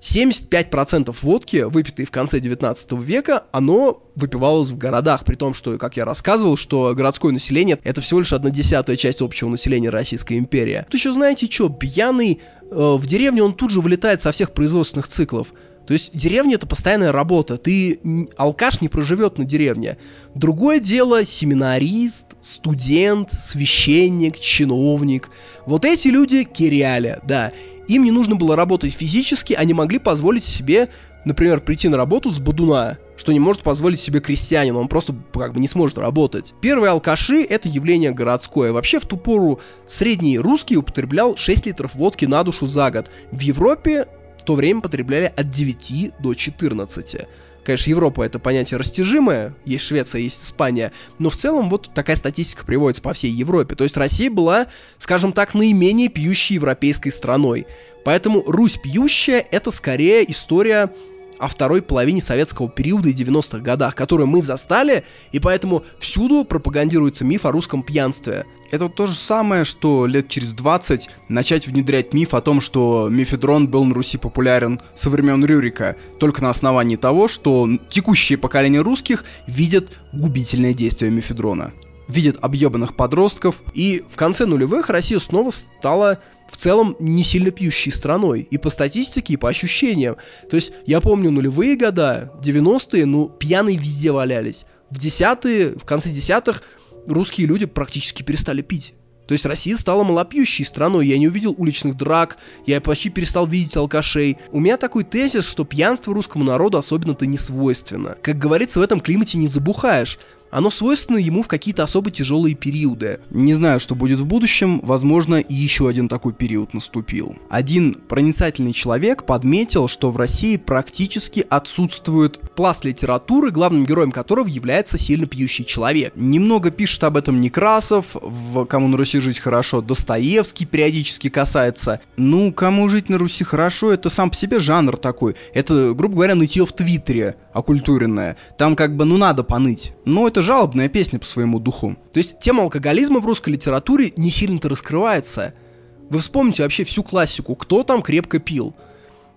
75% водки, выпитой в конце 19 века, оно выпивалось в городах, при том, что, как я рассказывал, что городское население это всего лишь одна десятая часть общего населения Российской империи. Тут еще знаете что, пьяный в деревне он тут же вылетает со всех производственных циклов. То есть деревня это постоянная работа. Ты алкаш не проживет на деревне. Другое дело семинарист, студент, священник, чиновник. Вот эти люди киряли, да. Им не нужно было работать физически, они могли позволить себе, например, прийти на работу с бодуна, что не может позволить себе крестьянин, он просто как бы не сможет работать. Первые алкаши — это явление городское. Вообще в ту пору средний русский употреблял 6 литров водки на душу за год. В Европе в то время потребляли от 9 до 14. Конечно, Европа это понятие растяжимое, есть Швеция, есть Испания, но в целом вот такая статистика приводится по всей Европе. То есть Россия была, скажем так, наименее пьющей европейской страной. Поэтому Русь пьющая это скорее история о второй половине советского периода и 90-х годах, которую мы застали, и поэтому всюду пропагандируется миф о русском пьянстве. Это то же самое, что лет через 20 начать внедрять миф о том, что мифедрон был на Руси популярен со времен Рюрика, только на основании того, что текущее поколение русских видят губительное действие мифедрона видят объебанных подростков. И в конце нулевых Россия снова стала в целом не сильно пьющей страной. И по статистике, и по ощущениям. То есть я помню нулевые года, 90-е, ну, пьяные везде валялись. В десятые, в конце десятых русские люди практически перестали пить. То есть Россия стала малопьющей страной, я не увидел уличных драк, я почти перестал видеть алкашей. У меня такой тезис, что пьянство русскому народу особенно-то не свойственно. Как говорится, в этом климате не забухаешь. Оно свойственно ему в какие-то особо тяжелые периоды. Не знаю, что будет в будущем, возможно, еще один такой период наступил. Один проницательный человек подметил, что в России практически отсутствует пласт литературы, главным героем которого является сильно пьющий человек. Немного пишет об этом Некрасов, в «Кому на Руси жить хорошо» Достоевский периодически касается. Ну, «Кому жить на Руси хорошо» — это сам по себе жанр такой. Это, грубо говоря, нытье в Твиттере оккультуренное. Там как бы, ну, надо поныть. Но это жалобная песня по своему духу. То есть тема алкоголизма в русской литературе не сильно-то раскрывается. Вы вспомните вообще всю классику, кто там крепко пил.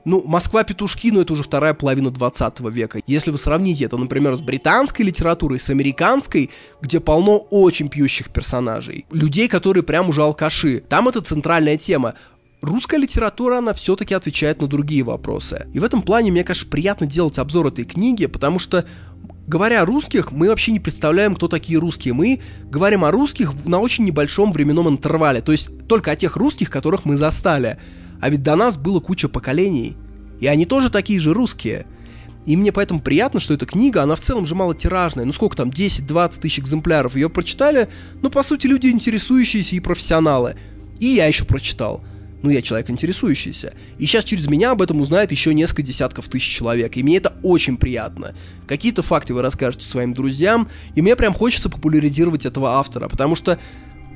Ну, Москва-петушки, ну это уже вторая половина 20 века. Если вы сравните это, например, с британской литературой, с американской, где полно очень пьющих персонажей, людей, которые прям уже алкаши, там это центральная тема русская литература, она все-таки отвечает на другие вопросы. И в этом плане мне, конечно, приятно делать обзор этой книги, потому что Говоря о русских, мы вообще не представляем, кто такие русские. Мы говорим о русских на очень небольшом временном интервале, то есть только о тех русских, которых мы застали. А ведь до нас было куча поколений. И они тоже такие же русские. И мне поэтому приятно, что эта книга, она в целом же малотиражная. Ну сколько там, 10-20 тысяч экземпляров. Ее прочитали, ну по сути люди интересующиеся и профессионалы. И я еще прочитал. Ну, я человек интересующийся. И сейчас через меня об этом узнает еще несколько десятков тысяч человек. И мне это очень приятно. Какие-то факты вы расскажете своим друзьям. И мне прям хочется популяризировать этого автора. Потому что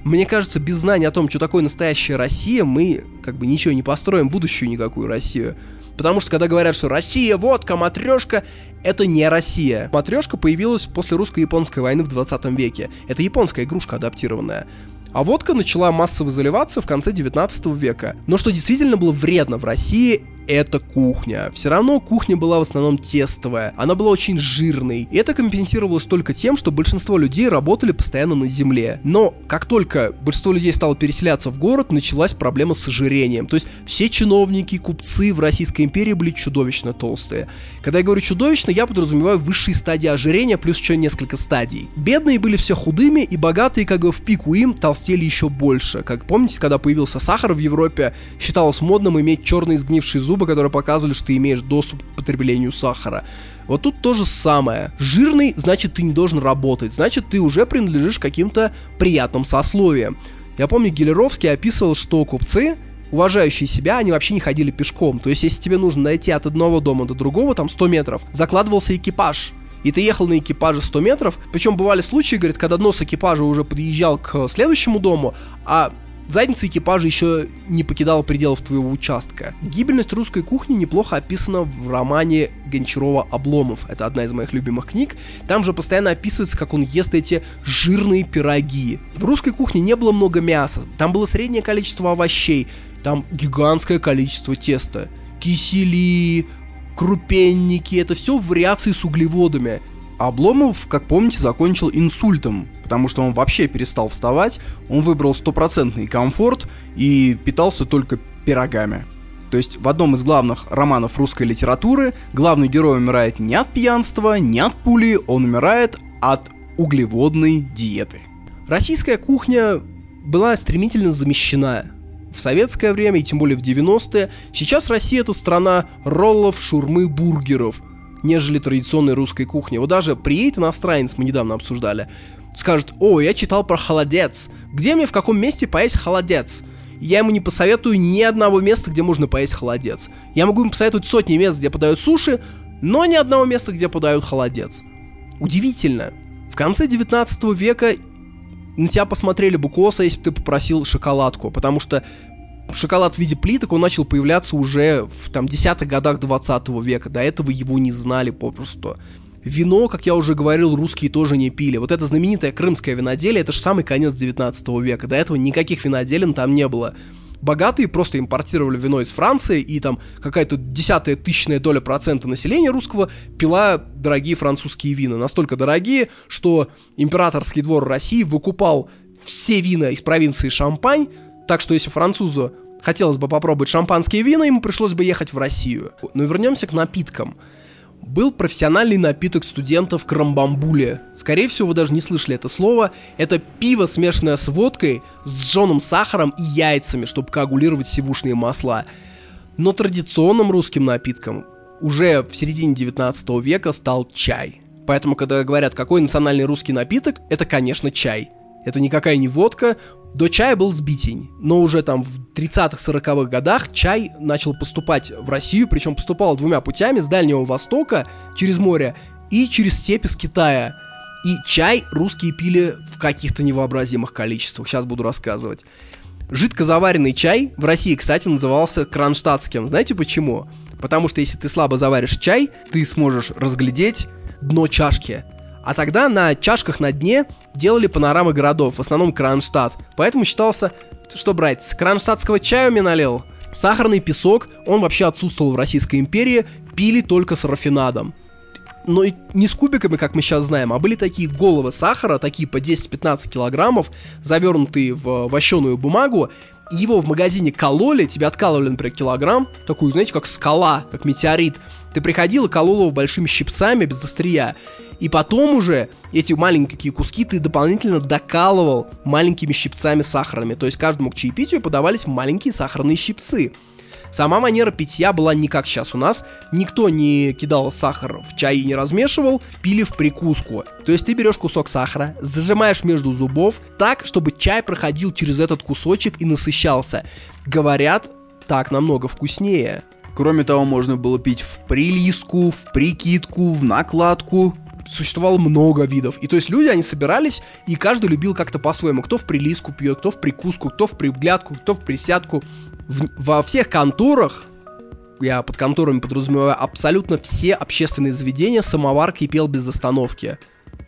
мне кажется, без знания о том, что такое настоящая Россия, мы как бы ничего не построим, будущую никакую Россию. Потому что когда говорят, что Россия, водка, матрешка, это не Россия. Матрешка появилась после русско-японской войны в 20 веке. Это японская игрушка адаптированная. А водка начала массово заливаться в конце 19 века. Но что действительно было вредно в России, это кухня. Все равно кухня была в основном тестовая, она была очень жирной, и это компенсировалось только тем, что большинство людей работали постоянно на земле. Но как только большинство людей стало переселяться в город, началась проблема с ожирением. То есть все чиновники, купцы в Российской империи были чудовищно толстые. Когда я говорю чудовищно, я подразумеваю высшие стадии ожирения плюс еще несколько стадий. Бедные были все худыми, и богатые как бы в пику им толстели еще больше. Как помните, когда появился сахар в Европе, считалось модным иметь черные сгнившие зубы зубы, которые показывали, что ты имеешь доступ к потреблению сахара. Вот тут то же самое. Жирный, значит, ты не должен работать, значит, ты уже принадлежишь каким-то приятным сословиям. Я помню, Гелеровский описывал, что купцы, уважающие себя, они вообще не ходили пешком. То есть, если тебе нужно найти от одного дома до другого, там 100 метров, закладывался экипаж. И ты ехал на экипаже 100 метров. Причем бывали случаи, говорит, когда нос экипажа уже подъезжал к следующему дому, а Задница экипажа еще не покидала пределов твоего участка. Гибельность русской кухни неплохо описана в романе Гончарова «Обломов». Это одна из моих любимых книг. Там же постоянно описывается, как он ест эти жирные пироги. В русской кухне не было много мяса. Там было среднее количество овощей. Там гигантское количество теста. Кисели, крупенники, это все вариации с углеводами. Обломов, как помните, закончил инсультом, потому что он вообще перестал вставать, он выбрал стопроцентный комфорт и питался только пирогами. То есть в одном из главных романов русской литературы главный герой умирает не от пьянства, не от пули, он умирает от углеводной диеты. Российская кухня была стремительно замещена в советское время, и тем более в 90-е. Сейчас Россия это страна роллов, шурмы, бургеров – нежели традиционной русской кухни. Вот даже приедет иностранец, мы недавно обсуждали, скажет, о, я читал про холодец. Где мне в каком месте поесть холодец? Я ему не посоветую ни одного места, где можно поесть холодец. Я могу ему посоветовать сотни мест, где подают суши, но ни одного места, где подают холодец. Удивительно. В конце 19 века на тебя посмотрели бы косо, если бы ты попросил шоколадку, потому что шоколад в виде плиток, он начал появляться уже в там десятых годах 20 века. До этого его не знали попросту. Вино, как я уже говорил, русские тоже не пили. Вот это знаменитое крымское виноделие, это же самый конец 19 века. До этого никаких виноделин там не было. Богатые просто импортировали вино из Франции, и там какая-то десятая тысячная доля процента населения русского пила дорогие французские вина. Настолько дорогие, что императорский двор России выкупал все вина из провинции Шампань, так что если французу хотелось бы попробовать шампанские вина, ему пришлось бы ехать в Россию. Но вернемся к напиткам. Был профессиональный напиток студентов крамбамбуле. Скорее всего, вы даже не слышали это слово. Это пиво, смешанное с водкой, с жженым сахаром и яйцами, чтобы коагулировать сивушные масла. Но традиционным русским напитком уже в середине 19 века стал чай. Поэтому, когда говорят, какой национальный русский напиток, это, конечно, чай. Это никакая не водка, до чая был сбитень, но уже там в 30-40-х годах чай начал поступать в Россию, причем поступал двумя путями, с Дальнего Востока, через море, и через степи с Китая. И чай русские пили в каких-то невообразимых количествах, сейчас буду рассказывать. Жидко заваренный чай в России, кстати, назывался кронштадтским. Знаете почему? Потому что если ты слабо заваришь чай, ты сможешь разглядеть дно чашки. А тогда на чашках на дне делали панорамы городов, в основном Кронштадт. Поэтому считался, что брать, с кронштадтского чая мне налил. Сахарный песок, он вообще отсутствовал в Российской империи, пили только с рафинадом. Но не с кубиками, как мы сейчас знаем, а были такие головы сахара, такие по 10-15 килограммов, завернутые в вощеную бумагу, его в магазине кололи, тебе откалывали, например, килограмм, такую, знаете, как скала, как метеорит. Ты приходил и колол его большими щипцами без острия. И потом уже эти маленькие куски ты дополнительно докалывал маленькими щипцами сахарными. То есть каждому к чаепитию подавались маленькие сахарные щипцы. Сама манера питья была не как сейчас у нас. Никто не кидал сахар в чай и не размешивал, пили в прикуску. То есть ты берешь кусок сахара, зажимаешь между зубов так, чтобы чай проходил через этот кусочек и насыщался. Говорят, так намного вкуснее. Кроме того, можно было пить в прилиску, в прикидку, в накладку. Существовало много видов. И то есть люди, они собирались, и каждый любил как-то по-своему. Кто в прилиску пьет, кто в прикуску, кто в приглядку, кто в присядку. В- во всех конторах, я под конторами подразумеваю абсолютно все общественные заведения, самовар кипел без остановки.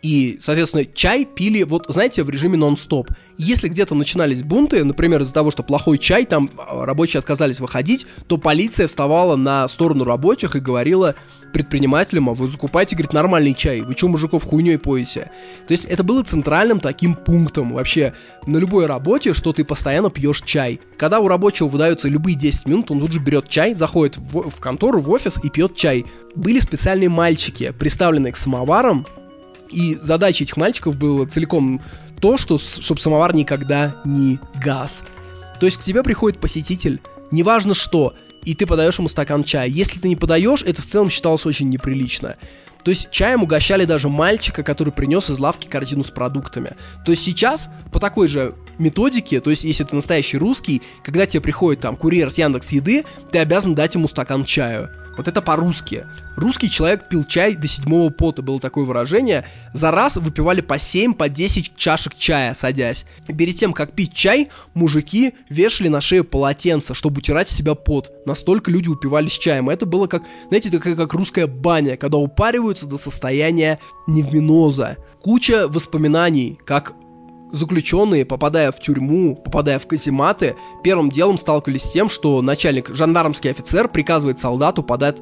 И, соответственно, чай пили, вот, знаете, в режиме нон-стоп. Если где-то начинались бунты, например, из-за того, что плохой чай, там а, рабочие отказались выходить, то полиция вставала на сторону рабочих и говорила предпринимателям, а вы закупайте, говорит, нормальный чай, вы что, мужиков хуйней поете? То есть это было центральным таким пунктом вообще на любой работе, что ты постоянно пьешь чай. Когда у рабочего выдаются любые 10 минут, он тут же берет чай, заходит в, в контору, в офис и пьет чай. Были специальные мальчики, приставленные к самоварам, и задача этих мальчиков была целиком то, что, чтобы самовар никогда не газ. То есть к тебе приходит посетитель, неважно что, и ты подаешь ему стакан чая. Если ты не подаешь, это в целом считалось очень неприлично. То есть чаем угощали даже мальчика, который принес из лавки корзину с продуктами. То есть сейчас по такой же методике, то есть если ты настоящий русский, когда тебе приходит там курьер с Яндекс Еды, ты обязан дать ему стакан чаю. Вот это по-русски. Русский человек пил чай до седьмого пота, было такое выражение. За раз выпивали по 7, по 10 чашек чая, садясь. Перед тем, как пить чай, мужики вешали на шею полотенце, чтобы утирать с себя пот. Настолько люди упивались чаем. Это было как, знаете, это как, русская баня, когда упариваются до состояния невминоза. Куча воспоминаний, как заключенные, попадая в тюрьму, попадая в казематы, первым делом сталкивались с тем, что начальник, жандармский офицер приказывает солдату подать,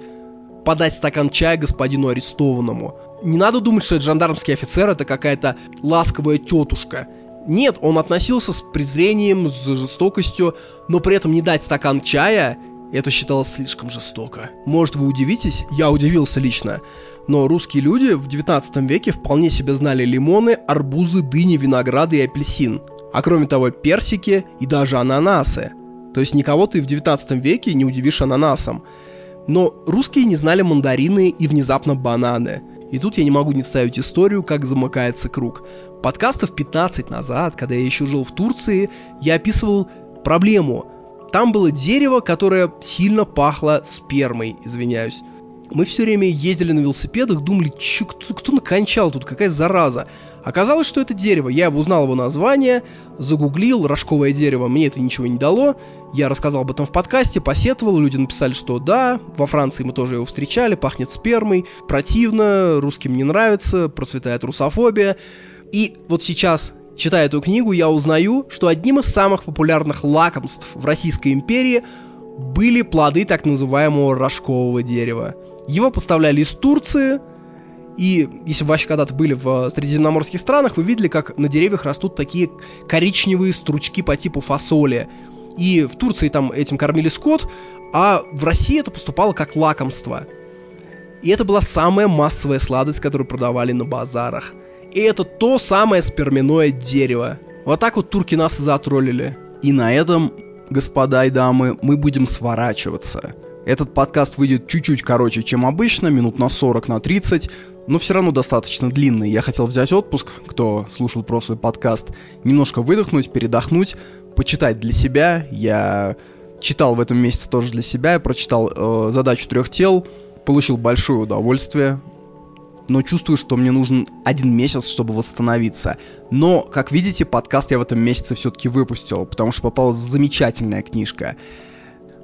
подать стакан чая господину арестованному. Не надо думать, что этот жандармский офицер это какая-то ласковая тетушка. Нет, он относился с презрением, с жестокостью, но при этом не дать стакан чая, это считалось слишком жестоко. Может, вы удивитесь? Я удивился лично. Но русские люди в 19 веке вполне себе знали лимоны, арбузы, дыни, винограды и апельсин. А кроме того, персики и даже ананасы. То есть никого ты в 19 веке не удивишь ананасом. Но русские не знали мандарины и внезапно бананы. И тут я не могу не вставить историю, как замыкается круг. Подкастов 15 назад, когда я еще жил в Турции, я описывал проблему. Там было дерево, которое сильно пахло спермой, извиняюсь. Мы все время ездили на велосипедах, думали, чё, кто, кто накончал тут, какая зараза. Оказалось, что это дерево. Я узнал его название, загуглил, рожковое дерево, мне это ничего не дало. Я рассказал об этом в подкасте, посетовал, люди написали, что да, во Франции мы тоже его встречали, пахнет спермой, противно, русским не нравится, процветает русофобия. И вот сейчас, читая эту книгу, я узнаю, что одним из самых популярных лакомств в Российской империи были плоды так называемого рожкового дерева. Его поставляли из Турции, и если вы вообще когда-то были в средиземноморских странах, вы видели, как на деревьях растут такие коричневые стручки по типу фасоли. И в Турции там этим кормили скот, а в России это поступало как лакомство. И это была самая массовая сладость, которую продавали на базарах. И это то самое спермяное дерево. Вот так вот турки нас и затроллили. И на этом, господа и дамы, мы будем сворачиваться. Этот подкаст выйдет чуть-чуть короче, чем обычно, минут на 40, на 30, но все равно достаточно длинный. Я хотел взять отпуск, кто слушал прошлый подкаст, немножко выдохнуть, передохнуть, почитать для себя. Я читал в этом месяце тоже для себя, я прочитал э, задачу трех тел, получил большое удовольствие, но чувствую, что мне нужен один месяц, чтобы восстановиться. Но, как видите, подкаст я в этом месяце все-таки выпустил, потому что попалась замечательная книжка.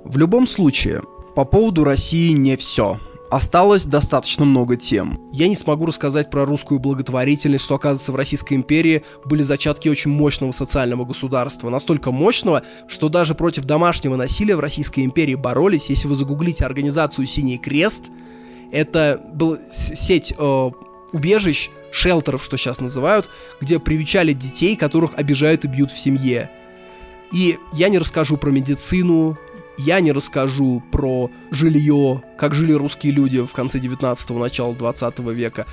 В любом случае, по поводу России не все. Осталось достаточно много тем. Я не смогу рассказать про русскую благотворительность, что, оказывается, в Российской империи были зачатки очень мощного социального государства. Настолько мощного, что даже против домашнего насилия в Российской империи боролись. Если вы загуглите организацию «Синий крест», это была сеть э, убежищ, шелтеров, что сейчас называют, где привечали детей, которых обижают и бьют в семье. И я не расскажу про медицину, я не расскажу про жилье, как жили русские люди в конце 19-го, начала 20 века.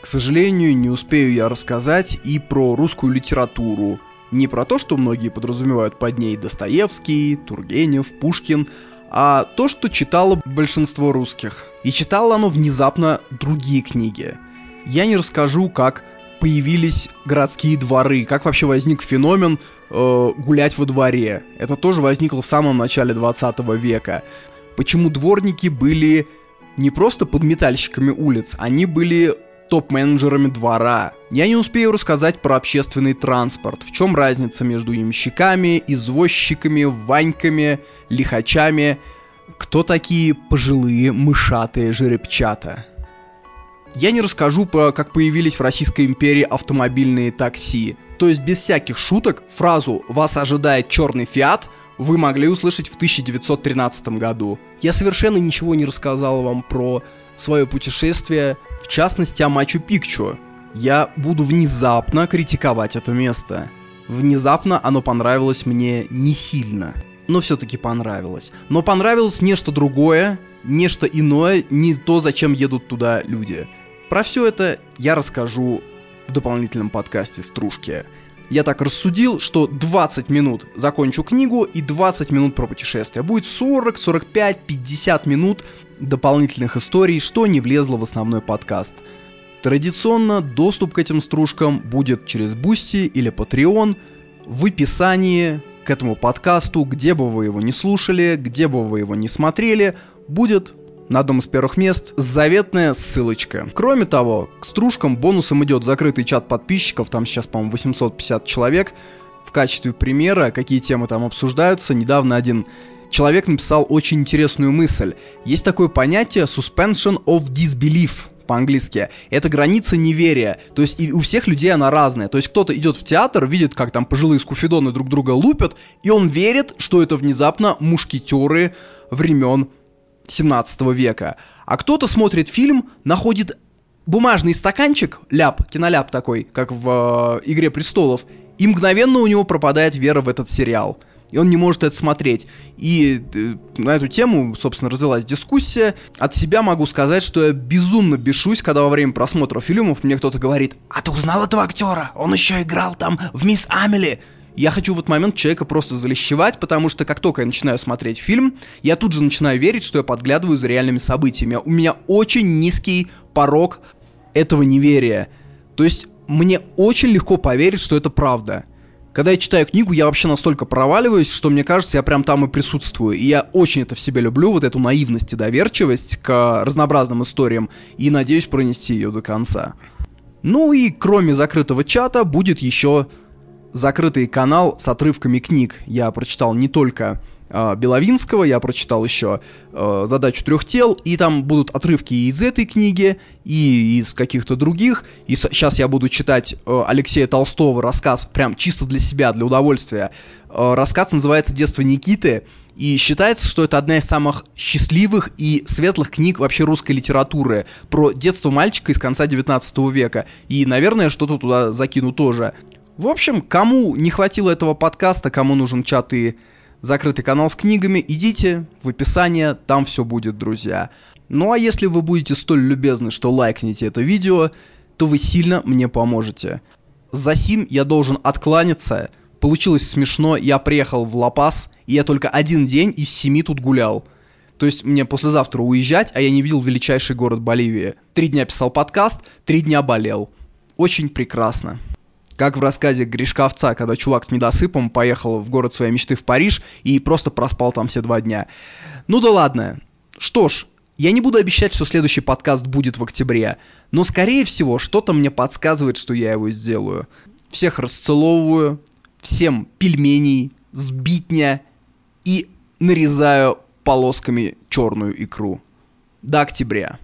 К сожалению, не успею я рассказать и про русскую литературу. Не про то, что многие подразумевают под ней Достоевский, Тургенев, Пушкин, а то, что читало большинство русских. И читало оно внезапно другие книги. Я не расскажу, как появились городские дворы, как вообще возник феномен э, гулять во дворе. Это тоже возникло в самом начале 20 века. Почему дворники были не просто подметальщиками улиц, они были топ-менеджерами двора. Я не успею рассказать про общественный транспорт, в чем разница между ямщиками, извозчиками, ваньками, лихачами, кто такие пожилые мышатые жеребчата. Я не расскажу про как появились в Российской империи автомобильные такси. То есть без всяких шуток фразу «Вас ожидает черный фиат» вы могли услышать в 1913 году. Я совершенно ничего не рассказал вам про свое путешествие, в частности о Мачу-Пикчу. Я буду внезапно критиковать это место. Внезапно оно понравилось мне не сильно, но все-таки понравилось. Но понравилось нечто другое, нечто иное, не то, зачем едут туда люди. Про все это я расскажу в дополнительном подкасте «Стружки». Я так рассудил, что 20 минут закончу книгу и 20 минут про путешествие. Будет 40, 45, 50 минут дополнительных историй, что не влезло в основной подкаст. Традиционно доступ к этим стружкам будет через Boosty или Patreon в описании к этому подкасту, где бы вы его не слушали, где бы вы его не смотрели, будет на одном из первых мест заветная ссылочка. Кроме того, к стружкам бонусом идет закрытый чат подписчиков, там сейчас, по-моему, 850 человек. В качестве примера, какие темы там обсуждаются, недавно один человек написал очень интересную мысль. Есть такое понятие suspension of disbelief, по-английски. Это граница неверия. То есть и у всех людей она разная. То есть кто-то идет в театр, видит, как там пожилые скуфидоны друг друга лупят, и он верит, что это внезапно мушкетеры времен 17 века. А кто-то смотрит фильм, находит бумажный стаканчик, ляп, киноляп такой, как в э, «Игре престолов», и мгновенно у него пропадает вера в этот сериал. И он не может это смотреть. И э, на эту тему, собственно, развилась дискуссия. От себя могу сказать, что я безумно бешусь, когда во время просмотра фильмов мне кто-то говорит «А ты узнал этого актера? Он еще играл там в «Мисс Амели». Я хочу в этот момент человека просто залещевать, потому что как только я начинаю смотреть фильм, я тут же начинаю верить, что я подглядываю за реальными событиями. У меня очень низкий порог этого неверия. То есть мне очень легко поверить, что это правда. Когда я читаю книгу, я вообще настолько проваливаюсь, что мне кажется, я прям там и присутствую. И я очень это в себе люблю, вот эту наивность и доверчивость к разнообразным историям, и надеюсь пронести ее до конца. Ну и кроме закрытого чата будет еще закрытый канал с отрывками книг. Я прочитал не только э, Беловинского, я прочитал еще э, «Задачу трех тел», и там будут отрывки и из этой книги, и из каких-то других. И с- сейчас я буду читать э, Алексея Толстого рассказ, прям чисто для себя, для удовольствия. Э, рассказ называется «Детство Никиты», и считается, что это одна из самых счастливых и светлых книг вообще русской литературы про детство мальчика из конца 19 века. И, наверное, что-то туда закину тоже. В общем, кому не хватило этого подкаста, кому нужен чат и закрытый канал с книгами, идите в описание, там все будет, друзья. Ну а если вы будете столь любезны, что лайкните это видео, то вы сильно мне поможете. За сим я должен откланяться. Получилось смешно, я приехал в Лапас, и я только один день из семи тут гулял. То есть мне послезавтра уезжать, а я не видел величайший город Боливии. Три дня писал подкаст, три дня болел. Очень прекрасно. Как в рассказе Гришковца, когда чувак с недосыпом поехал в город своей мечты в Париж и просто проспал там все два дня. Ну да ладно. Что ж, я не буду обещать, что следующий подкаст будет в октябре, но скорее всего что-то мне подсказывает, что я его сделаю. Всех расцеловываю, всем пельменей, сбитня и нарезаю полосками черную икру. До октября.